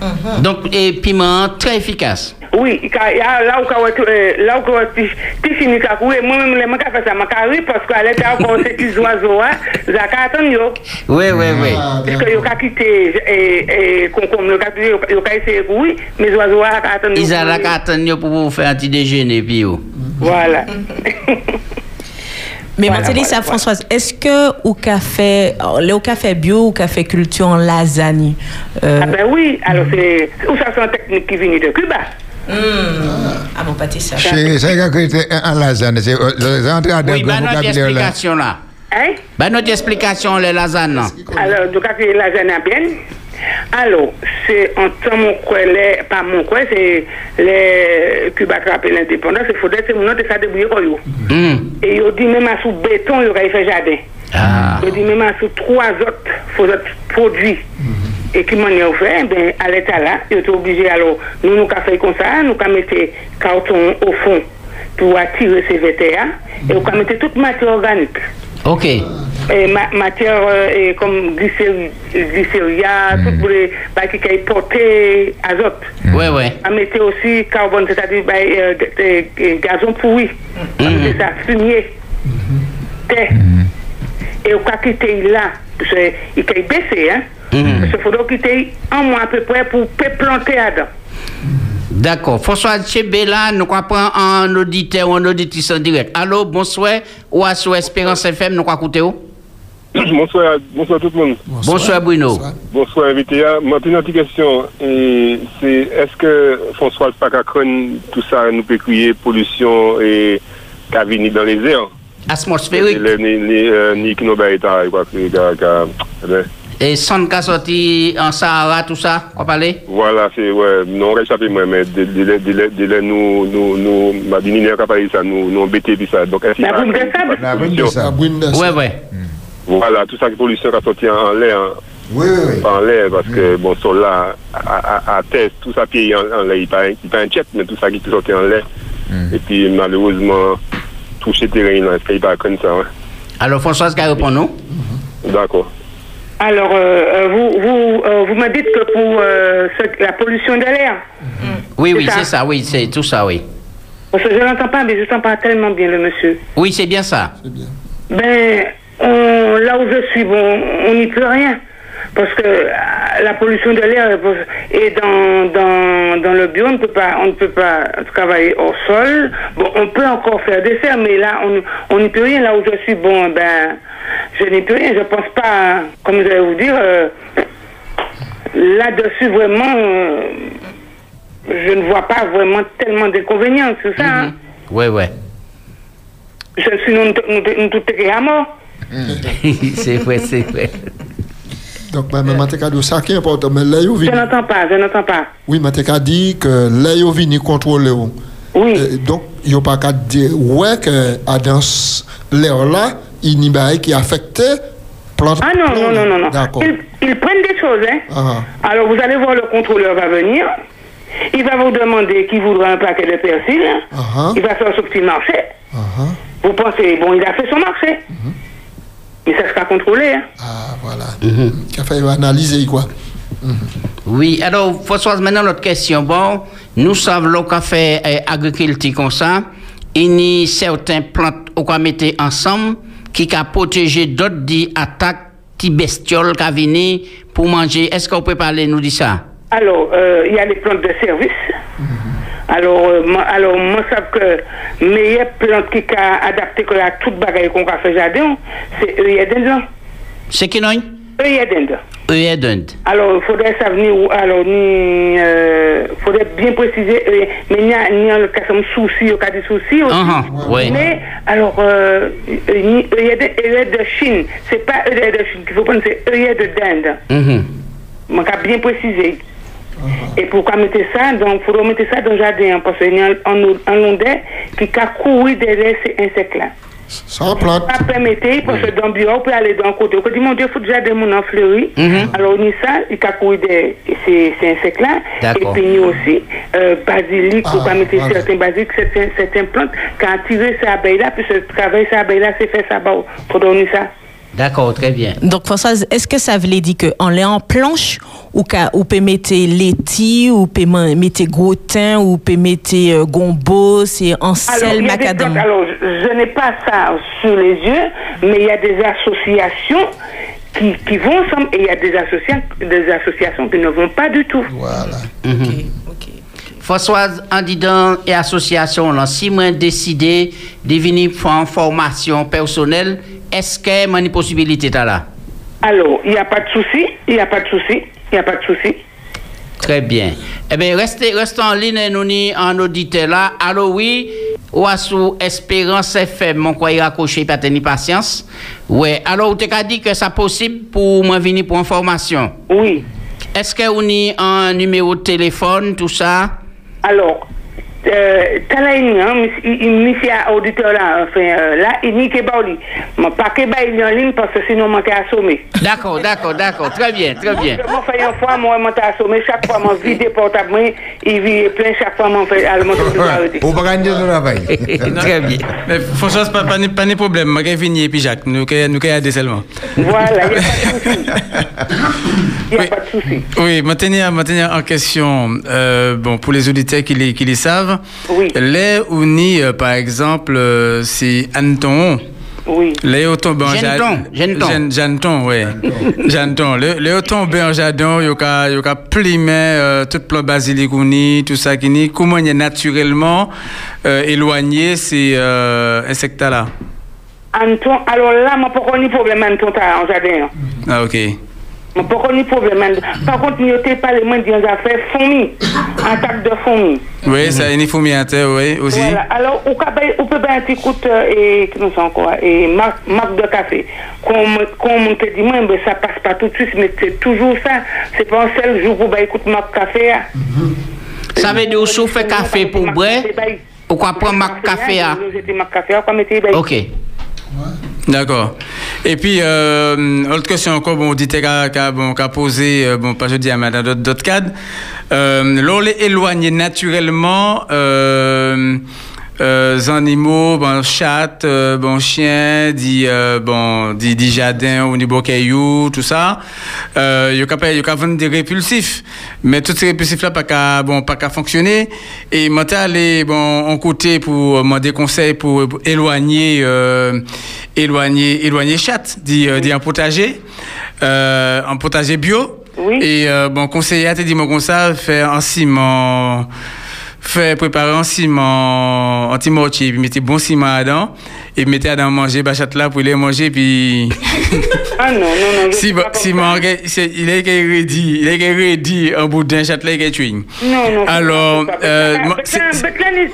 tout. Donc, et piment très efficace. Oui, il y a- là où euh, là où tu finis à courir, moi-même, je ne fais ça, je parce qu'à l'état, quand c'est des oiseaux, hein, je vais attendre. Oui, oui, oui. Parce que quitté, yo ka- yo ka essayé de courir, mais les oiseaux à attendre. Ils ont la carte pour vous faire un petit déjeuner, puis. Voilà. Mais Voilà, maintenant, ça, voilà, Françoise, est-ce que au café, le café bio ou café culture en lasagne euh, Ah ben oui, alors c'est ou ça c'est une technique qui vient de Cuba. Ah mon pâté ça. C'est c'est quand était en lasagne, c'est euh, les entrées à Oui, bah notre explication là. Hein? Bah notre explication, les lasagnes. Alors, donc, c'est la jeune bien. Alors, c'est en temps mon coin, les, pas mon coin, c'est les Cuba qui l'indépendance, il faudrait que de ça débrouiller quoi. Et ils dit même à sous béton, il aurait fait jardin. Ah. Il dit même à sous trois autres, produits. Et qui m'en ont fait, ben, à l'état là, ils étaient obligés, alors, nous, nous, fait comme ça, nous, avons mis carton au fond pour attirer ces VTA, et nous, avons mis toute matière organique. Ok. Et ma, matière euh, comme glycéri- glycéria, tout pour les bah, qui qui porté azote. Ouais, ouais. On mettait aussi carbone, c'est-à-dire bah, euh, gazon pourri. Mettait ça, fumier, thé. Et on a quitté là, parce qu'il a baissé, hein. Parce qu'il faudrait quitter un mois à peu près pour planter à dedans. D'accord. François Chebela, nous comprenons un auditeur ou un auditrice en direct. Allô, bonsoir. Ou à sur Espérance FM, nous écouter où? Bonsoir, bonsoir tout le monde. Bonsoir, Bruno. Bonsoir invité. Ma petite question, et c'est est-ce que François Pacacron, tout ça, nous peut crier pollution et venu dans les airs? Atmosphérique. Euh, Ni Et son cas sorti en Sahara, tout ça, quoi parler? Voilà, c'est, ouais, non, on échappé moi, mais de, de, de, de, de, de nous, nous, nous, ma qui a parlé ça, nous, nous embêter, puis ça. Donc, est-ce qu'il y a- La brune de La brune de sable. Ouais, ouais. Voilà, tout ça, que pollution qui a sorti en l'air. hein. Oui, oui, oui. En l'air, parce que, bon, sol là, à, test, tout ça pied en, en l'air, il pas, il pas un jet, mais tout ça qui est sorti en l'air. Et puis, malheureusement, toucher terrain, là, est-ce qu'il pas comme ça, hein? Alors, Françoise, qui répond nous? D'accord. Alors, euh, euh, vous, vous, euh, vous me dites que pour euh, ce- la pollution de l'air, Oui, oui, C'est ça. oui, c'est tout ça, oui. parce que je n'entends pas, mais je n'entends pas tellement bien le monsieur. Oui, c'est bien ça. Ben, on- là où je suis, bon, on n'y peut rien. Parce que la pollution de l'air est dans, dans, dans le bio, on ne peut pas, on ne peut pas travailler au sol. Bon, on peut encore faire des serres, mais là, on on n'y peut rien. Là où je suis, bon, ben, je n'y peux rien. Je pense pas, comme je vais vous dire, euh, là-dessus vraiment, euh, je ne vois pas vraiment tellement d'inconvénients sur ça. hein. Ouais, ouais. Je suis nous, nous, nous tous tirés à mort. c'est vrai, c'est vrai. Donc, mais mais je dit ça qui est important. Mais là, vous Je n'entends pas, je n'entends pas. Oui, je dit que là, vous venez contrôler. Oui. donc, il n'y a pas qu'à dire, ouais, que à dans l'air-là, il n'y a pas qui affecte plante. Ah non, non, non, non, non. D'accord. Ils, ils prennent des choses, hein. Ah, Alors vous allez voir, le contrôleur va venir. Il va vous demander qui voudra un paquet de persil. ah, Il va faire son petit marché. ah, Vous pensez, bon, il a fait son marché. Mais ça sera contrôlé. Hein. ah, voilà. Qui a fait analyser, quoi. Oui, alors, Françoise, maintenant, notre question. Bon, nous savons le café euh, agriculture comme ça. Il y a certaines plantes qu'on mettre ensemble qui ont protégé d'autres des attaques, des bestioles qui viennent pour manger. Est-ce qu'on peut parler, nous, de ça? Alors, euh, il y a les plantes de service. Alors, euh, moi, alors, moi, je sais que meilleure plante qui a adapté la toute bagaille qu'on a fait jardin, c'est œillet d'Inde. C'est qui, non? D'Inde. Œillet d'Inde. Alors, il faudrait où- alors, ni, euh, faudrait bien préciser, euh, mais il y a, il y a le cas de souci, il y a des soucis aussi. Ah, ouais. Mais, alors, euh, euh, ni- œillet de, de Chine, c'est pas œillet de Chine qu'il faut prendre, c'est de dinde. Mhm. Je vais bien préciser. Et pourquoi mettre ça? Donc, il faudrait mettre ça dans le jardin, hein, parce qu'il y a un londais qui a couru derrière ces insectes-là. Sans plante. Pas permettre, parce que dans le bureau, on peut aller d'un côté. On dit, mon Dieu, il faut déjà des gens en fleuri. Mhm. Alors, on a ça, il a couru derrière ces, insectes-là. Et puis, y a aussi euh, basilic, Ah, pour pas mettre certains basilic, certaines, certaines plantes, qui ont attiré ces abeilles-là, puis ce travail, ces abeilles-là, c'est fait ça. Il faut donner ça. D'accord, très bien. Donc, Françoise, est-ce que ça veut dire qu'en l'est en planche, ou qu'à- ou peut mettre laiti, ou peut mettre gros-tin, ou peut mettre euh, gombo, c'est en sel macadam? alors, je, n'ai pas ça sur les yeux, mais il y a des associations qui, qui vont ensemble et il y a des associations, des associations qui ne vont pas du tout. Voilà. Mhm. Françoise, en disant et association, là, si moi décidé de venir une formation personnelle, est-ce que j'ai une possibilité là? Alors, il n'y a pas de souci, il n'y a pas de souci, il n'y a pas de souci. Très bien. Eh bien, restez, restez en ligne et nous ni en auditeur là. Allô, oui? Ou à sous Espérance FM, mon quoi, il raccroché, pas tenir patience. Ouais. Alors, tu as dit que c'est possible pour moi venir pour une formation? Oui. Est-ce que vous avez un numéro de téléphone, tout ça? Alors, euh, t'as là, il y a un mis- il- il- monsieur auditeur là, enfin, euh, là, il n'y a pas de Mais pas que bah, il en ligne parce que sinon, on à assommer. D'accord, d'accord, d'accord. Très bien, très bien. Moi, fait une fois, moi, suis assommé. Chaque fois, je vide le portable, moi, il vit plein. Chaque fois, je fais à monter de arrêter. Pour pas gagner de travail. Très bien. Mais Françoise, pas, pas, pas de problème. Je vais venir et puis Jacques, nous nous aider seulement. Voilà, il n'y a pas de souci. Oui, maintenir, maintenir en question, euh, bon, pour les auditeurs qui les, qui les savent, les ou ni, euh, par exemple, euh, c'est Anton. Oui. Les Jeanneton, Jeanneton. Jeanne- Jeanneton, oui. Jeanneton. Les les autombe en jardin, il y a, il y a plimer euh, tout plan basilic ou ni, tout ça qui ni. Comment a naturellement euh, éloigné ces euh, insectes-là? Anton, alors là, je n'ai pas connu problème Anton en jardin. Ah, ok. Je n'ai pas connu problème. Par contre, il n'y a pas les mains qui ont fait fourmis, attaque de fourmis. Oui, ça, il faut m'y inter, oui, aussi. Voilà. Alors, on peut on peut bien un petit coup de, et, que nous encore, et marque, de café. Comme, on te dit, moi, mais ça passe pas tout de suite, mais c'est toujours ça. C'est pas un seul jour pour ben, écoute marque café. hein. Ça veut dire que vous faites café pour boire ou quoi prendre à? Marque café, on va mettre ben. Ok. D'accord. Et puis, euh, autre question encore, bon, dit qu'a bon, qu'a posé, euh, bon, pas je dis à madame d'autres cadres. Euh, l'on les éloigne naturellement, euh, euh, animaux, bon, chat, euh, bon, chien, dit, euh, bon, dit, dit jardin, au niveau caillou, tout ça. Euh, il y a vendre des répulsifs. Mais tous ces répulsifs-là, pas qu'à, bon, pas qu'à fonctionner. Et moi, t'es allé, bon, en côté pour demander conseil pour, pour éloigner, euh, éloigner, éloigner chat, dit, euh, dit un potager, euh, un potager bio. Et, euh, bon, conseiller, t'es dit, moi, comme ça, faire un ciment, fait préparer un ciment, un petit mortier, puis mettez bon ciment dedans, et mettez dedans manger, bachat là pour les manger, puis. Ah non, non, non. je Si, suis pas comme ciment, ça. c'est- il est il est ready, un bout d'un châtelet qui est tué. Non, non. Alors, euh,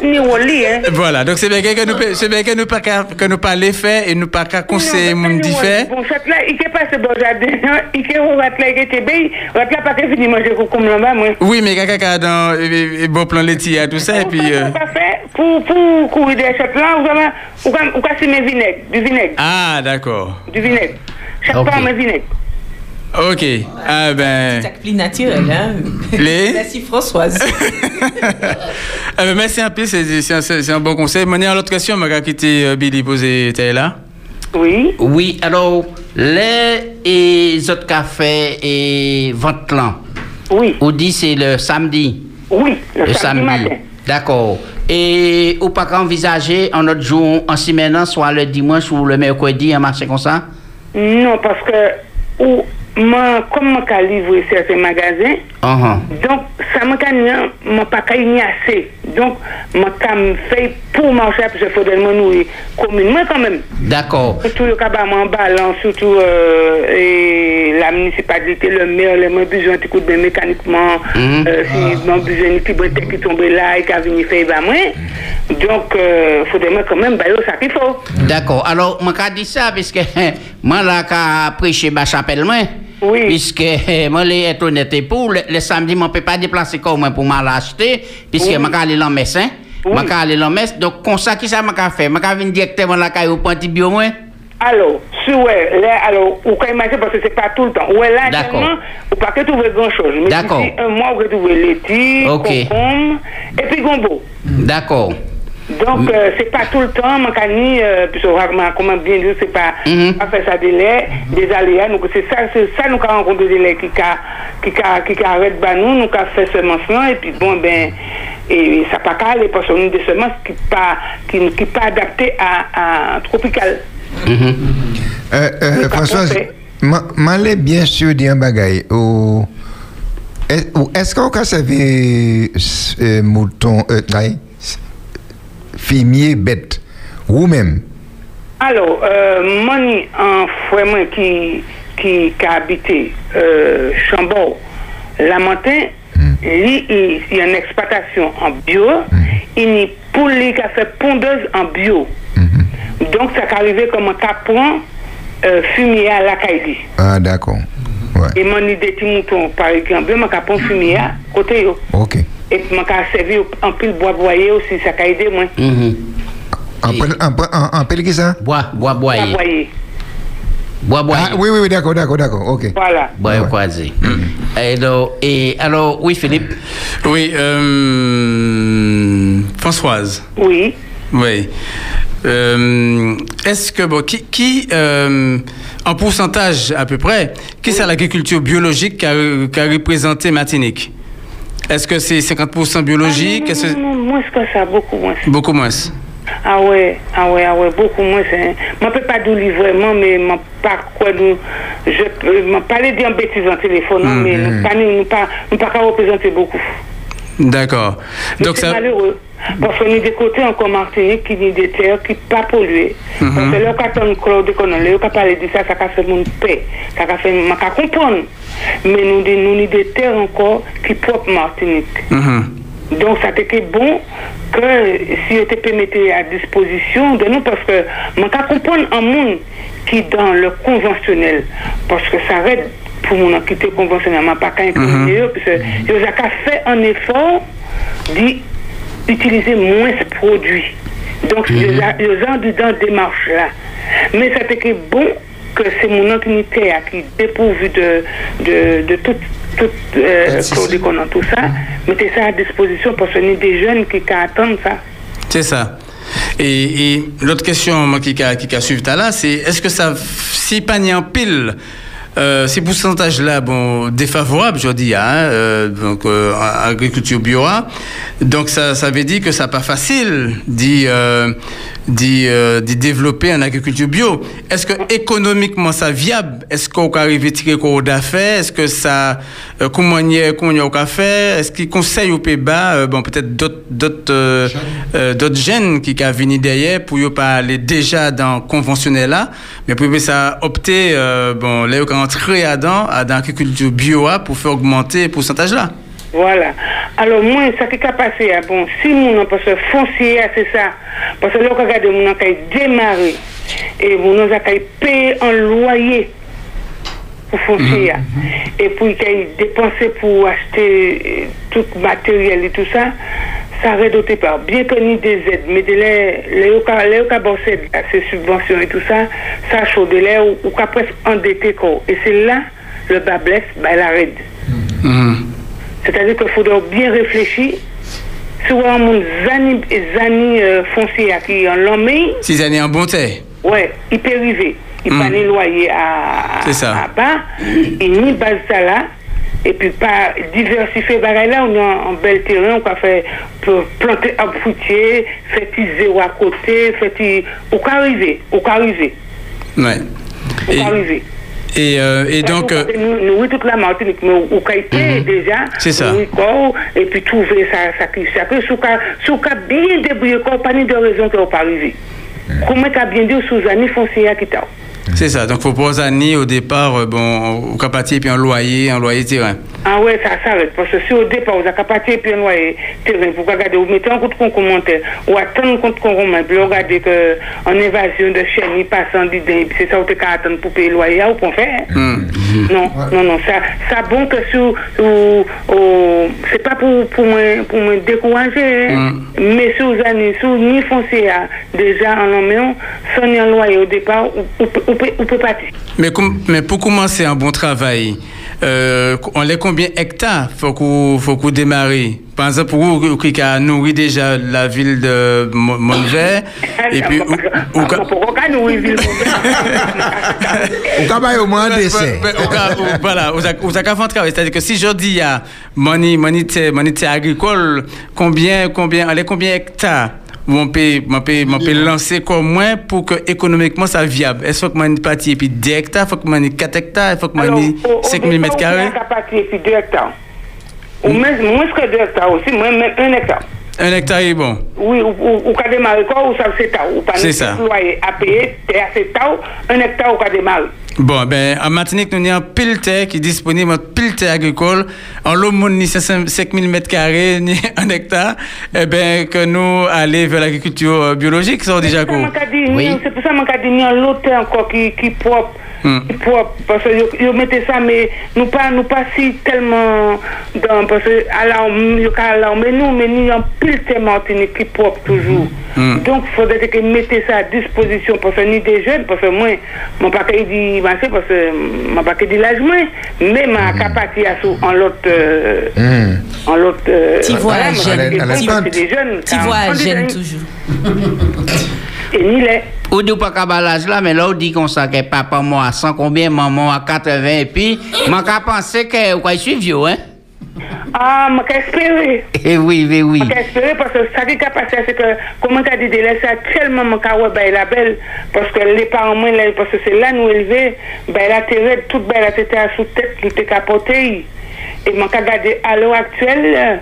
ni hein. voilà, donc c'est bien que nous, c'est bien que nous pas que nous pas les faire et nous pas qu'à conseiller mon dit faire. Bon, cette là, il est passé bon jardin, il est au rat là, il était bien, rat là, pas que fini manger comme là-bas. Oui, mais caca dans et, et bon plan laitier et tout ça et puis euh, Pas fait, pour, pour courir des chèques là, vous avez, vous avez mes vinaigres, du vinaigre, ah d'accord. du vinaigre. Chaque Ok. fois, mes vinaigres. OK. Ah ben Plus naturel, hein. Les- Merci Françoise. ah ben, merci un peu, c'est c'est un, c'est un bon conseil. Manière l'autre question, m'a quitté euh, Billy poser t'es là. Oui. Oui, alors, les et autres cafés et votre. Oui. On dit c'est le samedi. Oui, le samedi matin. D'accord. Et ou pas qu'envisager un autre jour en semaine, soit le dimanche ou le mercredi, un marché comme ça? Non, parce que, ou, moi, comme je peux livrer certains magasins, Uh-huh. donc, ça m'a m'a pas qu'à y assez. Donc, me faire pour marcher, parce qu'il faudrait me nourrir communément quand même. D'accord. Surtout le cabane en balance, surtout euh, et la municipalité, le maire, les moins besoin de coup de mécaniquement, Mhm. euh, si mon besoin qui peut qui tombe là et qui a venu faire bah moi. Donc, il faudrait moi quand même bah, ça qu'il faut. D'accord. Alors, qu'a dit ça, puisque moi, là, qu'a prêché ma chapelle, moi. Oui. Puisque euh, moi, les être honnête et pour, le, le samedi, moi, je peux pas déplacer comme pour m'aller acheter, puisque Oui. je aller en messe, hein. Moi, je aller en messe. Donc, comme ça, qui ça m'a fait? Je venir directement là, caillou pour un petit bio, moi? Alors, si ouais, là, alors, ou quand imaginer parce que c'est pas tout le temps. Ouais, là, actuellement, ou pas que trouver grand chose. Mais D'accord. d'ici un mois, vous trouver laitue, Ok. concombre, et puis gombo. D'accord. Donc, euh, c'est pas tout le temps, Mancani, euh, comment bien dire, c'est pas, Mhm. pas faire ça des laits, des aléas. Donc, c'est ça, c'est ça, nous avons rencontré des laits qui ca, qui ca, qui ca arrête bah, nous, nous avons fait semence là, et puis bon, ben, et ça pas qu'à aller parce qu'on a des semences qui pas, qui, qui pas adaptées à, à tropical. Euh, euh, Françoise, ma- m'allais bien sûr dire un bagaille. Ou est- ou est-ce qu'on a servi euh, mouton, euh, fumier bête, ou même? Alors, euh, Moni, un frère qui, qui, a habité euh, Chambord, la matin, lui, il, y a une exploitation en bio, il y a qui a fait pondeuse en bio. Donc, ça qui arrivé comme un capron euh, fumier à la caille. Ah, d'accord. Et mon des petits moutons, par exemple, mon capron fumier à côté. yo. Ok. Et puis, mon servi en pile bois boyer aussi, ça qui a aidé moi. En, pel- en, pel- en, en pel- qui ça? Bois, bois, Bois boyer. Bois, bois. Ah, oui, oui, oui, d'accord, d'accord, d'accord, ok. Voilà. Bois croisé. Et alors, et alors, oui, Philippe? Oui, euh, Françoise. Oui. Oui. Euh, Est-ce que, bon, qui, qui euh, en pourcentage à peu près, qui c'est l'agriculture biologique qui a représenté Martinique? Est-ce que c'est 50% biologique? Est-ce que- Non, moins que ça, beaucoup moins. Beaucoup moins. Ah ouais, ah ouais, ah ouais, beaucoup moins. Je ne peux pas dire vraiment, mais je pas quoi nous. Je peux m'en parler d'une bêtise en téléphone, non, mais nous pas nous pas nous pas représenter beaucoup. D'accord. Donc c'est ça. malheureux. Parce qu'on est des côtés encore Martinique qui dit des terres qui pas polluées. Mhm. Parce que là, quand on Claude qu'on a, là, quand de ça, ça a fait mon paix. Ça a fait, m'a comprendre. Mais nous, nous, avons des terres encore qui propres Martinique. Mhm. Donc, ça était bon que si on te mettre à disposition de nous, parce que je comprendre un monde qui dans le conventionnel, parce que ça arrête pour mon quitter conventionnellement, pas qu'à incriminer eux, parce que ils ont fait un effort d'utiliser moins ce produit. Donc, ils ont- ils ont dans cette démarche-là. Mais ça était bon que c'est mon unité qui est dépourvu de, de, de toute tout euh, produit qu'on a tout ça, mettez ça à disposition parce qu'on est des jeunes qui qui attendent ça. C'est ça. Et, et l'autre question moi, qui, a- qui a suivi là, c'est est-ce que ça, si pas en pile euh, ces pourcentages-là, bon, défavorables, je dis, hein, euh, donc euh, agriculture bio, donc ça, ça veut dire que c'est pas facile d'y d'y, euh, développer en agriculture bio. Est-ce que économiquement ça viable? Est-ce qu'on peut arriver à tirer quoi d'affaires? Est-ce que ça, euh, comment comment y au café Est-ce qu'il conseille au Pays-Bas, euh, bon, peut-être d'autres d'autres euh, euh, d'autres jeunes qui qui venir derrière pour ne pas aller déjà dans conventionnel là, mais pour ça opter, bon, là, on entrer à dans, dans l'agriculture bio pour faire augmenter le pourcentage là. Voilà. Alors, moi, ça qui a passé, ah, bon, si mon parce que foncier, ah, c'est ça. Parce que là, regarde, mon a démarré. Et mon a payé un loyer pour foncier. ah. Et puis, qu'il a dépensé pour acheter euh, tout le matériel et tout ça, ça redoté pas. Bien que ni des aides, mais de l'air, ces subventions et tout ça, ça chaud de l'air ou, ou presque endetté quoi. Et c'est là, le bas blesse, bah, la raide. C'est-à-dire qu'il faudra bien réfléchir. Si on a un zani, zani euh, foncier qui en l'homme, Six années en bon terre. ouais, il peut arriver. Il Mm. peut ni loyer à, ça. à bas, et ni base ça là. Et puis pas diversifier bagaille là, on a un bel terrain, on peut faire pour planter un fruitier, faire petit zéro à côté, faire petit. Au cas arriver, au cas arriver, Ouais. au cas arriver. Et, euh, et donc, euh, nous, nous, oui, toute la Martinique, mais au Caïté, déjà. C'est ça. Et puis trouver ça, ça, qui- ça, que sous bien débrouillé, pas ni de raison que pas arrivé. Comment t'as bien dit sous années foncières qui t'a. C'est ça. Donc, faut pas années au départ, euh, bon, au capatier puis un loyer, un loyer terrain. Ah ouais, ça s'arrête. Parce que si au départ, vous avez capacité puis un loyer terrain, vous regardez, vous mettez un compte qu'on commentaire, ou attendre un compte qu'on remet, puis vous regardez que en évasion de chaîne, il passe en puis c'est ça, vous avez qu'à attendre pour payer le loyer, ou pour faire. Non, non, non, ça, ça bon que sur, c'est pas pour, pour moi, pour me décourager, hein. mais si vous avez, si vous ni foncier, hein, déjà en l'emmène, sans un loyer au départ, ou, ou, ou, peut- ou peut partir. Mais, com- mais pour commencer un bon travail, euh, on les combien hectares faut qu'on faut qu'on démarre? Par exemple, pour vous qui a nourri déjà la ville de Mo- Montvert, et puis ou- ou- Pourquoi nous, oui, ville au moins un décès. Ben, au cas- au- voilà, vous avez faire un travail? C'est-à-dire que si je dis a money, money, agricole, combien, combien, allez, combien hectares? On peut, on peut, on peut lancer comme moins pour que économiquement ça viable. Est-ce que mon partie et puis 10 hectares, il faut que mon 4 hectares, il faut que mon 5 000 mètres carrés? et puis 2 hectares. Ou même moins que 2 hectares aussi, moins même 1 hectare. Un hectare est bon. Oui, ou, ou, démarrer quoi, ou ça c'est tard. Ou pas C'est ça. loyer à payer, c'est assez tard, 1 hectare ou qu'à démarrer. Bon, ben, en Martinique, nous avons un pile terre qui est disponible, un pile terre agricole. En l'aumône, ni 5 000 mètres carrés, ni un hectare. Eh ben, que nous aller vers l'agriculture euh, biologique, ça, déjà, quoi. Oui. C'est pour ça que je dis qu'il l'autre encore qui, qui propre. Hmm. Qui propre. Parce que yo mettez ça, mais nous pas, nous pas si tellement dans, parce que à mais nous, mais nous, en pile de Martinique qui propre toujours. Hmm. Donc, il faudrait que mettez ça à disposition, parce que ni des jeunes, parce que moi, mon paquet dit parce que mon paquet dit l'âge, moi, mais ma capacité à sous, en l'autre, euh, en l'autre, euh, Tu vois, moi, jeune. Tu vois- c'est des jeunes. Tu vois, car- jeune toujours. Et ni les. Ou dit pas qu'à l'âge là, mais là, on dit qu'on sait que papa, moi, à 100 combien, maman, à 80, et puis, moi, qu'à penser que, quoi, je suis vieux, hein? Ah, je espérer. Eh oui, oui, oui. Je espérer parce que ça qui est passé, c'est que, comment tu as dit, de laisser tellement mon carreau, ben, la belle, parce que les parents, moi, là, parce que c'est là nous élever, ben, la terre, toute belle, la tête à sous tête, nous t'es capoté. Et mon cas, regardé à l'heure actuelle,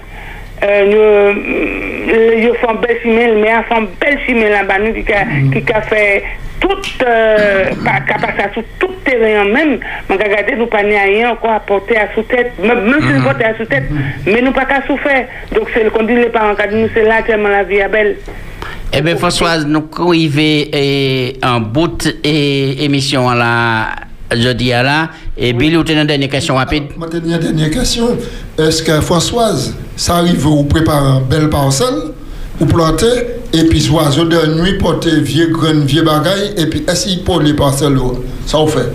euh, nous, nous font belle chimie, mais elles font belle chimie là-bas, nous, qui a, qui a fait toute, euh, pas- qui a passé à sous tout terrain même, mais regardez, nous pas à rien encore apporter à sous tête, même, même si nous portons à sous tête, mais nous pas qu'à souffrir. Donc c'est le qu'on dit les parents, quand nous c'est là tellement la vie est belle. Eh bien, Françoise, nous arrivons eh, en bout et émission à la jeudi à la. Et Billy, vous avez une dernière question rapide? Ma dernière, dernière question. Est-ce que Françoise, ça arrive vous préparer une belle parcelle, vous plantez, et puis oiseau de nuit porter vieux graines, vieux bagailles, et puis est-ce qu'il pour les parcelles là Ça vous fait?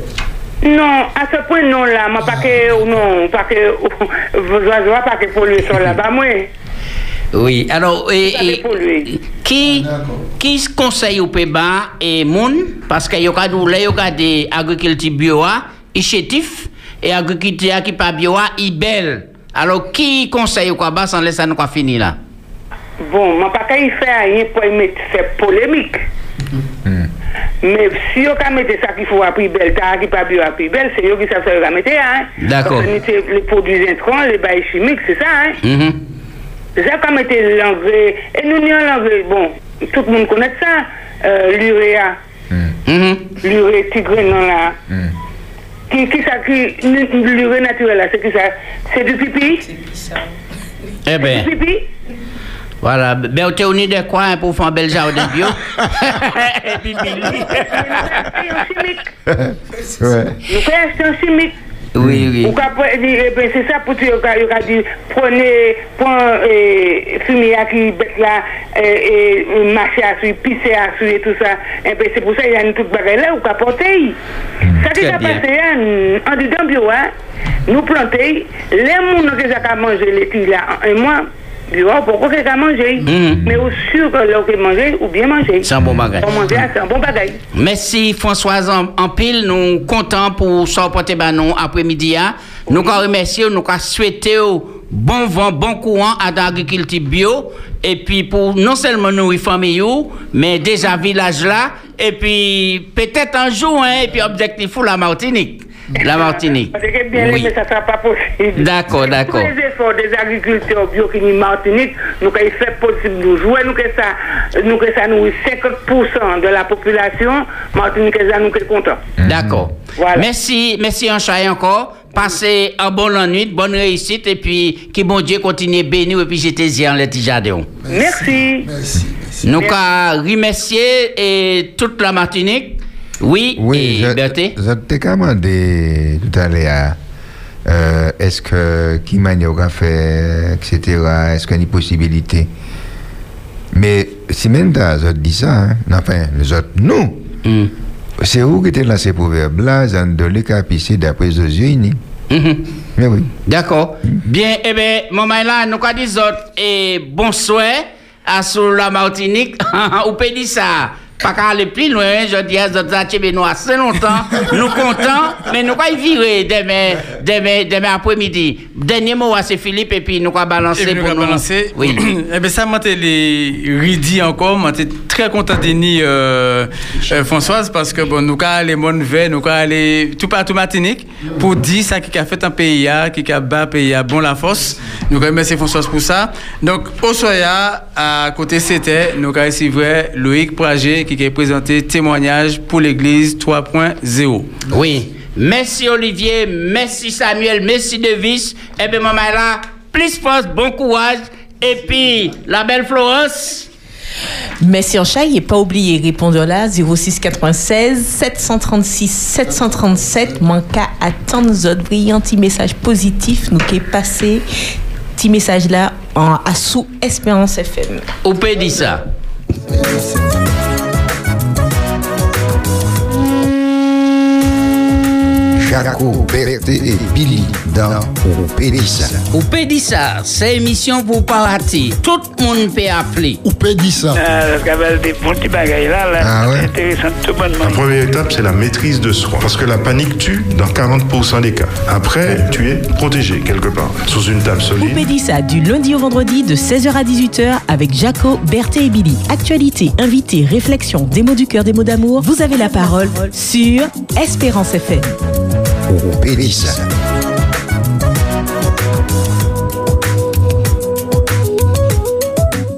Non, à ce point, non, là, moi, pas que, non, pas que, vous oiseaux, pas que polluer sur là-bas, moi. Oui, alors, et, et- qui, qui se conseille au Pays-Bas et moun, parce que y a des agriculture bio, ah, chétif, et agriculteur qui pas bio, belle. Alors, qui conseille quoi, bah, sans laisser nous finir là? Bon, moi, pas qu'il fait rien pour mettre cette polémique. Mais si on mettre ça qu'il faut à prix belle, qui pas bio à prix belle, c'est eux qui savent ça qu'ils mettre, hein. D'accord. Les produits intrants, les bails chimiques, c'est ça, hein. Mhm. C'est ça qu'on mettait l'engrais. Et nous, nous, l'engrais, bon, tout le monde connaît ça, euh, l'uréa. Mhm. L'urée tigre, non, là. Qui, qui ça, qui, l'urée naturelle, là, c'est qui ça? C'est du pipi? Eh ben, Du pipi? voilà. Ben, tu es de quoi hein, pour faire un bel jardin bio? Et puis, Billy. Nous faisons acheter un chimique. Oui, oui. Ou qu'à pre- dire, eh ben, c'est ça pour dire, il a dit, prenez, prenez, fumier à qui bête là, et, et marcher à suivre, pisser à suivre et tout ça. Et ben, c'est pour ça qu'il y a une toute bagarre là, ou qu'à porter. Ça s'est bien. passé, hein, en dedans bio, hein, nous planter, les gens qui ont mangé les filles là, en un mois, bio, pourquoi qu'ils ont mangé? Mais au sûr que l'on peut manger, ou bien manger. C'est un bon bagage. Pour manger, c'est un bon bagage. Merci Françoise en, en pile, nous contents pour sortir bah nous après-midi. hein. Nous qu'à remercier, nous au bon vent, bon courant à l'agriculture bio et puis pour non seulement nourrir famille mais déjà village là et puis peut-être un jour hein, et puis objectif pour la Martinique. La Martinique. Parce que bien, Oui. mais ça ne sera pas possible. D'accord, d'accord. Tous les efforts des agriculteurs bio qui nous Martinique, nous avons fait possible de jouer, nous que ça, nous que ça nous 50% de la population, Martinique, ça nous est content. D'accord. Merci, merci Anchaï encore. Passez un bon la nuit, bonne réussite et puis que bon Dieu continue à bénir et puis j'étais en les petits jardins. Merci. Nous et toute la Martinique. Oui, Oui, et je, t'ai demandé tout à l'heure, euh, est-ce que qui aura fait, etc., est-ce qu'il y a une possibilité? Mais si même t'as je dis ça, hein, enfin, les autres, nous, Hmm. c'est où qui était là ces proverbes-là, j'en donne capisser d'après les unis. Mais oui. D'accord. Bien, eh bien, maman là, nous dire autres? Et bonsoir à sur la Martinique. Ou ça? Pas qu'à aller plus loin, je dis à attirer nous assez longtemps. nous contents, mais nous y virer demain, demain, demain après-midi. Dernier mot, c'est Philippe et puis nous qu'à balancer Et puis nous allons balancer. Oui. eh bien, ça été les ridi encore. Moi, j'étais très content de ni euh, euh, Françoise parce que bon, nous allons aller Montvert, nous allons aller tout partout Martinique pour dire ça qui a fait un pays, qui a bas pays, à bon la force. Nous remercions Françoise pour ça. Donc, au Soya, à côté c'était, nous allons recevoir Loïc Pragé qui a présenté témoignage pour l'église 3.0. Oui. Merci Olivier, merci Samuel, merci Devis. Et bien, maman là, plus force, bon courage. Et puis, la belle Florence. Merci en chat, et pas oublier répondre là 06 96 736 737 manque à attendre nous autres brillant petit message positif nous qui est passé petit message là en à sous Espérance FM. Ou peut dire ça? Jaco, Berthe et Billy dans Pédissa. Peut dire ça, c'est émission pour parati. Tout le monde peut appeler. Dire ça. Ah, des petits bagailles là, là Ah ouais. intéressant tout bonnement. La première étape, c'est la maîtrise de soi. Parce que la panique tue dans 40% des cas. Après, tu es protégé quelque part, sous une table solide. Pédissa du lundi au vendredi de 16h à 18h avec Jaco, Berthe et Billy. Actualité, invité, réflexion, des mots du cœur, des mots d'amour. Vous avez la parole sur Espérance FM. Pédissa.